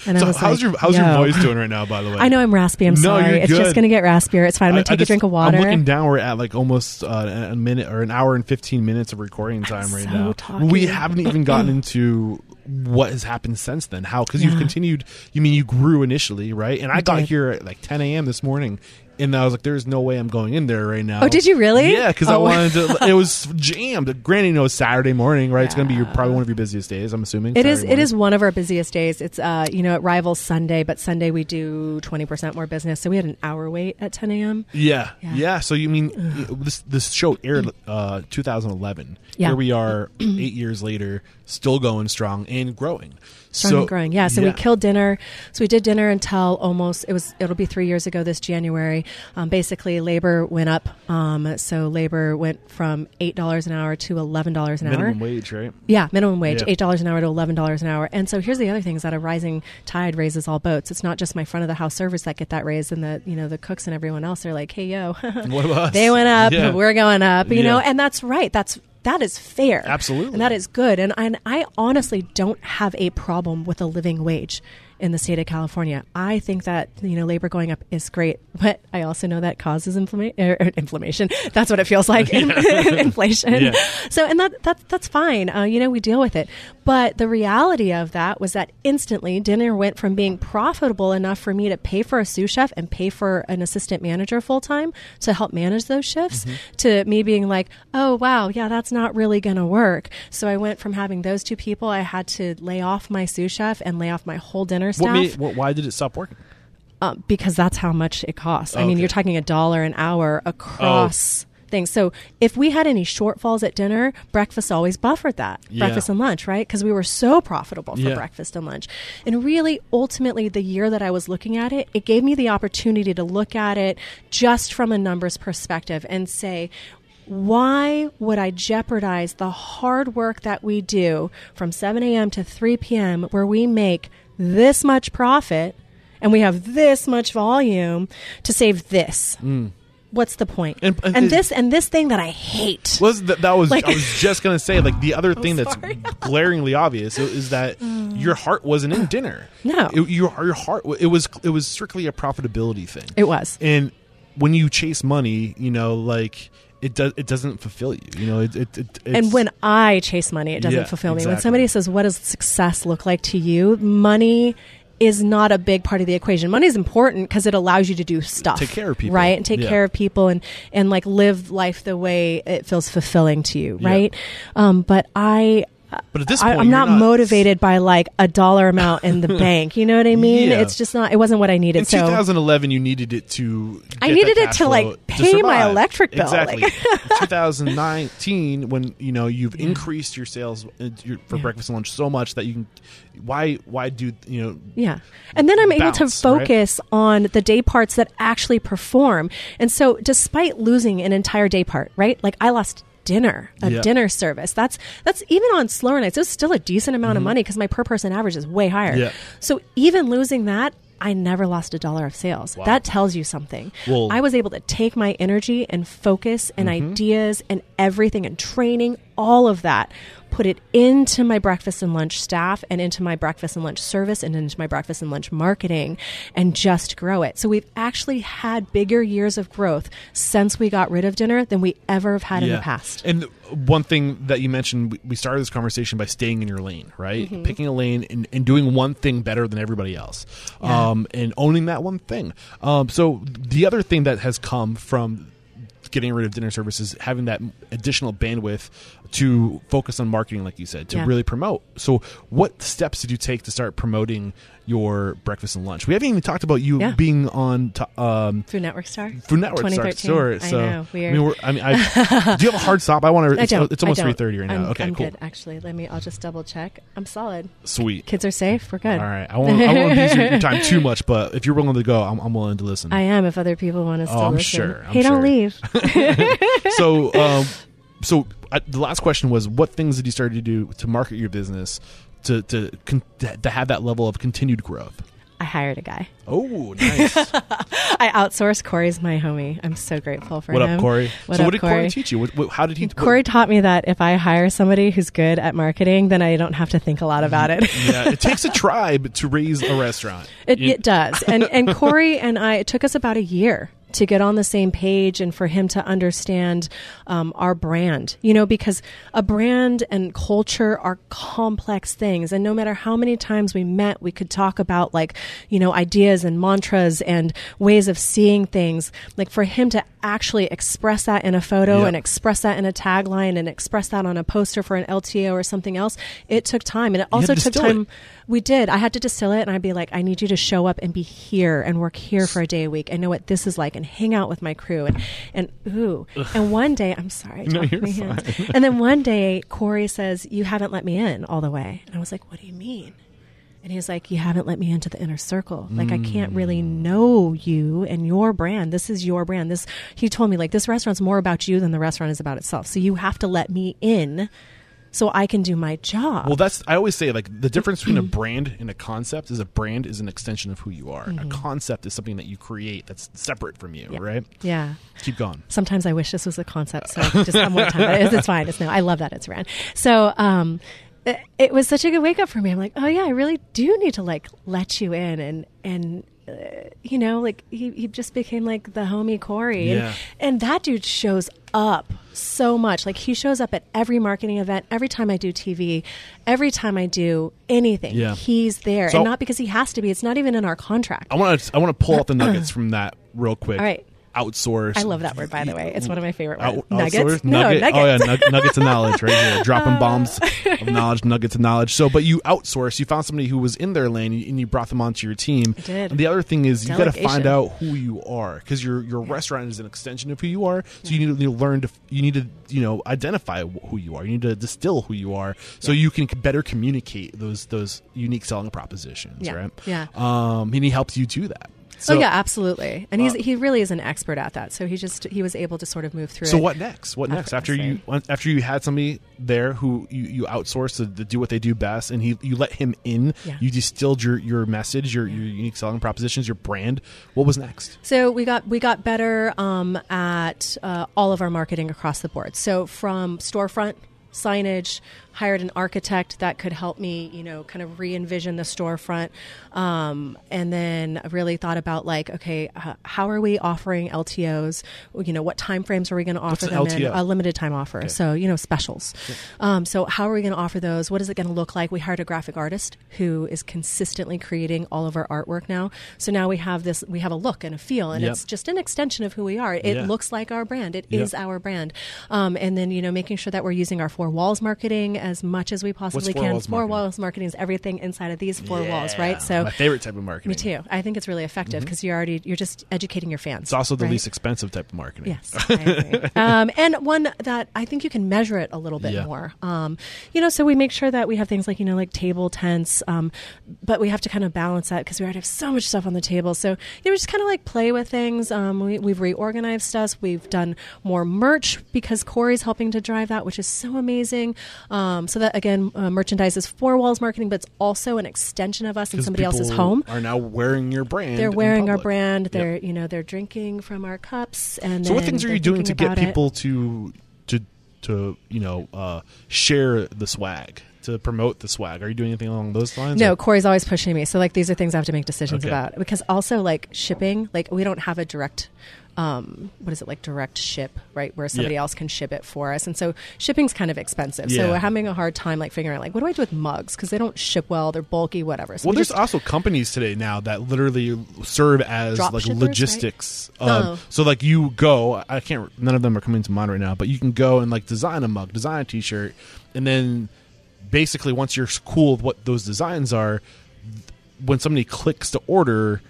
And I so how's like, your how's yo. your voice doing right now? By the way, I know I'm raspy. I'm No, sorry. It's just going to get raspier. It's fine. I'm going to I- I take just- a drink of water. I'm looking down. We're at like almost uh, a minute or an hour and 15 minutes of recording time right so now. talky. We haven't even gotten into what has happened since then. How? Because you've continued. You mean you grew initially, right? And I, I got did. here at like 10 a.m. this morning. And I was like, "There's no way I'm going in there right now." Oh, did you really? Yeah, because I Oh. wanted to. It was jammed. Granted, you know, it's Saturday morning, right? It's going to be your, probably one of your busiest days. I'm assuming. It is. Saturday It is morning. one of our busiest days. It's uh, you know, it rivals Sunday, but Sunday we do twenty percent more business. So we had an hour wait at ten a.m. Yeah, yeah. Yeah. So you mean this this show aired uh 2011. Yeah. Here we are, eight years later, still going strong and growing. Strong so and growing. Yeah. So we killed dinner. So we did dinner until almost it was. It'll be three years ago this January. Um, basically, labor went up. Um, so labor went from eight dollars an hour to eleven dollars an minimum hour. Minimum wage, right? Yeah, minimum wage, Yeah. eight dollars an hour to eleven dollars an hour. And so here's the other thing: is that a rising tide raises all boats. It's not just my front of the house servers that get that raise, and the you know the cooks and everyone else are like, hey yo, What about us? they went up, Yeah. we're going up, you Yeah. know, and that's right. That's that is fair, Absolutely. and that is good. And I, I honestly don't have a problem with a living wage in the state of California. I think that you know labor going up is great, but I also know that causes inflama- er, inflammation. That's what it feels like, inflation. Yeah. So, and that, that that's fine. Uh, you know, we deal with it. But the reality of that was that instantly dinner went from being profitable enough for me to pay for a sous chef and pay for an assistant manager full time to help manage those shifts to me being like, oh, wow, yeah, that's not really going to work. So I went from having those two people, I had to lay off my sous chef and lay off my whole dinner staff What made, what, why did it stop working? uh, because that's how much it costs. I mean, you're talking a dollar an hour across things. So if we had any shortfalls at dinner, breakfast always buffered that. Yeah. Breakfast and lunch, right? Because we were so profitable for Yeah. breakfast and lunch. And really, ultimately, the year that I was looking at it, it gave me the opportunity to look at it just from a numbers perspective and say, why would I jeopardize the hard work that we do from 7 a.m. to 3 p.m., where we make this much profit and we have this much volume to save this? Mm. What's the point? And- uh, And, and- this and this thing that I hate. was that, that was Like- I was just gonna say like the other thing that's glaringly obvious is that mm. your heart wasn't in dinner. No. It- your your heart it was it was strictly a profitability thing. It was. and when you chase money, you know, like it does it doesn't fulfill you. You know, it, it, it it's, and when I chase money, it doesn't Yeah, fulfill me. When somebody says, "What does success look like to you?" Money is not a big part of the equation. Money is important because it allows you to do stuff, Take care of people. right, and take Yeah. care of people, and and like live life the way it feels fulfilling to you, Yeah. right? Um, but I. But at this I, point, I'm not, not- motivated by like a dollar amount in the bank. You know what I mean? Yeah. It's just not. It wasn't what I needed. in so 2011, you needed it to. I needed it to, like, flow to pay my electric bill, Exactly. like- 2019, when you know you've increased your sales uh, for Yeah. breakfast and lunch so much that you can, why why do you know? Yeah. And then I'm able to Bounce, right? focus on the day parts that actually perform. And so despite losing an entire day part, right? Like I lost dinner, a Yeah. dinner service. That's that's even on slower nights. It's still a decent amount of money because my per person average is way higher. Mm-hmm. Yeah. So even losing that, I never lost a dollar of sales. Wow. That tells you something. Well- Mm-hmm. I was able to take my energy and focus and ideas and everything and training, all of that, put it into my breakfast and lunch staff and into my breakfast and lunch service and into my breakfast and lunch marketing and just grow it. So we've actually had bigger years of growth since we got rid of dinner than we ever have had in the past. And one thing that you mentioned, we- we started this conversation by staying in your lane, right? Mm-hmm. Picking a lane and, and doing one thing better than everybody else, Yeah. um, and owning that one thing. Um, so the other thing that has come from getting rid of dinner services, having that additional bandwidth to focus on marketing, like you said, to Yeah. really promote. So, what steps did you take to start promoting your breakfast and lunch? We haven't even talked about you Yeah. being on to, um, Food Network Star. Food Network Star 2013. Store. I know, weird. I mean, we're, I mean, I, do you have a hard stop? I want to. I It's, it's almost I three thirty right now. I'm, okay, I'm cool, good. Actually, let me. I'll just double check. I'm solid. sweet. Kids are safe. We're good. All right, I won't. I won't abuse your, your time too much, but if you're willing to go, I'm, I'm willing to listen. I am. If other people want to still I'm listen. sure, I'm hey, don't leave. so, um, so uh, the last question was, what things did you start to do to market your business to to con- to have that level of continued growth? I hired a guy. Oh, nice. I outsourced. Corey's my homie. I'm so grateful for what him. up, Corey? What so, up, what did Corey? Corey? teach you? What, what, how did he? Corey taught me that if I hire somebody who's good at marketing, then I don't have to think a lot mm-hmm. about it. yeah, it takes a tribe to raise a restaurant. It, it does. And and Corey and I, it took us about a year to get on the same page and for him to understand um, our brand. You know, because a brand and culture are complex things, and no matter how many times we met, we could talk about like you know ideas and mantras and ways of seeing things. Like for him to actually express that in a photo Yeah. and express that in a tagline and express that on a poster for an LTO or something else, it took time, and it also to took distill it. time. We did. I had to distill it and I'd be like, I need you to show up and be here and work here for a day a week and know what this is like and hang out with my crew and, and ooh. And one day, I'm sorry. No, you're hands. and then one day, Corey says, You haven't let me in all the way. And I was like, What do you mean? And he was like, You haven't let me into the inner circle. Like, I can't really Mm. know you and your brand. This is your brand. This, he told me, like, this restaurant's more about you than the restaurant is about itself. So you have to let me in so I can do my job. Well, that's I always say like the difference between a brand and a concept is a brand is an extension of who you are. A concept is something that you create that's separate from you, Mm-hmm. Yeah. right? yeah. Keep going. Sometimes I wish this was a concept, so just have more time. It's, it's fine. It's no. I love that it's ran. So um, it was such a good wake up for me. I'm like, oh yeah, I really do need to like let you in and and. Uh, you know, like he, he just became like the homie Corey, Yeah. and, and that dude shows up so much. Like he shows up at every marketing event, every time I do TV, every time I do anything. Yeah. He's there, So- and not because he has to be. It's not even in our contract. I want to I want to pull out the nuggets from that real quick. All right. Outsource. I love that word, by the way. It's one of my favorite words. Out- nuggets? outsource? No, nuggets. Oh yeah, nug- nuggets of knowledge right here, dropping bombs of knowledge, nuggets of knowledge. So, but you outsource. You found somebody who was in their lane, and you brought them onto your team. I did. And the other thing is, you got to find out who you are because your your restaurant is an extension of who you are. So you need to learn to you need to you know identify who you are. You need to distill who you are, so you can better communicate those those unique selling propositions. Yeah. Right. Yeah. Um, and he helps you do that. Oh yeah, absolutely. And he's Uh, he really is an expert at that. So he just he was able to sort of move through So what next? What next? After you after you had somebody there who you, you outsourced to, to do what they do best, and he you let him in. Yeah. You distilled your your message, your your unique selling propositions, your brand. What was next? So we got we got better um, at uh, all of our marketing across the board. So from storefront signage, hired an architect that could help me, you know, kind of re-envision the storefront, um, and then I really thought about like, okay, uh, how are we offering LTOs? You know, what time frames are we going to offer them in? A limited time offer. So you know, specials. Um, so how are we going to offer those? What is it going to look like? We hired a graphic artist who is consistently creating all of our artwork now. So now we have this, we have a look and a feel, and Yep. it's just an extension of who we are. It Yeah. looks like our brand. It Yep. is our brand. Um, and then you know, making sure that we're using our four walls marketing as much as we possibly four can. walls four marketing? walls marketing is everything inside of these four walls, right? So my favorite type of marketing. me too. I think it's really effective because you're already you're just educating your fans. It's also the right? least expensive type of marketing. Yes, um, and one that I think you can measure it a little bit Yeah. more. Um, you know, so we make sure that we have things like you know like table tents, um, but we have to kind of balance that because we already have so much stuff on the table. So you know, we just kind of like play with things. Um, we, we've reorganized us. We've done more merch because Corey's helping to drive that, which is so amazing. Um, so that again, uh, merchandise is four walls marketing, but it's also an extension of us in somebody else's home. Are now wearing your brand. They're wearing our brand. They're you know they're drinking from our cups. And So what things are you doing to get about it. people to to to you know uh, share the swag to promote the swag? Are you doing anything along those lines? No, or- Corey's always pushing me. So like these are things I have to make decisions Okay. about because also like shipping, like we don't have a direct um what is it like direct ship, right? Where somebody Yeah. else can ship it for us. And so shipping's kind of expensive. Yeah. So we're having a hard time like figuring out like what do I do with mugs because they don't ship well, they're bulky, whatever. So Well, we there's also companies today now that literally serve as like shippers, right? logistics. Um, Oh. So like you go, I can't. None of them are coming to mind right now, but you can go and like design a mug, design a T-shirt, and then basically once you're cool with what those designs are, when somebody clicks to order,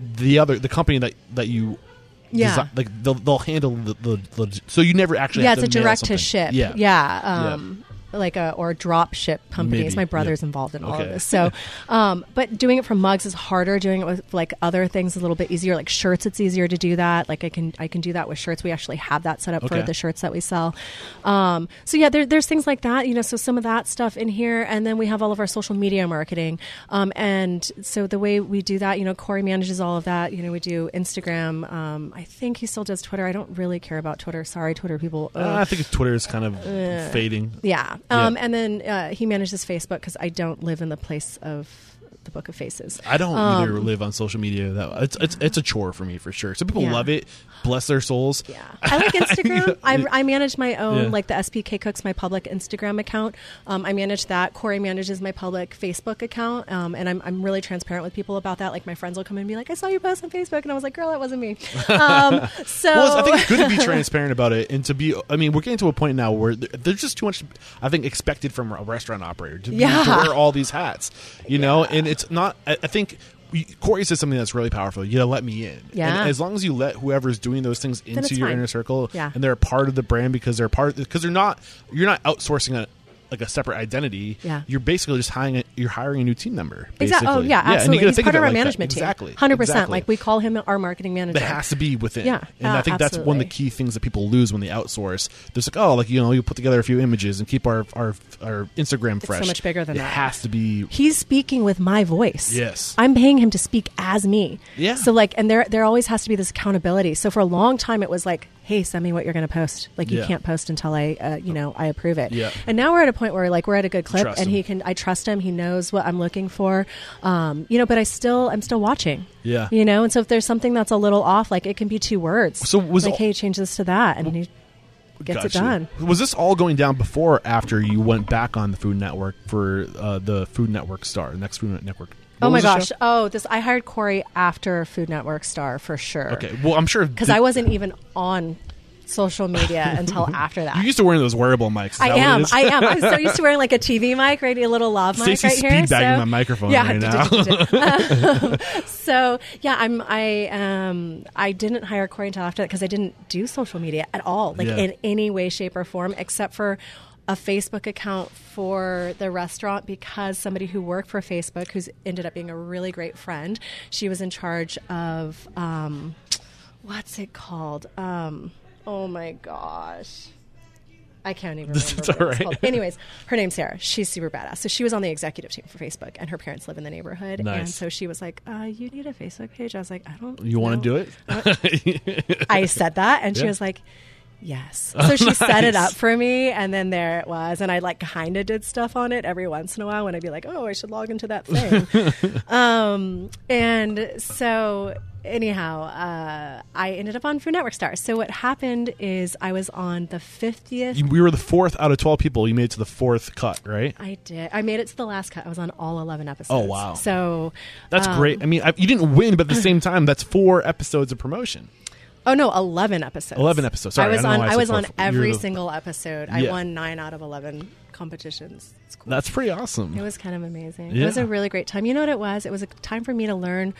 the other the company that that you Yeah. desi- like they'll, they'll handle the, the, the so you never actually yeah, it's a direct to ship yeah yeah. Um, Like a or drop ship companies. Maybe, My brother's yeah. involved in all Okay. of this. So, um, but doing it from mugs is harder. Doing it with like other things is a little bit easier. Like shirts, it's easier to do that. Like I can I can do that with shirts. We actually have that set up Okay. for the shirts that we sell. Um, so yeah, there, there's things like that. You know, so some of that stuff in here, and then we have all of our social media marketing. Um, and so the way we do that, you know, Corey manages all of that. You know, we do Instagram. Um, I think he still does Twitter. I don't really care about Twitter. Sorry, Twitter people. Uh, I think Twitter is kind of fading. Yeah. Um, Yeah. And then uh, he manages Facebook because I don't live in the place of the Book of Faces. I don't Um, either live on social media. That it's it's it's a chore for me for sure. Some people Yeah. love it, bless their souls. Yeah, I like Instagram. I, I manage my own, Yeah. like the SPK Cooks, my public Instagram account. Um, I manage that. Corey manages my public Facebook account, um, and I'm, I'm really transparent with people about that. Like my friends will come in and be like, "I saw you post on Facebook," and I was like, "Girl, that wasn't me." Um, so Well, I think it's good to be transparent about it and to be. I mean, we're getting to a point now where there- there's just too much. I think expected from a restaurant operator to, be, to wear all these hats, you know. And it's not. I, I think Corey said something that's really powerful. You gotta let me in. Yeah. And as long as you let whoever's doing those things into your fine. inner circle, Yeah. and they're a part of the brand because they're part because they're not. You're not outsourcing a like a separate identity. Yeah. You're basically just hiring. A, you're hiring a new team member. Exactly. Oh, yeah, absolutely. gotta He's part of our it like that. management team. Exactly. Hundred percent. Like we call him our marketing manager. that has to be within. Yeah, and I uh, think that's one of the key things that people lose when they outsource. There's like, oh, like you know, you put together a few images and keep our our, our Instagram fresh. so much bigger than it that. has to be. He's speaking with my voice. Yes. I'm paying him to speak as me. Yeah. So like, and there there always has to be this accountability. So for a long time, it was like, hey, send me what you're going to post. Like you Yeah. can't post until I, uh, you know, I approve it. Yeah. And now we're at a point where like we're at a good clip, Trust and him. he can. I trust him. He knows what I'm looking for. Um, you know, but I still I'm still watching. Yeah. You know, and so if there's something that's a little off, like it can be two words. So was like, all- hey, change this to that, and he gets it done. Was this all going down before or after you went back on the Food Network for uh, the Food Network Star, the next Food Network oh my gosh. Oh, this I hired Corey after Food Network Star for sure. Okay. Well, I'm sure Because I wasn't even on social media until after that. You used to wearing those wearable mics. Is I what am. I am. I'm so used to wearing like a TV mic, right? A little lav mic right here. bagging so, my microphone yeah, right now. so yeah, I'm. I um. I didn't hire Corey until after that because I didn't do social media at all, like Yeah. in any way, shape, or form, except for a Facebook account for the restaurant because somebody who worked for Facebook, who's ended up being a really great friend, she was in charge of um, what's it called? Um, oh my gosh. I can't even remember. What all it's called. Anyways, her name's Sarah. She's super badass. So she was on the executive team for Facebook, and her parents live in the neighborhood. Nice. And so she was like, uh, "You need a Facebook page." I was like, "I don't." You want to do it? I said that, and she was like, "Yes." So she set it up for me, and then there it was, and I like kind of did stuff on it every once in a while when I'd be like, "Oh, I should log into that thing." um, and so anyhow, uh, I ended up on Food Network Stars. So what happened is I was on the fiftieth. You- we were the fourth out of 12 people. You made it to the fourth cut, right? I did. I made it to the last cut. I was on all eleven episodes. Oh, wow. So That's um, great. I mean, I, you didn't win, but at the same time, that's four episodes of promotion. Oh no, eleven episodes. 11 episodes. Sorry, I was I on. I I was on You're every the- single episode. I Yeah. won nine out of eleven competitions. It's cool. That's pretty awesome. It was kind of amazing. Yeah. It was a really great time. You know what it was? It was a time for me to learn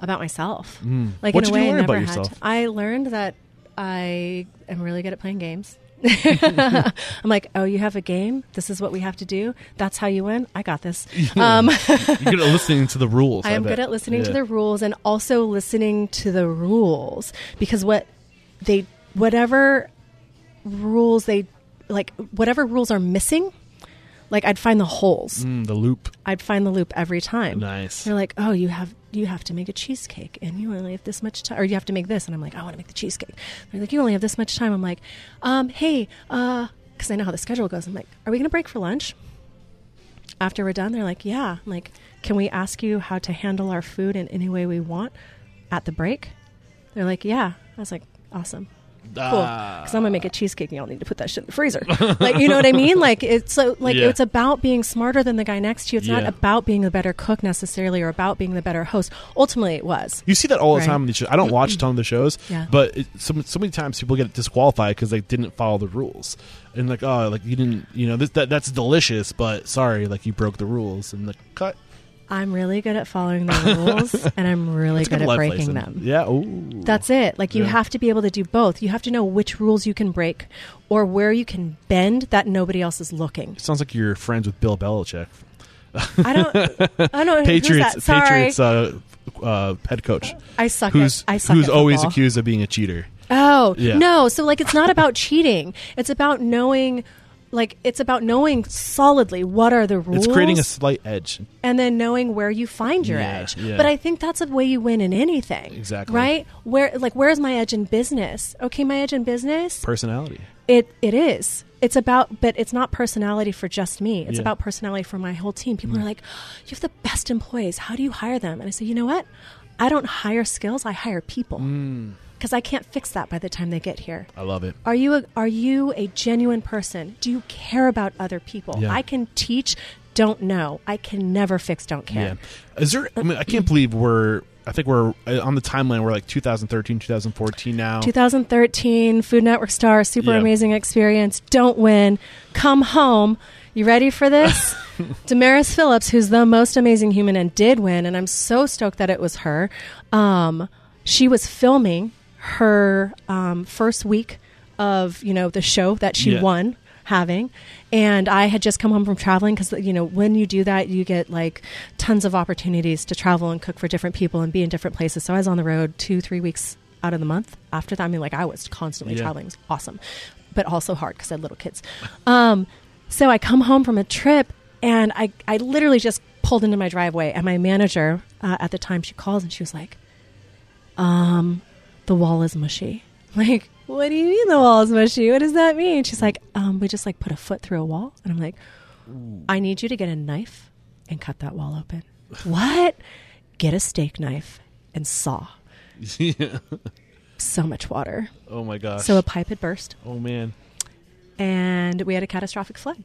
about myself. Like Mm. What in a way I never about had. yourself? I learned that I am really good at playing games. I'm like, oh, you have a game. This is what we have to do. That's how you win. I got this. Um, You're good at listening to the rules. I am bet. good at listening to the rules and also listening to the rules because what they whatever rules they like whatever rules are missing like I'd find the holes. Mm, the loop. I'd find the loop every time. Nice. They're like, "Oh, you have you have to make a cheesecake and you only have this much time or you have to make this." And I'm like, "I want to make the cheesecake." They're like, "You only have this much time." I'm like, "Um, hey, uh cuz I know how the schedule goes. I'm like, "Are we going to break for lunch?" After we're done, they're like, "Yeah." I'm like, "Can we ask you how to handle our food in any way we want at the break?" They're like, "Yeah." I was like, "Awesome." Cool, Ah. because I'm gonna make a cheesecake, and y'all need to put that shit in the freezer. like, you know what I mean? Like, it's so like Yeah. it's about being smarter than the guy next to you. It's not about being the better cook necessarily, or about being the better host. Ultimately, it was. You see that all the time in these shows. I don't watch a ton of the shows, Yeah. but it, so, so many times people get disqualified because they didn't follow the rules. And like, oh, like you didn't, you know, this, that that's delicious, but sorry, like you broke the rules and the cut. I'm really good at following the rules, and I'm really It's good at breaking lesson. them. Yeah. Ooh. That's it. Like you Yeah. have to be able to do both. You have to know which rules you can break, or where you can bend that nobody else is looking. Sounds like you're friends with Bill Belichick, I don't. I don't. know Patriots. Who's Patriots uh, uh, head coach, I suck. who's at, I suck who's always accused of being a cheater. Oh, Yeah. no. So, like, it's not about cheating. It's about knowing, like, it's about knowing solidly what are the rules. It's creating a slight edge. and then knowing where you find your Yeah, edge. yeah. But I think that's a way you win in anything. Exactly. Right? Where, like, where's my edge in business? Okay, my edge in business? Personality. It, it is. It's about, but it's not personality for just me. It's Yeah. Mm. about personality for my whole team. People are like, you have the best employees. How do you hire them? And I say, you know what? I don't hire skills. I hire people. Mm. Because I can't fix that by the time they get here. I love it. Are you a, are you a genuine person? Do you care about other people? Yeah. I can teach, don't know. I can never fix, don't care. Yeah. Is there? I mean, I can't believe we're. I think we're uh, on the timeline. We're like 2013, 2014 now. 2013 Food Network star, super Yeah. amazing experience. Don't win, come home. You ready for this? Damaris Phillips, who's the most amazing human and did win, and I'm so stoked that it was her. Um, she was filming her um, first week of you know the show that she Yeah. won having. And i had just come home from traveling because you know when you do that you get like tons of opportunities to travel and cook for different people and be in different places. So i was on the road two three weeks out of the month after that. I mean like i was constantly Yeah. traveling. It was awesome but also hard because i had little kids. Um, so i come home from a trip and i, I literally just pulled into my driveway and my manager uh, at the time she calls and she was like um, the wall is mushy. Like, what do you mean the wall is mushy? What does that mean? She's like, um, we just like put a foot through a wall. And I'm like, I need you to get a knife and cut that wall open. what? Get a steak knife and saw. yeah. So much water. Oh my gosh. So a pipe had burst oh man. and we had a catastrophic flood.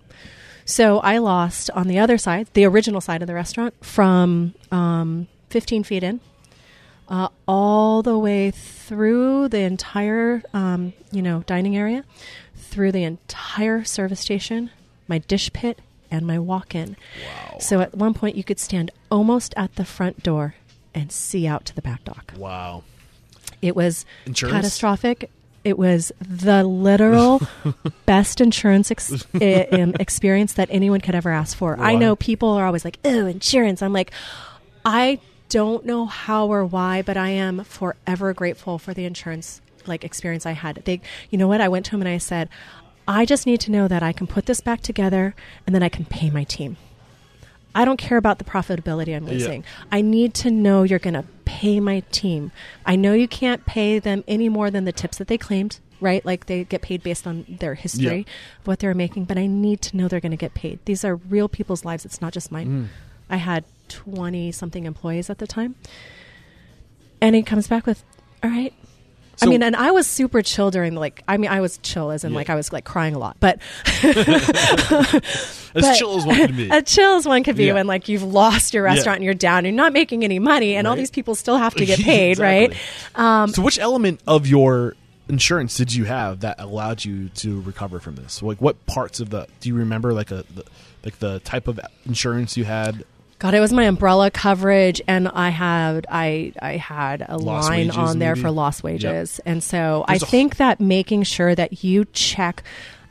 So I lost on the other side, the original side of the restaurant, from um, 15 feet in. Uh, all the way through the entire, um, you know, dining area, through the entire service station, my dish pit, and my walk-in. Wow. So at one point, you could stand almost at the front door and see out to the back dock. Wow. It was Insurance? catastrophic. It was the literal best insurance ex- i- um, experience that anyone could ever ask for. I know people are always like, "Oh, insurance." I'm like, I don't know how or why, but I am forever grateful for the insurance like experience I had. They, you know what? I went to him and I said, "I just need to know that I can put this back together and then I can pay my team." I don't care about the profitability I'm losing. I need to know you're going to pay my team. I know you can't pay them any more than the tips that they claimed, right? Like they get paid based on their history of what they're making, but I need to know they're going to get paid. These are real people's lives. It's not just mine. Mm. I had 20 something employees at the time. And he comes back with, all right. I mean, and I was super chill during like, I mean, I was chill as in Yeah. like I was like crying a lot, but As but- chill as one can be. as chill as one could be Yeah. when like you've lost your Yeah. restaurant and you're down, you're not making any money, and all these people still have to get paid, Exactly. right? Um, so, which element of your insurance did you have that allowed you to recover from this? Like, what parts of the do you remember? Like a the, like the type of insurance you had. God, it was my umbrella coverage, and I had I I had a Lost line on there maybe? for lost wages, and so There's I think that making sure that you check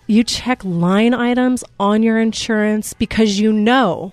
you check line items on your insurance because you know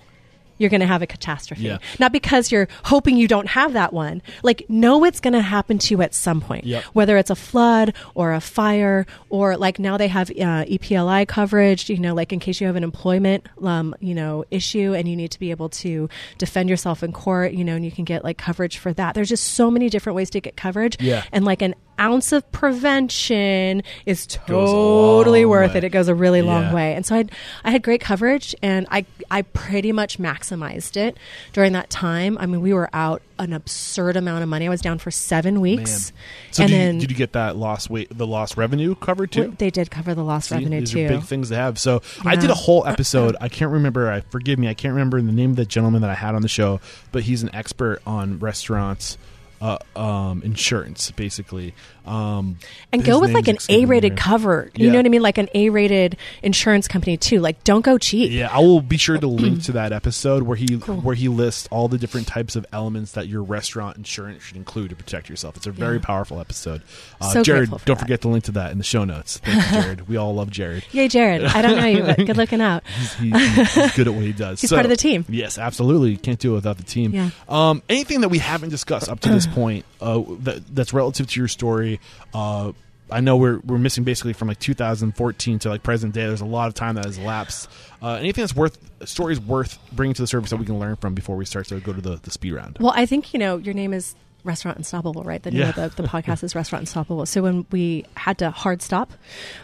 you're going to have a catastrophe, Yeah. not because you're hoping you don't have that one. Like, know it's going to happen to you at some point, Yep. whether it's a flood or a fire, or like now they have uh, EPLI coverage. You know, like in case you have an employment, um, you know, issue and you need to be able to defend yourself in court. You know, and you can get like coverage for that. There's just so many different ways to get coverage. Yeah. and like an ounce of prevention is totally worth way. it. It goes a really long Yeah. way. And so I had, I had great coverage and I, I pretty much maximized it during that time. I mean, we were out an absurd amount of money. I was down for seven weeks. So, and did, then you, did you get that lost weight, the lost revenue covered too? they did cover the lost See, revenue these too. are big things to have. So I did a whole episode. I can't remember. I forgive me. I can't remember the name of the gentleman that I had on the show, but he's an expert on restaurants. Uh, um, insurance, basically, um, and go with like an A-rated cover. You Yeah. know what I mean? Like an A-rated insurance company too. Like don't go cheap. Yeah, I will be sure to link to that episode where he where he lists all the different types of elements that your restaurant insurance should include to protect yourself. It's a very Yeah. powerful episode. Uh, So Jared, don't that. forget to link to that in the show notes. Thank you, Jared. we all love Jared. Yay, Jared. I don't know you, but good looking out. He's, he, he's good at what he does. He's So- part of the team. Yes, absolutely. Can't do it without the team. Yeah. Um, anything that we haven't discussed up to this point uh, that, that's relative to your story. Uh, I know we're we're missing basically from like 2014 to like present day. There's a lot of time that has elapsed. Uh, anything that's worth stories worth bringing to the surface that we can learn from before we start to go to the, the speed round. Well, I think you know your name is Restaurant Unstoppable, right? The name Yeah. of the, the podcast is Restaurant Unstoppable. So when we had to hard stop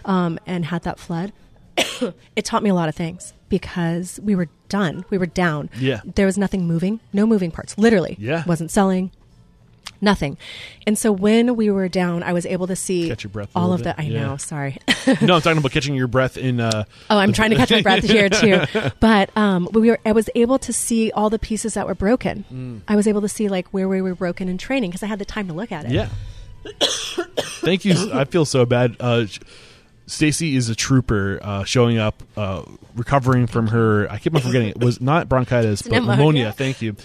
um, and had that flood, it taught me a lot of things because we were done. We were down. Yeah. There was nothing moving, no moving parts. Literally, Yeah. wasn't selling. Nothing, and so when we were down, I was able to see Catch your breath all of the. I Yeah. know, sorry. no, I'm talking about catching your breath in. Uh, Oh, I'm trying to catch my breath here too. But um, we were. I was able to see all the pieces that were broken. Mm. I was able to see like where we were broken in training because I had the time to look at it. Yeah. Thank you. I feel so bad. Uh, Stacey is a trooper, uh, showing up, uh, recovering from her. I keep on forgetting it was not bronchitis, but Pneumonia. pneumonia. Thank you.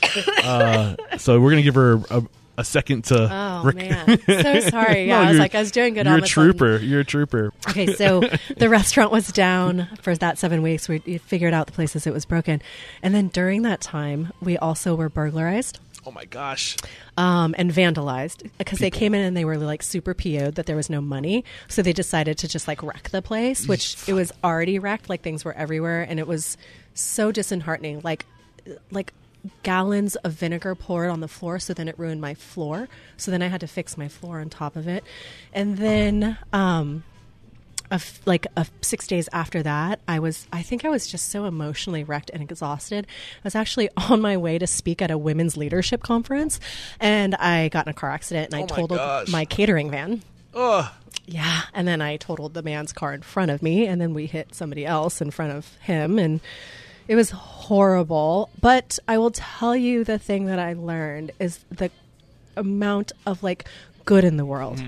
Uh, so we're gonna give her a, a second to. Oh rec- man, so sorry. No, Yeah, I was like, I was doing good. You're all a of a sudden. trooper. You're a trooper. Okay, so the restaurant was down for that seven weeks. We figured out the places it was broken, and then during that time, we also were burglarized. Oh my gosh. um, and vandalized because they came in and they were like super PO'd that there was no money. So they decided to just like wreck the place, which it was already wrecked. Like things were everywhere. And it was so disheartening. Like, like gallons of vinegar poured on the floor. So then it ruined my floor. So then I had to fix my floor on top of it. And then, um, a f- like a f- six days after that, I was I think I was just so emotionally wrecked and exhausted. I was actually on my way to speak at a women's leadership conference, and I got in a car accident and I Oh totaled gosh. my catering van. Ugh. Yeah, and then I totaled the man's car in front of me, and then we hit somebody else in front of him, and it was horrible. But I will tell you the thing that I learned is the amount of like good in the world.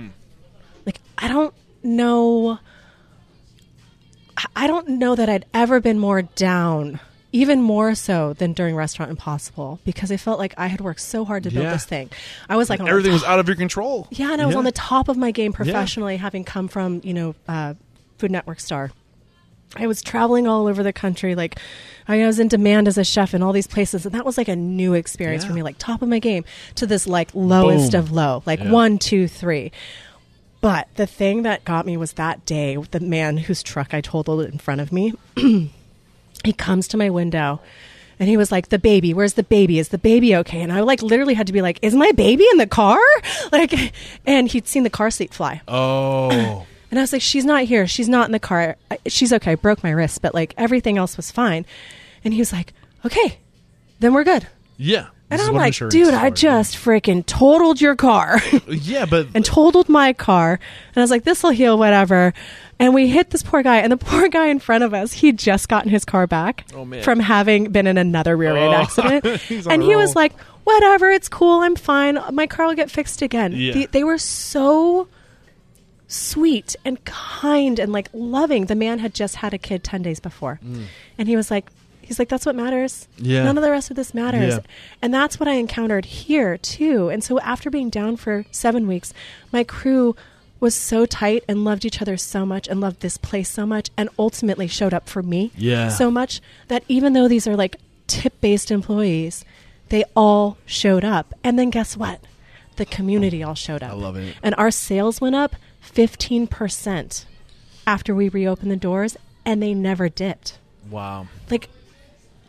Like I don't know I- don't know that I'd ever been more down, even more so than during Restaurant Impossible, because I felt like I had worked so hard to build Yeah. this thing. I was like Everything was out of your control. yeah, and I was on the top of my game professionally, Yeah. having come from you know uh, Food Network star. I was traveling all over the country, like I was in demand as a chef in all these places, and that was like a new experience for me, like top of my game to this like lowest Boom. of low, like Yeah. one, two, three. But the thing that got me was that day, with the man whose truck I totaled in front of me. he comes to my window and he was like the baby where's the baby is the baby okay and i like literally had to be like is my baby in the car like and he'd seen the car seat fly Oh. And i was like she's not here she's not in the car she's okay I broke my wrist but like everything else was fine and he was like okay then we're good yeah. and i'm like dude i just freaking totaled your car Yeah, but and totaled my car. And I was like, this will heal, whatever. And we hit this poor guy, and the poor guy in front of us, he'd just gotten his car back Oh, from having been in another rear end Oh. accident. And he roll. was like, whatever, it's cool, I'm fine. My car will get fixed again. Yeah. The- they were so sweet and kind and like loving. The man had just had a kid 10 days before. And he was like, He's like, that's what matters. Mm. Yeah. None of the rest of this matters. Yeah. And that's what I encountered here, too. And so after being down for seven weeks, my crew was so tight and loved each other so much and loved this place so much and ultimately showed up for me Yeah. so much that even though these are like tip based employees, they all showed up. And then guess what? The community all showed up. I love it. And our sales went up 15% after we reopened the doors and they never dipped. Wow. like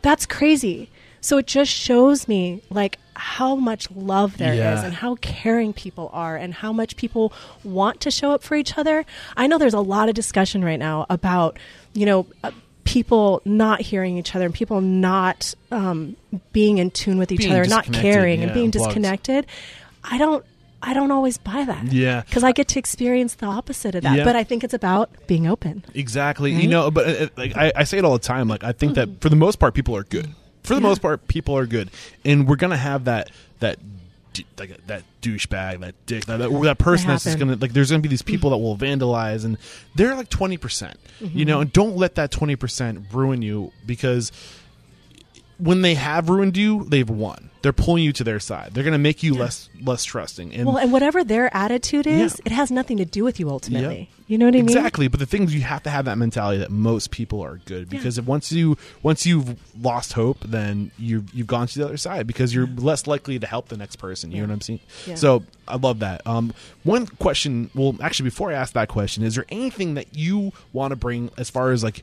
that's crazy. So it just shows me like how much love there is Yeah. and how caring people are and how much people want to show up for each other. I know there's a lot of discussion right now about you know uh, people not hearing each other and people not um, being in tune with each Being other not caring and being disconnected. I don't i don't always buy that Yeah. because i get to experience the opposite of that Yeah. but i think it's about being open Exactly. Right? You know, but uh, like I, I say it all the time. Like I think that for the most part, people are good. For the Yeah. most part, people are good, and we're gonna have that that like that douchebag, that dick, that, that, that person that's just gonna like. There's gonna be these people that will vandalize, and they're like twenty percent. Mm-hmm. You know, and don't let that twenty percent ruin you because when they have ruined you, they've won. They're pulling you to their side. They're gonna make you less less trusting. And well and whatever their attitude is Yeah. it has nothing to do with you ultimately you know what i mean Exactly, but the thing is, you have to have that mentality that most people are good because if once you once you've lost hope, then you you've gone to the other side because you're less likely to help the next person. You know what I'm saying? Yeah. So I love that. Um, one question. Well, actually, before I ask that question, is there anything that you want to bring as far as like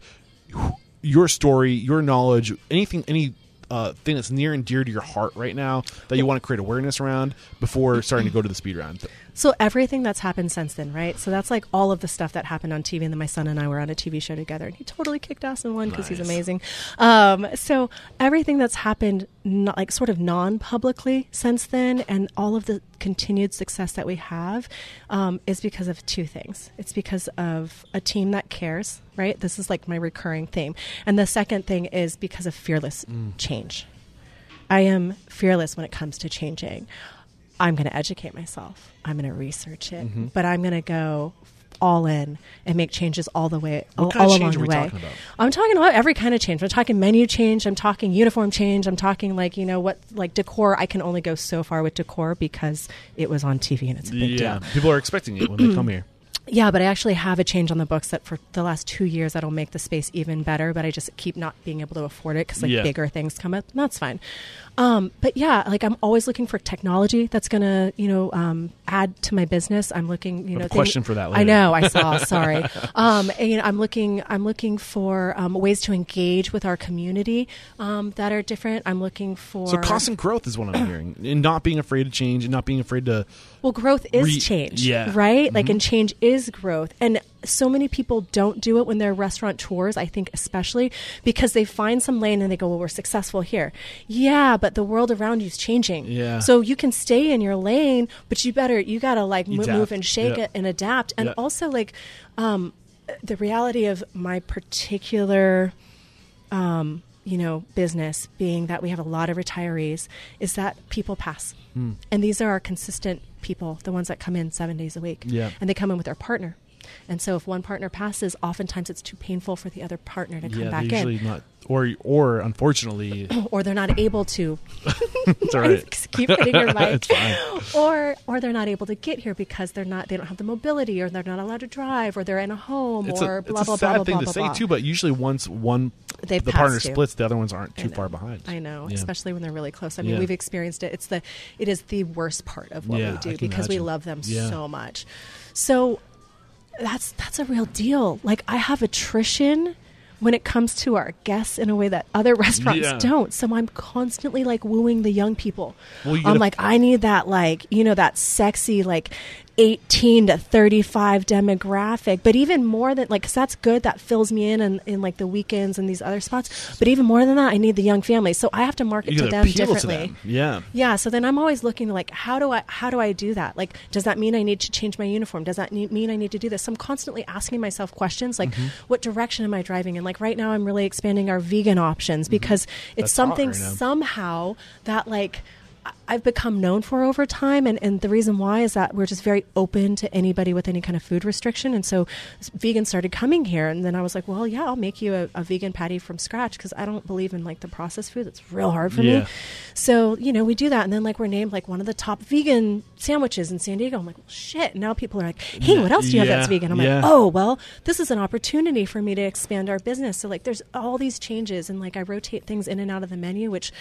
your story, your knowledge, anything, any uh, thing that's near and dear to your heart right now that you want to create awareness around before starting to go to the speed round? So everything that's happened since then, right? So that's like all of the stuff that happened on TV, and then my son and I were on a TV show together, and he totally kicked ass and won because he's amazing. Um, so everything that's happened, not, like sort of non-publicly since then, and all of the continued success that we have, um, is because of two things. It's because of a team that cares, right? This is like my recurring theme, and the second thing is because of fearless change. I am fearless when it comes to changing. I'm going to educate myself. I'm going to research it, Mm-hmm. but I'm going to go all in and make changes all the way, What all, all change along are the way. talking about? I'm talking about every kind of change. I'm talking menu change. I'm talking uniform change. I'm talking like you know what, like decor. I can only go so far with decor because it was on TV and it's a big deal. yeah, deal. people are expecting it when they come here. Yeah, but I actually have a change on the books that for the last two years that'll make the space even better. But I just keep not being able to afford it because like Yeah. bigger things come up. That's fine. Um, but yeah, like I'm always looking for technology that's gonna you know um, add to my business. I'm looking you know have a thing- question for that I know. I saw. sorry. Um, and, you know, I'm looking. I'm looking for um, ways to engage with our community um, that are different. I'm looking for So constant growth is what I'm hearing, and not being afraid to change, and not being afraid to. Well, growth is Re- change, yeah. right? Like, and change is growth. And so many people don't do it when they're restaurateurs, I think, especially because they find some lane and they go, Well, we're successful here. Yeah, but the world around you is changing. Yeah. So you can stay in your lane, but you better, you got to like mo- move and shake Yeah. it and adapt. And Yeah. also, like, um, the reality of my particular um, you know, business being that we have a lot of retirees is that people pass. Hmm. And these are our consistent people, the ones that come in seven days a week. Yeah. And they come in with their partner. And so if one partner passes, oftentimes it's too painful for the other partner to come yeah, back usually in. not, or or unfortunately, Or they're not able to it's all right. keep hitting your mic. Or or they're not able to get here because they're not they don't have the mobility or they're not allowed to drive or they're in a home It's or a, blah it's blah a sad blah thing blah to blah, say blah. too, but usually once one They've the partner you. splits, the other ones aren't too far behind. I know, Yeah. especially when they're really close. I mean, Yeah. we've experienced it. It's the it is the worst part of what we do because we love them so much. So that's that's a real deal. Like I have attrition when it comes to our guests in a way that other restaurants Yeah. don't. So I'm constantly like wooing the young people. Well, I'm like, I need that like, you know, that sexy like 18 to 35 demographic. But even more than like, cause that's good. That fills me in and in like the weekends and these other spots. But even more than that, I need the young families. So I have to market to them appeal to differently. them. Yeah. Yeah, so then I'm always looking like how do I how do I do that? Like does that mean I need to change my uniform? Does that need, mean I need to do this? So I'm constantly asking myself questions like Mm-hmm. what direction am I driving in? Like right now I'm really expanding our vegan options because it's Mm-hmm. That's something right somehow that like I've become known for over time, and, and the reason why is that we're just very open to anybody with any kind of food restriction. And so vegans started coming here, and then I was like, well, yeah, I'll make you a, a vegan patty from scratch because I don't believe in like the processed food. It's real hard for Yeah. me. So, you know, we do that. And then, like, we're named like one of the top vegan sandwiches in San Diego. I'm like, well, shit. And now people are like, hey, what else do you have that's vegan? I'm yeah. like, oh, well, this is an opportunity for me to expand our business. So, like, there's all these changes. And, like, I rotate things in and out of the menu, which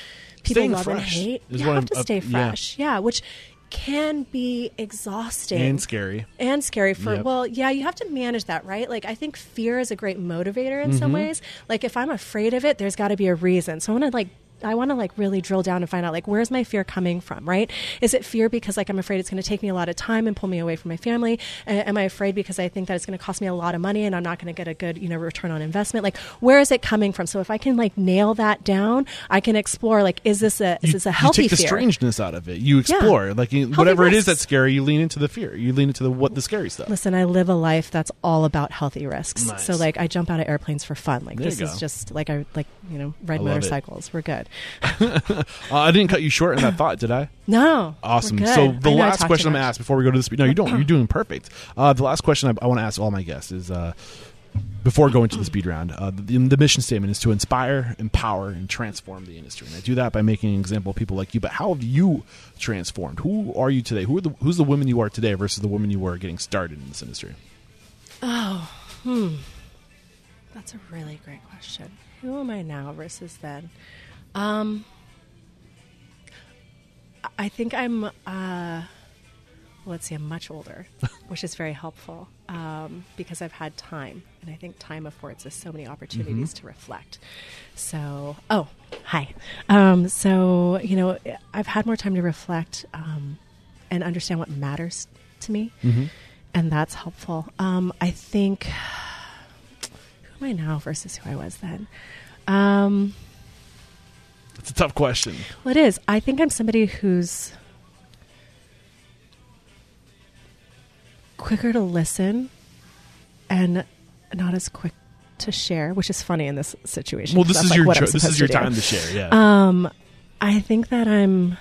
people Staying love and hate. You have to stay yeah. fresh. Yeah. which can be exhausting And scary. and scary for Yep. well yeah you have to manage that right like i think fear is a great motivator in Mm-hmm. some ways like if i'm afraid of it there's got to be a reason so i want to like I want to like really drill down and find out like where's my fear coming from, right? Is it fear because like I'm afraid it's going to take me a lot of time and pull me away from my family? A- am I afraid because I think that it's going to cost me a lot of money and I'm not going to get a good, you know, return on investment? Like where is it coming from? So if I can like nail that down, I can explore like is this a is you, this a healthy you take the fear? strangeness out of it. You explore, like you, whatever it is that's scary, you lean into the fear. You lean into the what the scary stuff. Listen, I live a life that's all about healthy risks. Nice. So like I jump out of airplanes for fun. Like There this is just like I like, you know, ride I motorcycles. We're good. Uh, I didn't cut you short in that thought, did I? No. Awesome. So the I know I last question I'm gonna ask before we go to the speed. No, you don't. You're doing perfect. Uh, the last question I, I want to ask all my guests is. Uh, before going to the speed round, uh, the, the mission statement is to inspire, empower, and transform the industry. And I do that by making an example of people like you. But how have you transformed? Who are you today? Who are the, who's the woman you are today versus the woman you were getting started in this industry? Oh, hmm. That's a really great question. Who am I now versus then? Um, I- think I'm, uh, let's see, I'm much older, which is very helpful um, because I've had time. And I think time affords us so many opportunities to reflect. So, oh, hi. Um, so, you know, I've had more time to reflect um, and understand what matters to me. And that's helpful. Um, I think who am I now versus who I was then? It's a tough question. well, it is. I think I'm somebody who's quicker to listen and not as quick to share, which is funny in this situation. Well, this is like your cho- this is your to time to share. Yeah. Um, I think that I'm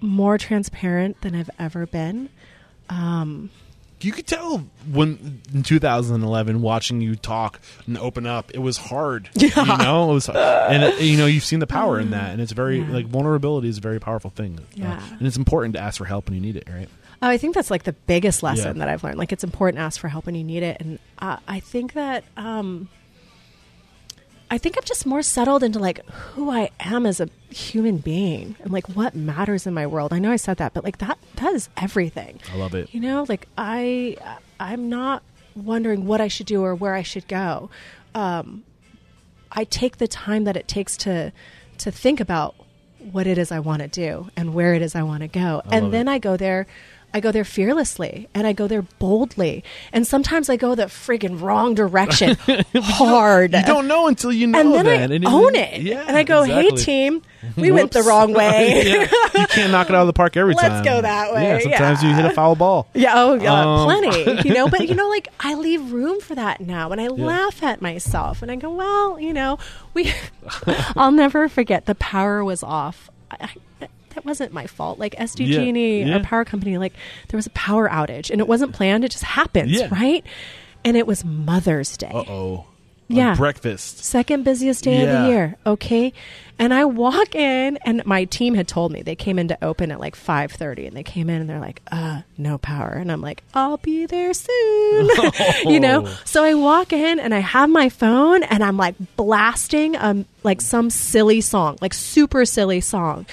more transparent than I've ever been. Um, you could tell when in 2011 watching you talk and open up it was hard yeah. you know it was and it, you know you've seen the power in that and it's very Yeah. like vulnerability is a very powerful thing Uh, and it's important to ask for help when you need it right Oh, I think that's like the biggest lesson Yeah. that I've learned. Like, it's important to ask for help when you need it, and uh, I think that um, I think I'm just more settled into like who I am as a human being and like what matters in my world. I know I said that, but like that that is everything. i love it You know, like I I'm not wondering what I should do or where I should go. Um, I take the time that it takes to to think about what it is I want to do and where it is I want to go, I and then it. I go there I go there fearlessly and I go there boldly. And sometimes I go the friggin' wrong direction hard. You don't know until you know and then that. I and own it. Yeah, and I go, hey, team, we went the wrong way. Yeah, you can't knock it out of the park every time. Let's go that way, Yeah, sometimes you hit a foul ball. Yeah, oh, yeah, Um, plenty. You know, but you know, like I leave room for that now, and I laugh at myself, and I go, well, you know, we. I'll never forget the power was off. I, that wasn't my fault. Like SDG&E, Yeah, yeah. our power company, like there was a power outage, and it wasn't planned. It just happened, Yeah. right? And it was Mother's Day. Uh oh. Yeah. breakfast. second busiest day of the year okay and i walk in and my team had told me they came in to open at like 5.30 and they came in and they're like uh no power and i'm like i'll be there soon you know so i walk in and i have my phone and i'm like blasting um like some silly song like super silly song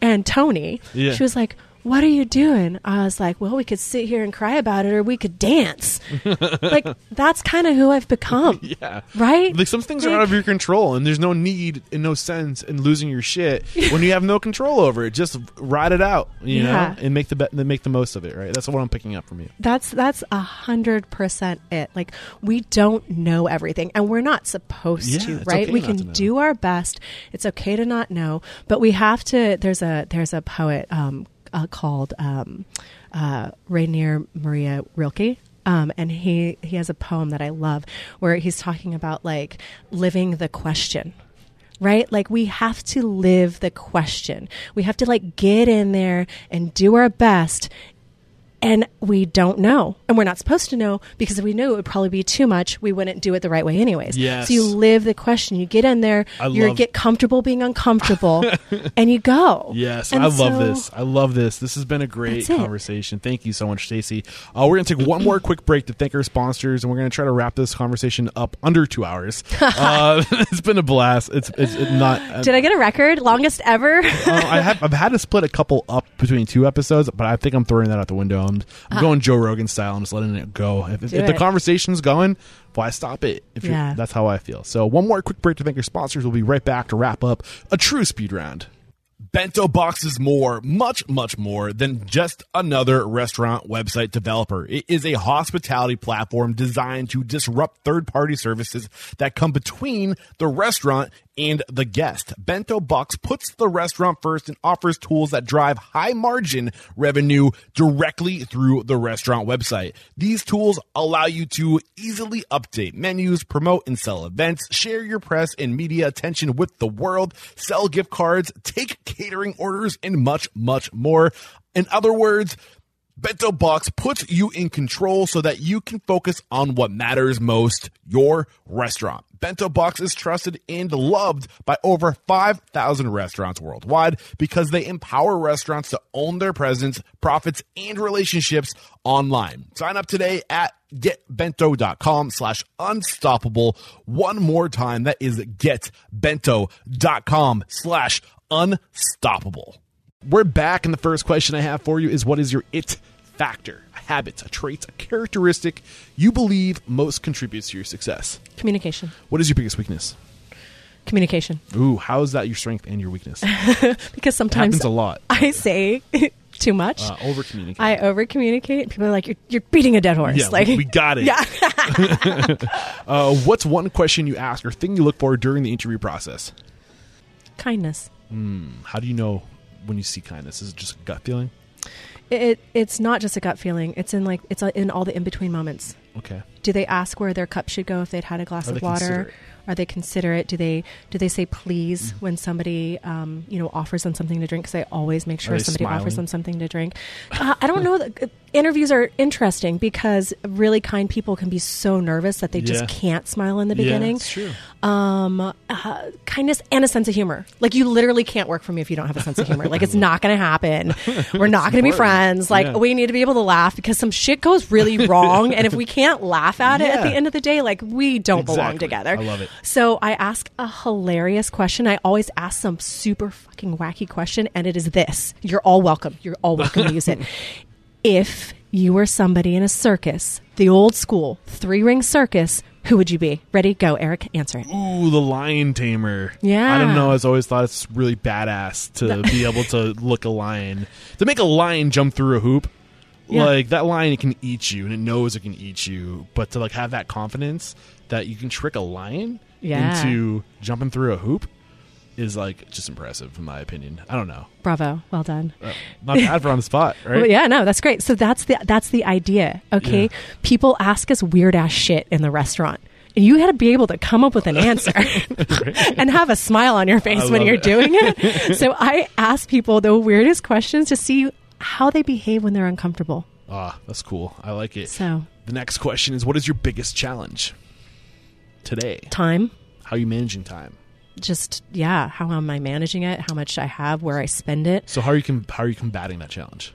and tony Yeah. she was like what are you doing? I was like, well, we could sit here and cry about it or we could dance. like, that's kind of who I've become. Yeah. Right? Like some things are out of your control, and there's no need and no sense in losing your shit when you have no control over it. Just ride it out, you Yeah. know, and make the be- make the most of it. Right. That's what I'm picking up from you. That's that's a hundred percent it. Like we don't know everything, and we're not supposed Yeah, to, right? okay we can do our best. It's okay to not know, but we have to. There's a there's a poet um, uh, called um, uh, Rainer Maria Rilke. Um, and he he has a poem that I love where he's talking about like living the question, right? Like we have to live the question. We have to like get in there and do our best. And we don't know. And we're not supposed to know because if we knew it would probably be too much, we wouldn't do it the right way anyways. Yes. So you live the question. You get in there, you love- get comfortable being uncomfortable, and you go. Yes, And I love this. I love this. This has been a great That's it. conversation. Thank you so much, Stacey. Uh, we're going to take one more quick break to thank our sponsors, and we're going to try to wrap this conversation up under two hours. uh, it's been a blast. It's it's it not. uh, Did I get a record? Longest ever? uh, I have I've had to split a couple up between two episodes, but I think I'm throwing that out the window. I'm, I'm going Joe Rogan style. I'm just letting it go. If, if, if the conversation's going, why stop it? If you're- Yeah. that's how I feel. So one more quick break to thank our sponsors. We'll be right back to wrap up a true speed round. Bento Box is more, much, much more than just another restaurant website developer. It is a hospitality platform designed to disrupt third party services that come between the restaurant and the guest. Bento Box puts the restaurant first and offers tools that drive high margin revenue directly through the restaurant website. These tools allow you to easily update menus, promote and sell events, share your press and media attention with the world, sell gift cards, take catering orders, and much, much more. In other words, Bento Box puts you in control so that you can focus on what matters most your restaurant. Bento Box is trusted and loved by over 5,000 restaurants worldwide because they empower restaurants to own their presence, profits, and relationships online. Sign up today at getbento.com slash unstoppable. One more time, that is getbento.com slash unstoppable. We're back, and the first question I have for you is what is your it factor? A habit, a trait, a characteristic you believe most contributes to your success? Communication. What is your biggest weakness? Communication. Ooh, how is that your strength and your weakness? Because sometimes happens a lot. I say too much. Uh, over communicate. I over communicate. People are like, "You're you're beating a dead horse." yeah, like, we, we got it. yeah. Uh, what's one question you ask or thing you look for during the interview process? kindness. How do you know when you see kindness? Is it just a gut feeling? It it's not just a gut feeling. It's in like it's in all the in between moments. Okay. Do they ask where their cup should go if they'd had a glass Are of water? Are they considerate? Do they do they say please Mm-hmm. when somebody um, you know offers them something to drink? Because I always make sure somebody offers them something to drink. Uh, I don't know. That, uh, interviews are interesting because really kind people can be so nervous that they Yeah. just can't smile in the Yeah, beginning. true. um, uh, kindness and a sense of humor. Like you literally can't work for me if you don't have a sense of humor. Like it's not going to happen. We're not going to be friends. Like Yeah. we need to be able to laugh because some shit goes really wrong, and if we can't laugh at it at the end of the day, like we don't belong together. I love it. So I ask a hilarious question. I always ask some super fucking wacky question, and it is this: You're all welcome. You're all welcome to use it. If you were somebody in a circus, the old school three ring circus, who would you be? Ready? Go, Eric. Answer it. Ooh, the lion tamer. Yeah. I don't know. I've always thought it's really badass to be able to look a lion, to make a lion jump through a hoop. Yeah. Like that lion it can eat you and it knows it can eat you, but to like have that confidence that you can trick a lion Yeah. into jumping through a hoop is like just impressive in my opinion. I don't know. Bravo. Well done. Uh, not bad for on the spot, right? Well, yeah, no, that's great. So that's the that's the idea. Okay, Yeah. people ask us weird ass shit in the restaurant. And you got to be able to come up with an answer and have a smile on your face when you're it. doing it. so I ask people the weirdest questions to see how they behave when they're uncomfortable. Ah, that's cool. I like it. So The next question is what is your biggest challenge today? time, How are you managing time? Just yeah, how am I managing it? How much I have, where I spend it. So how are you com- how are you combating that challenge?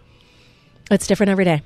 It's different every day.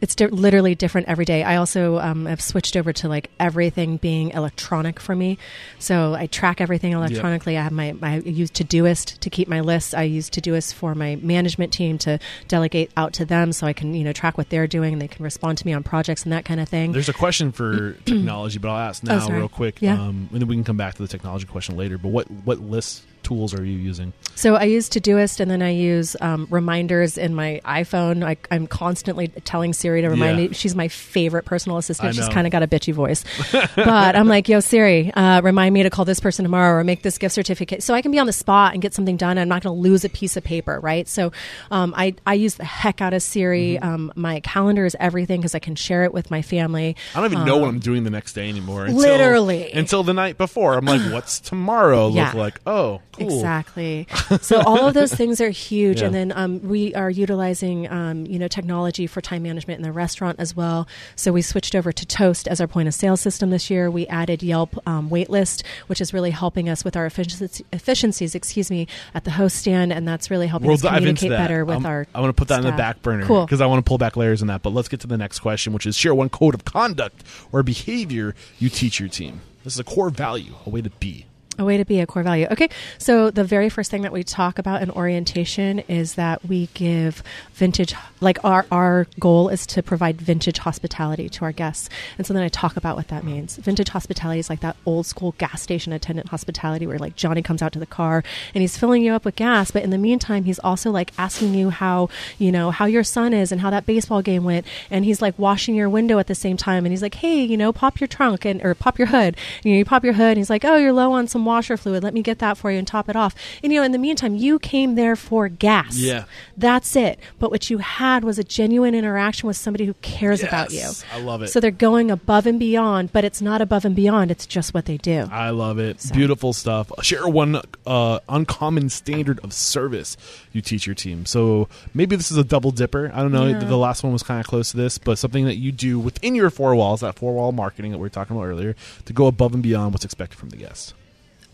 It's di- literally different every day. I also um, have switched over to like everything being electronic for me. So I track everything electronically. I have my, my I use Todoist to keep my lists. I use Todoist for my management team to delegate out to them, so I can you know track what they're doing and they can respond to me on projects and that kind of thing. There's a question for technology, but I'll ask now Oh, real quick. Yeah. Um, and then we can come back to the technology question later. But what what list tools are you using? So I use Todoist, and then I use um, reminders in my iPhone. I, I'm constantly telling Siri to remind Yeah. me. She's my favorite personal assistant. She's kind of got a bitchy voice, but I'm like, "Yo, Siri, uh, remind me to call this person tomorrow or make this gift certificate." So I can be on the spot and get something done. I'm not going to lose a piece of paper, right? So um, I I use the heck out of Siri. Mm-hmm. Um, my calendar is everything because I can share it with my family. I don't even know what I'm doing the next day anymore. Until, Um, Literally. until the night before. I'm like, what's tomorrow Yeah. look like? Oh, cool. Exactly. so all of those things are huge, Yeah. and then um, we are utilizing um, you know technology for time management in the restaurant as well. So we switched over to Toast as our point of sale system this year. We added Yelp um, waitlist, which is really helping us with our efficiency, efficiencies. Excuse me, at the host stand, and that's really helping We'll us communicate better with I'm, our. I'm going to put that in the back burner Cool. because I want to pull back layers in that. But let's get to the next question, which is share one code of conduct or behavior you teach your team. This is a core value, a way to be. A way to be a core value. Okay, so the very first thing that we talk about in orientation is that we give vintage, like our, our goal is to provide vintage hospitality to our guests. And so then I talk about what that means. Vintage hospitality is like that old school gas station attendant hospitality where like Johnny comes out to the car and he's filling you up with gas, but in the meantime, he's also like asking you how, you know, how your son is and how that baseball game went. And he's like washing your window at the same time. And he's like, hey, you know, pop your trunk and, or pop your hood. You know, you pop your hood and he's like, oh, you're low on some washer fluid. Let me get that for you and top it off. And, you know, in the meantime, you came there for gas. Yeah. That's it. But what you had was a genuine interaction with somebody who cares about you. I love it. So they're going above and beyond, but it's not above and beyond. It's just what they do. I love it. So- Beautiful stuff. Share one uh, uncommon standard of service you teach your team. So maybe this is a double dipper. I don't know. Yeah. The last one was kind of close to this, but something that you do within your four walls, that four wall marketing that we were talking about earlier, to go above and beyond what's expected from the guest.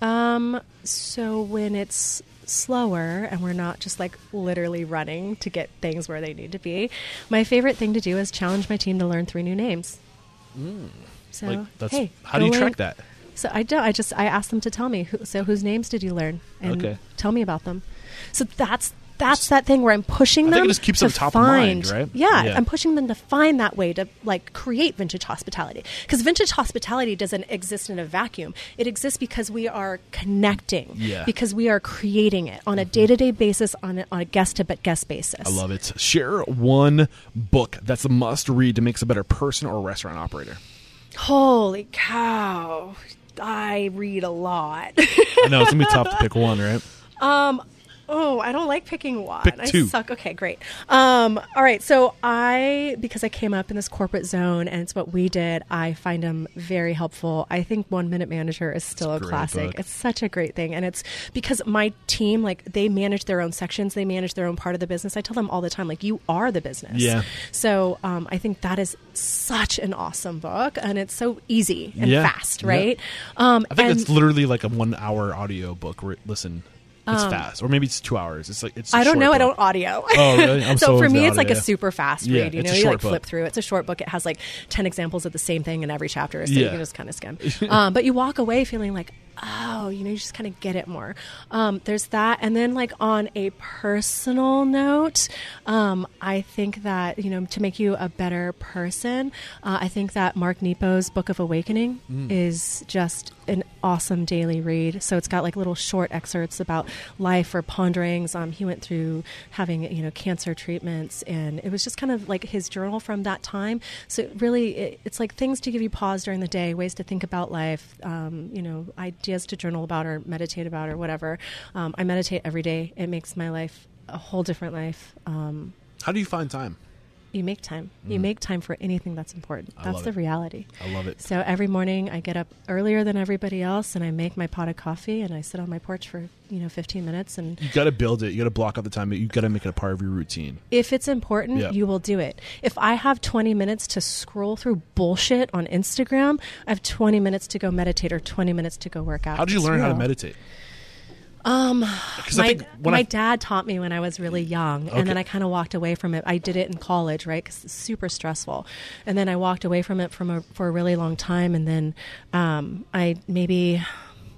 Um, so when it's slower and we're not just like literally running to get things where they need to be, my favorite thing to do is challenge my team to learn three new names. So like that's hey, how do you track that? So I don't. I just I ask them to tell me. Who, so whose names did you learn? And Okay. tell me about them. So that's that's that thing where I'm pushing them. just keeps to them top of mind, find- right? Yeah, Yeah. I'm pushing them to find that way to like create vintage hospitality because vintage hospitality doesn't exist in a vacuum. It exists because we are connecting. Yeah. Mm-hmm. Because we are creating it on a day to day basis, on a, on a guest to guest basis. I love it. Share one book that's a must read to make us a better person or restaurant operator. Holy cow! I read a lot. I know it's gonna be tough to pick one, right? Oh, I don't like picking one. Pick I suck. Okay, great. Um, all right. So I, because I came up in this corporate zone and it's what we did, I find them very helpful. I think One Minute Manager is still It's a classic. book. It's such a great thing. And it's because my team, like, they manage their own sections, they manage their own part of the business. I tell them all the time, like, you are the business. Yeah. So um, I think that is such an awesome book and it's so easy and Yeah. fast, Yeah. right? Um, I think it's literally like a one hour audio book. Where listen, it's fast, or maybe it's two hours. It's like it's. I Um, don't know. I don't audio. Oh, really? So, so for me, it's like a super fast Yeah, read. You know, you like book. flip through. It's a short book. It has like ten examples of the same thing in every chapter, so Yeah. you can just kind of skim. um, but you walk away feeling like, oh, you know, you just kind of get it more. Um, there's that, and then like on a personal note, um, I think that you know to make you a better person, uh, I think that Mark Nepo's Book of Awakening Mm. is just an awesome daily read. So it's got like little short excerpts about life or ponderings. Um, he went through having you know cancer treatments, and it was just kind of like his journal from that time. So it really, it, it's like things to give you pause during the day, ways to think about life. Um, you know, ideas to journal about or meditate about or whatever. Um, I meditate every day. It makes my life a whole different life. Um, How do you find time? You make time. You mm-hmm. make time for anything that's important. I That's the it. reality. I love it. So every morning I get up earlier than everybody else and I make my pot of coffee and I sit on my porch for, you know, 15 minutes and You got to build it. You got to block out the time. You got to make it a part of your routine. if it's important, Yeah. you will do it. If I have 20 minutes to scroll through bullshit on Instagram, I have 20 minutes to go meditate or 20 minutes to go work out. How did you It's learn how to meditate? Um, my, my I- dad taught me when I was really young, Okay. and then I kind of walked away from it. I did it in college, right? Because it's super stressful, and then I walked away from it from a, for a really long time, and then um, I maybe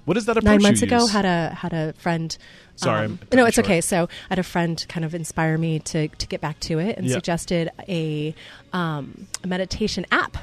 What is that approach nine months ago use? had a had a friend. Sorry, um, no, it's short. okay. So I had a friend kind of inspire me to to get back to it, and Yeah. suggested a, um, a meditation app,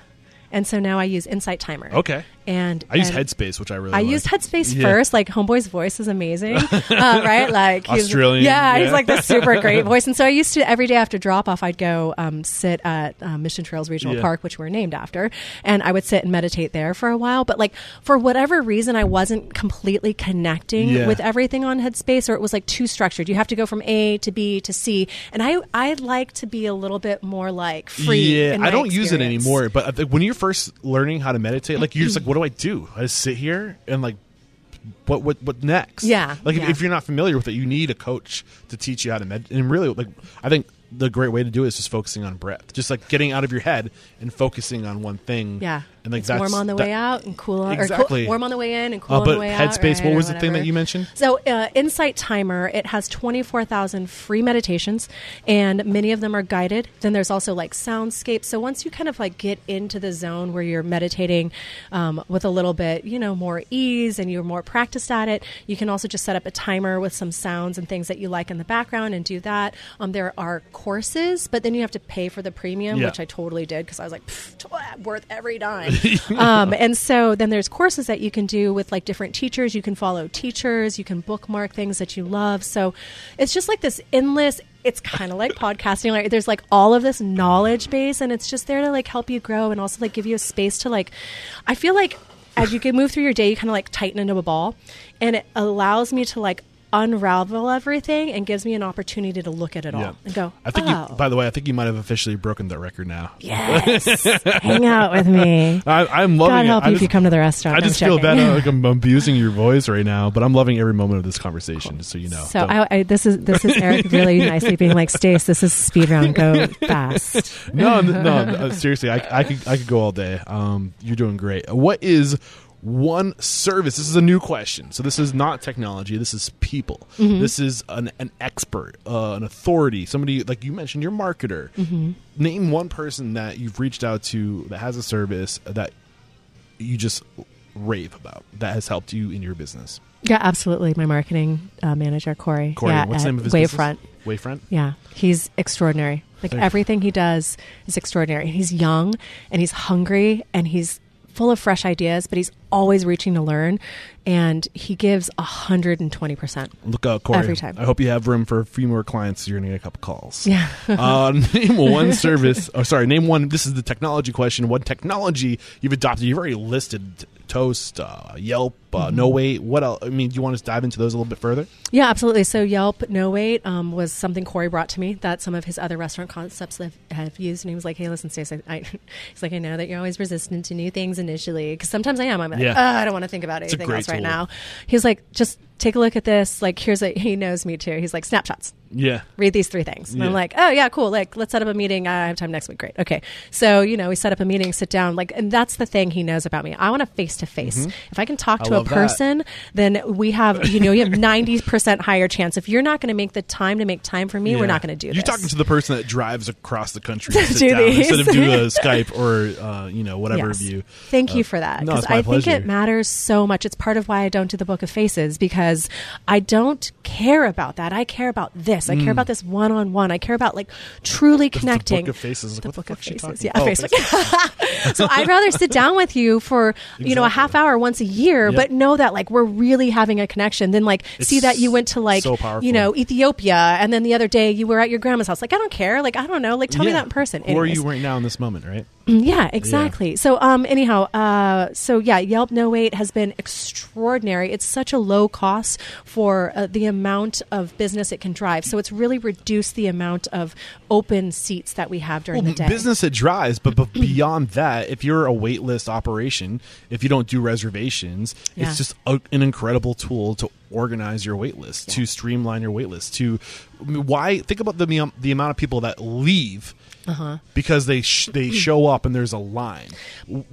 and so now I use Insight Timer. Okay. And I use Headspace, which I really I like. used Headspace Yeah. first. Like Homeboy's voice is amazing, uh, right? Like he's- Australian, yeah, yeah. he's like this super great voice. And so I used to every day after drop off, I'd go um, sit at um, Mission Trails Regional Yeah. Park, which we're named after, and I would sit and meditate there for a while. But like for whatever reason, I wasn't completely connecting with everything on Headspace, or it was like too structured. You have to go from A to B to C, and I I like to be a little bit more like free. Yeah, I don't use it anymore. But when you're first learning how to meditate, like you're just like, what do I do? I just sit here and like, what what what next? Yeah, like if, yeah. if you're not familiar with it, you need a coach to teach you how to med. And really, like I think the great way to do it is just focusing on breath, just like getting out of your head and focusing on one thing. Yeah, and like it's that's warm on the that- way out and cool on, or Exactly. cool, warm on the way in and cool Uh, on the way out. Headspace, right, what was the thing that you mentioned? So, uh, Insight Timer, it has 24,000 free meditations, and many of them are guided. Then there's also like soundscapes. So, once you kind of like get into the zone where you're meditating um, with a little bit, you know, more ease and you're more practiced at it, you can also just set up a timer with some sounds and things that you like in the background and do that. Um, there are courses, but then you have to pay for the premium, Yeah. which I totally did because I was like, worth every dime. um, and so then there's courses that you can do with like different teachers. You can follow teachers. You can bookmark things that you love. So it's just like this endless. It's kind of like podcasting. Like there's like all of this knowledge base, and it's just there to like help you grow and also like give you a space to like. I feel like as you can move through your day, you kind of like tighten into a ball, and it allows me to like unravel everything and gives me an opportunity to look at it all and go. I think. oh, You, by the way, I think you might have officially broken the record now. yes, hang out with me. I, I'm loving God it. help I you just, if you come to the restaurant. I No, I'm just feel bad uh, like I'm abusing your voice right now, but I'm loving every moment of this conversation. Just so you know. So I, I, this is this is Eric really nicely being like, Stace, this is speed round. Go fast. no, no, no, seriously, I, I could I could go all day. Um, you're doing great. What is one service? This is a new question. So this is not technology. This is people. Mm-hmm. This is an an expert, uh, an authority, somebody like you mentioned, your marketer. Mm-hmm. Name one person that you've reached out to that has a service that you just rave about that has helped you in your business. Yeah, absolutely. My marketing uh, manager, Corey. Corey, yeah, what's the name of his Wavefront. business? Wavefront. Yeah, he's extraordinary. Like everything he does is extraordinary. He's young and he's hungry and he's full of fresh ideas, but he's always reaching to learn. And he gives hundred and twenty percent. Look out, Corey. Every time. I hope you have room for a few more clients. You're gonna get a couple calls. Yeah. uh, name one service. Oh, sorry. Name one. This is the technology question. What technology you've adopted? You've already listed Toast, uh, Yelp, uh, Mm-hmm. No Wait. What else? I mean, do you want us to dive into those a little bit further? Yeah, absolutely. So Yelp No Wait um, was something Corey brought to me that some of his other restaurant concepts have, have used, and he was like, "Hey, listen, Stacey, I, he's like, I know that you're always resistant to new things initially, because sometimes I am. I'm like, Yeah. "Ugh, I don't want to think about anything else right tool. now. He's like, just take a look at this. Like, here's a. He knows me too. He's like, snapshots Yeah. read these three things. And Yeah. I'm like, oh yeah, cool. Like, let's set up a meeting. I have time next week. Great. Okay. So, you know, we set up a meeting, sit down, like, and that's the thing he knows about me. I want a face to face. If I can talk Mm-hmm. I to a love that. person, then we have, you know, you have 90% higher chance. If you're not going to make the time to make time for me, we're not going to do You're this. talking to the person that drives across the country to do down these. instead of do a Skype or uh, you know whatever Yes. view. Thank Uh, you for that. Because I think it matters so much. It's part of why I don't do the Book of Faces because I don't care about that. I care about this. I care about this one on one. I care about like truly Mm. The connecting. book of faces. The book the of faces. Yeah, Oh, Facebook. so I'd rather sit down with you for you know a half hour once a year, Yep. but know that like we're really having a connection. Than like see that you went to like so you know Ethiopia, and then the other day you were at your grandma's house. Like I don't care. Like I don't know. Like tell me that in person. Who are you right now in this moment, right? Yeah, exactly. So, um, anyhow, uh, so yeah, Yelp No Wait has been extraordinary. It's such a low cost for uh, the amount of business it can drive. So it's really reduced the amount of open seats that we have during Well, the day. business it drives, but, but beyond that, if you're a waitlist operation, if you don't do reservations, Yeah. it's just a, an incredible tool to organize your waitlist, to streamline your waitlist. To why think about the the amount of people that leave Uh-huh. because they sh- they show up and there's a line.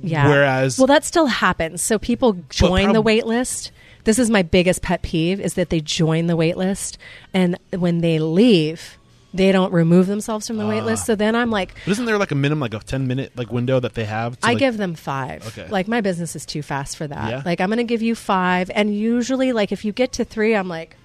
Yeah. Whereas well, that still happens. So people join the prob- wait list. This is my biggest pet peeve: is that they join the wait list, and when they leave, they don't remove themselves from the wait Ah. list. So then I'm like, But isn't there like a minimum, like a ten minute like window that they have? To, I like- give them five. Okay. Like my business is too fast for that. Yeah? Like I'm going to give you five, and usually, like if you get to three, I'm like,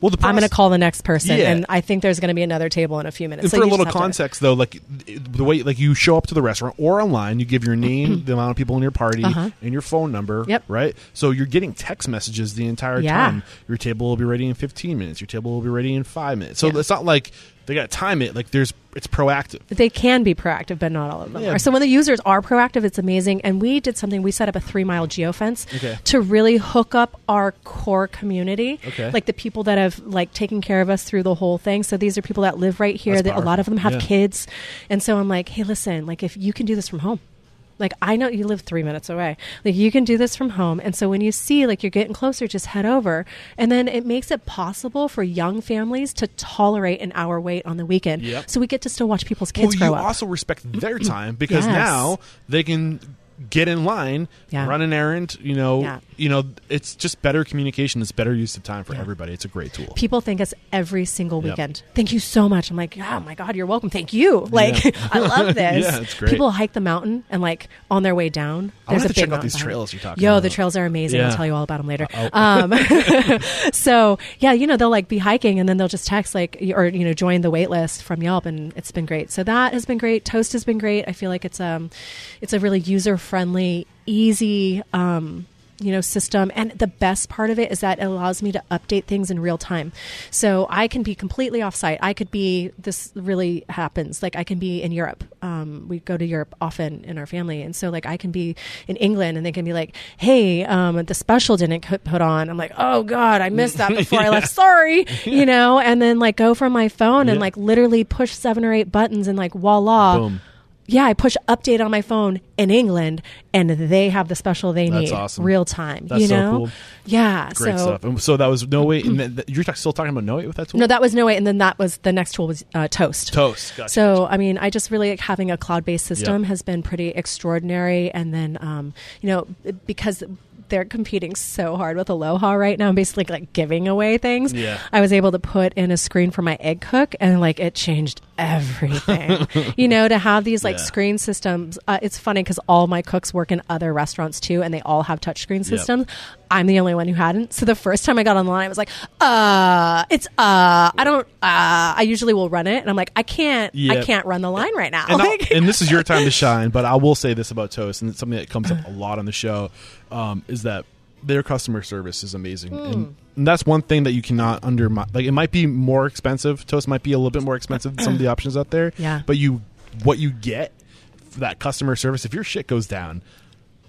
well, the I'm going to call the next person, Yeah. and I think there's going to be another table in a few minutes. And So for a little context, though, like the way like you show up to the restaurant or online, you give your name, the amount of people in your party, Uh-huh. and your phone number. Yep. Right. So you're getting text messages the entire Yeah. time. Your table will be ready in 15 minutes. Your table will be ready in five minutes. So Yeah. it's not like they got to time it. Like there's it's proactive. they can be proactive, but not all of them Yeah. are. So when the users are proactive, it's amazing. And we did something. We set up a three mile geofence Okay. to really hook up our core community, Okay. like the people that have like taken care of us through the whole thing. So these are people that live right here. That's That a lot of them have Yeah. kids, and so I'm like, hey, listen, like if you can do this from home. Like I know you live three minutes away. Like you can do this from home, and so when you see like you're getting closer, just head over, and then it makes it possible for young families to tolerate an hour wait on the weekend. Yep. So we get to still watch people's kids well, grow you up. also respect their time because Yes. now they can get in line, Yeah. run an errand. You know, Yeah. you know, it's just better communication. It's better use of time for Yeah. everybody. It's a great tool. People thank us every single Yep. weekend. Thank you so much. I'm like, oh my god, you're welcome. Thank you. Like, I love this. Yeah, it's great. People hike the mountain and like on their way down. I There's a have to check out these trails you're talking about. Yo, the trails are amazing. I'll tell you all about them later. Um, so yeah, you know they'll like be hiking and then they'll just text like or you know join the wait list from Yelp and it's been great. So that has been great. Toast has been great. I feel like it's um it's a really user friendly, easy um you know system. And the best part of it is that it allows me to update things in real time. So i can be completely off site i could be this really happens. Like i can be in europe. Um, we go to europe often in our family. And so like i can be in england and they can be like hey um, the special didn't put on. I'm like oh god i missed that before i left. Sorry. You know? And then like go from my phone and like literally push seven or eight buttons and like voila Boom. Yeah, I push update on my phone in England, and they have the special they That's need awesome. real time. That's you so know, cool. yeah. Great so stuff. And so that was NoWait. And th- th- you're still talking about NoWait with that tool. no, that was NoWait, and then that was the next tool was uh, Toast. toast. Gotcha. So, I mean, I just really like having a cloud based system has been pretty extraordinary. And then, um, you know, because they're competing so hard with Aloha right now, and basically like giving away things. Yeah. I was able to put in a screen for my egg cook, and like it changed everything. you know, to have these like Yeah. screen systems. Uh, it's funny because all my cooks work in other restaurants too, and they all have touchscreen systems. I'm the only one who hadn't. So the first time I got online, I was like, uh, it's uh, I don't. Uh, I usually will run it, and I'm like, I can't. I can't run the line right now. and, Like- and this is your time to shine. But I will say this about Toast, and it's something that comes up a lot on the show, um, is that their customer service is amazing, Hmm. and, and that's one thing that you cannot undermine. Like it might be more expensive. Toast might be a little bit more expensive than some of the options out there. Yeah. but you what you get for that customer service. If your shit goes down,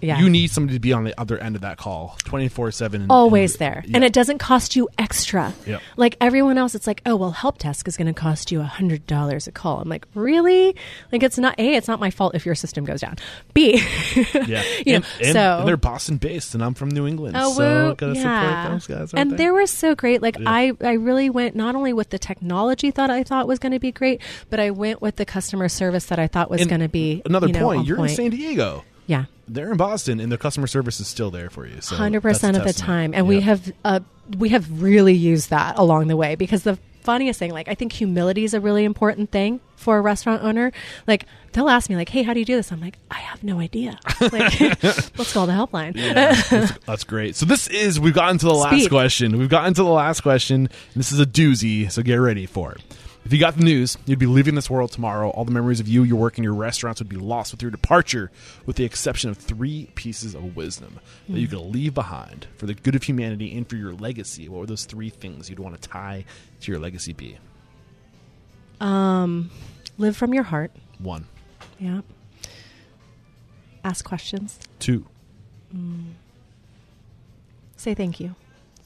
yeah. you need somebody to be on the other end of that call, twenty four seven. always there and it doesn't cost you extra Yep. like everyone else it's like oh well help desk is going to cost you a hundred dollars a call i'm like really like it's not a it's not my fault if your system goes down b yeah, you and, know, and- so- and they're Boston based, and I'm from New England, Oh, so yeah. support those guys. and they were so great. Like Yeah. I, I really went not only with the technology that I thought was going to be great, but I went with the customer service that I thought was going to be another you know, point. You're point. in San Diego. Yeah. they're in Boston, and the customer service is still there for you. So Hundred percent of the time, and we have uh, we have really used that along the way because the funniest thing. Like I think humility is a really important thing for a restaurant owner. Like they'll ask me like, "Hey, how do you do this?" I'm like, "I have no idea." Like, let's call the helpline. that's, that's great. So this is we've gotten to the last question. We've gotten to the last question. This is a doozy, so get ready for it. If you got the news, you'd be leaving this world tomorrow. All the memories of you, your work, and your restaurants would be lost with your departure, with the exception of three pieces of wisdom that you could leave behind for the good of humanity and for your legacy. What were those three things you'd want to tie to your legacy be? Um, live from your heart. One, Yeah. Ask questions. two, Say thank you.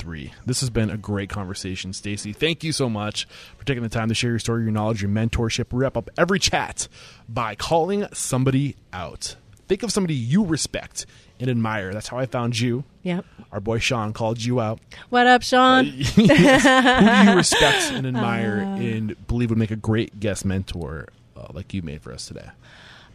Three. This has been a great conversation, Stacey. Thank you so much for taking the time to share your story, your knowledge, your mentorship. We wrap up every chat by calling somebody out. Think of somebody you respect and admire. That's how I found you. Yep. Our boy Sean called you out. What up, Sean? Who do you respect and admire and believe would make a great guest mentor uh, like you made for us today?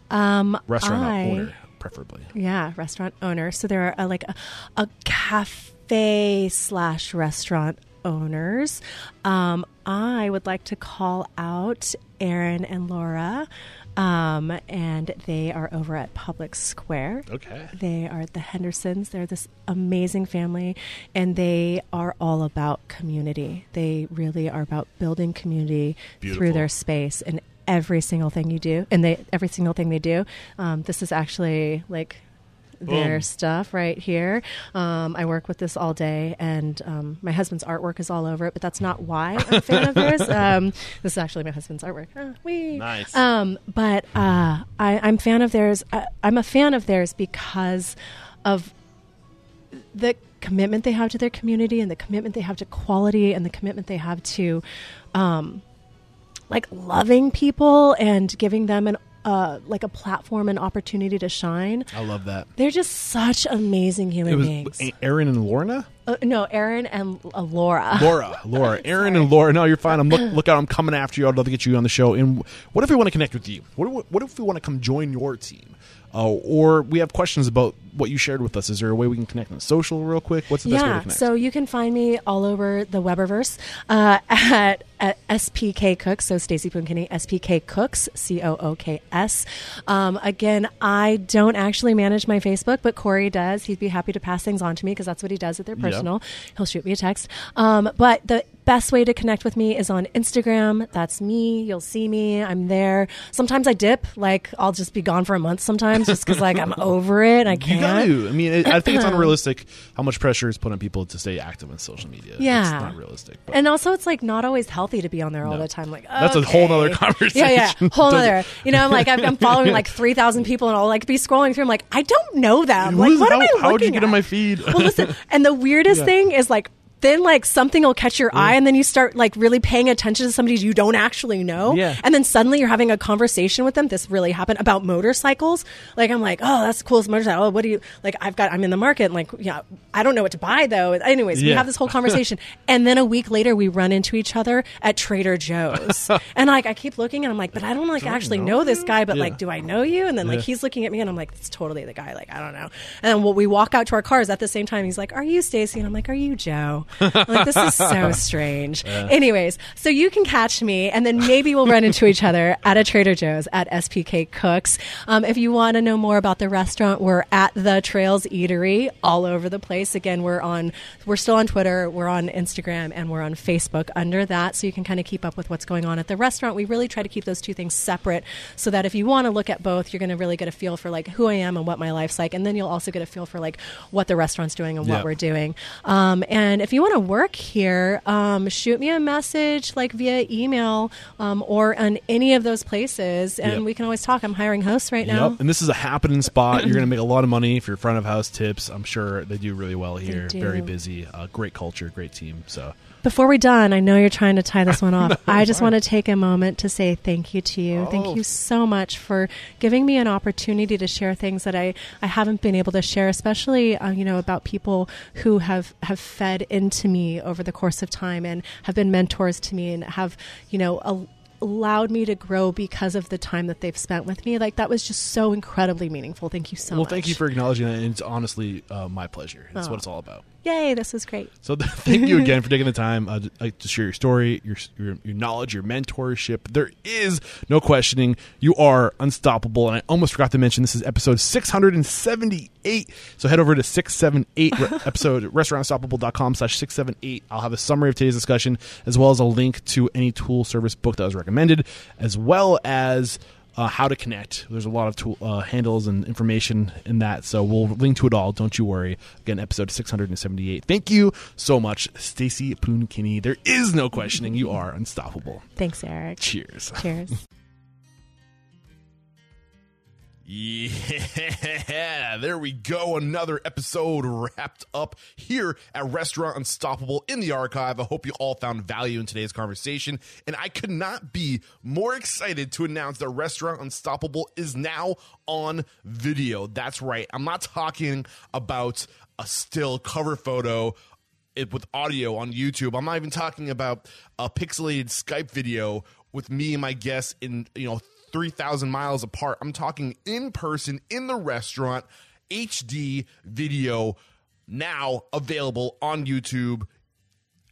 Um, Restaurant I, owner, preferably. Yeah, restaurant owner. So there are uh, like a, a cafe slash restaurant owners. Um, I would like to call out Aaron and Laura, um, and they are over at Public Square. Okay. They are the Hendersons. They're this amazing family, and they are all about community. They really are about building community Beautiful. through their space and every single thing you do, and they every single thing they do. Um, this is actually like their Boom. stuff right here. Um, I work with this all day, and um, my husband's artwork is all over it. But that's not why I'm a fan of theirs. Um, this is actually my husband's artwork. Ah, wee. Nice. Um, but uh, I, I'm fan of theirs. I, I'm a fan of theirs because of the commitment they have to their community and the commitment they have to quality and the commitment they have to um, like loving people and giving them an uh, like a platform and opportunity to shine. I love that. They're just such amazing human It was beings. Aaron and Lorna? Uh, no, Aaron and uh, Laura. Laura, Laura, Aaron, and Laura. No, you're fine. I'm look, look out. I'm coming after you. I'd love to get you on the show. And what if we want to connect with you? What, what, what if we want to come join your team? Uh, or we have questions about what you shared with us. Is there a way we can connect on social real quick? What's the best way to Yeah, connect? so you can find me all over the Weberverse uh, at, at SPK Cooks. So Stacey Poon-Kinney, SPK Cooks, C O O K S. Um, again, I don't actually manage my Facebook, but Corey does. He'd be happy to pass things on to me because that's what he does with their Yeah. personal. He'll shoot me a text. Um, but the best way to connect with me is on Instagram. That's me. You'll see me. I'm there. Sometimes I dip. Like I'll just be gone for a month sometimes just because like I'm over it. I can't. got to. I mean, it, I think it's unrealistic how much pressure is put on people to stay active on social media. Yeah. It's not realistic. But And also, it's like not always healthy to be on there all No. the time. Like That's a whole other conversation. Yeah, yeah, whole other. You know, I'm like I'm, I'm following like three thousand people, and I'll like be scrolling through. I'm like, I don't know them. Who Like, is- what am I looking how would you get at? on my feed? Well, listen, and the weirdest Yeah. thing is like. Then like something will catch your eye mm. and then you start like really paying attention to somebody you don't actually know. Yeah. And then suddenly you're having a conversation with them. This really happened about motorcycles. Like I'm like, oh, that's the coolest motorcycle. Oh, what do you like? I've got I'm in the market. And like, yeah, I don't know what to buy though. Anyways, we have this whole conversation, and then a week later we run into each other at Trader Joe's, and like I keep looking and I'm like, but I don't like actually know this guy, but Yeah. like, do I know you? And then like he's looking at me and I'm like, it's totally the guy. Like I don't know. And then when we walk out to our cars at the same time, he's like, are you Stacey? And I'm like, are you Joe? Like this is so strange. Anyways, so you can catch me, and then maybe we'll run into each other at a Trader Joe's at SPK Cooks. Um, if you want to know more about the restaurant, we're at the Trails Eatery all over the place. Again, we're on, we're still on Twitter, we're on Instagram, and we're on Facebook under that, so you can kind of keep up with what's going on at the restaurant. We really try to keep those two things separate, so that if you want to look at both, you're going to really get a feel for like who I am and what my life's like, and then you'll also get a feel for like what the restaurant's doing and Yeah. what we're doing. Um, and if you want to work here, um, shoot me a message like via email um, or on any of those places, and Yep. we can always talk. I'm hiring hosts right now. Yep. And this is a happening spot. You're going to make a lot of money if you're front of house tips. I'm sure they do really well here. Very busy. Uh, great culture. Great team. So Before we're done, I know you're trying to tie this one off. I just want to take a moment to say thank you to you. Oh. Thank you so much for giving me an opportunity to share things that I, I haven't been able to share, especially uh, you know about people who have have fed into me over the course of time and have been mentors to me and have you know. A, allowed me to grow because of the time that they've spent with me like that was just so incredibly meaningful thank you so well, much Well, thank you for acknowledging that. And it's honestly uh, my pleasure. That's Oh. what it's all about. Yay, this was great. So thank you again for taking the time uh, to, share your story, your, your your knowledge, your mentorship. There is no questioning you are unstoppable. And I almost forgot to mention this is episode 678. So head over to 678 re- episode restaurantunstoppable.com slash 678. I'll have a summary of today's discussion as well as a link to any tool service book that was recommended, as well as uh, how to connect. There's a lot of tool, uh, handles and information in that, so we'll link to it all. Don't you worry. Again, episode 678. Thank you so much, Stacey Poon Kinney. There is no questioning. You are unstoppable. Thanks, Eric. Cheers. Cheers. Yeah, there we go. Another episode wrapped up here at Restaurant Unstoppable in the archive. I hope you all found value in today's conversation. And I could not be more excited to announce that Restaurant Unstoppable is now on video. That's right. I'm not talking about a still cover photo it with audio on YouTube. I'm not even talking about a pixelated Skype video with me and my guests in, you know, 3,000 miles apart. I'm talking in person in the restaurant, HD video now available on YouTube.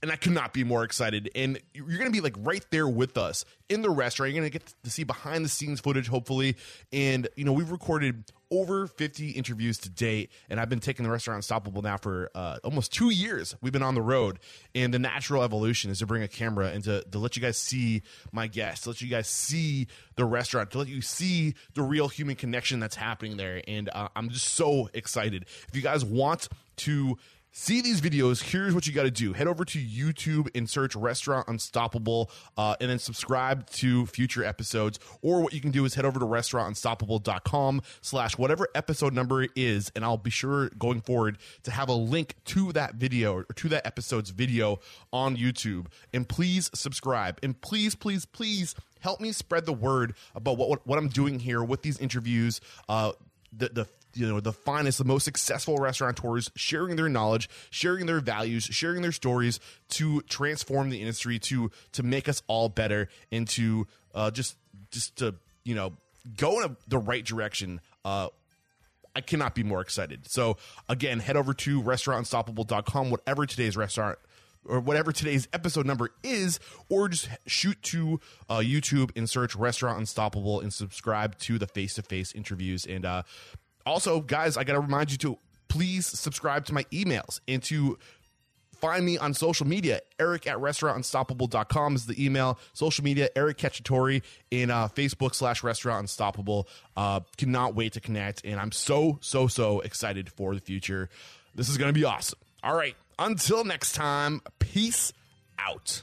And I could not be more excited. And you're going to be like right there with us in the restaurant. You're going to get to see behind the scenes footage, hopefully. And, you know, we've recorded over 50 interviews to date. And I've been taking the restaurant Unstoppable now for uh, almost two years. We've been on the road. And the natural evolution is to bring a camera and to, to let you guys see my guests, to let you guys see the restaurant, to let you see the real human connection that's happening there. And uh, I'm just so excited. If you guys want to see these videos, here's what you got to do. Head over to YouTube and search Restaurant Unstoppable uh, and then subscribe to future episodes. Or what you can do is head over to restaurantunstoppable.com slash whatever episode number it is. And I'll be sure going forward to have a link to that video or to that episode's video on YouTube. And please subscribe. And please, please, please help me spread the word about what, what, what I'm doing here with these interviews. Uh, the, the you know the finest, the most successful restaurateurs sharing their knowledge, sharing their values, sharing their stories to transform the industry, to to make us all better, and to uh, just just to you know go in a, the right direction. Uh, I cannot be more excited. So again, head over to restaurantunstoppable.com, whatever today's restaurant or whatever today's episode number is, or just shoot to uh, YouTube and search Restaurant Unstoppable and subscribe to the face to face interviews. And uh, also, guys, I got to remind you to please subscribe to my emails and to find me on social media. Eric at restaurantunstoppable.com is the email. Social media, Eric Cacciatore in uh, Facebook slash restaurant unstoppable. Uh, cannot wait to connect. And I'm so, so, so excited for the future. This is going to be awesome. All right. Until next time, peace out.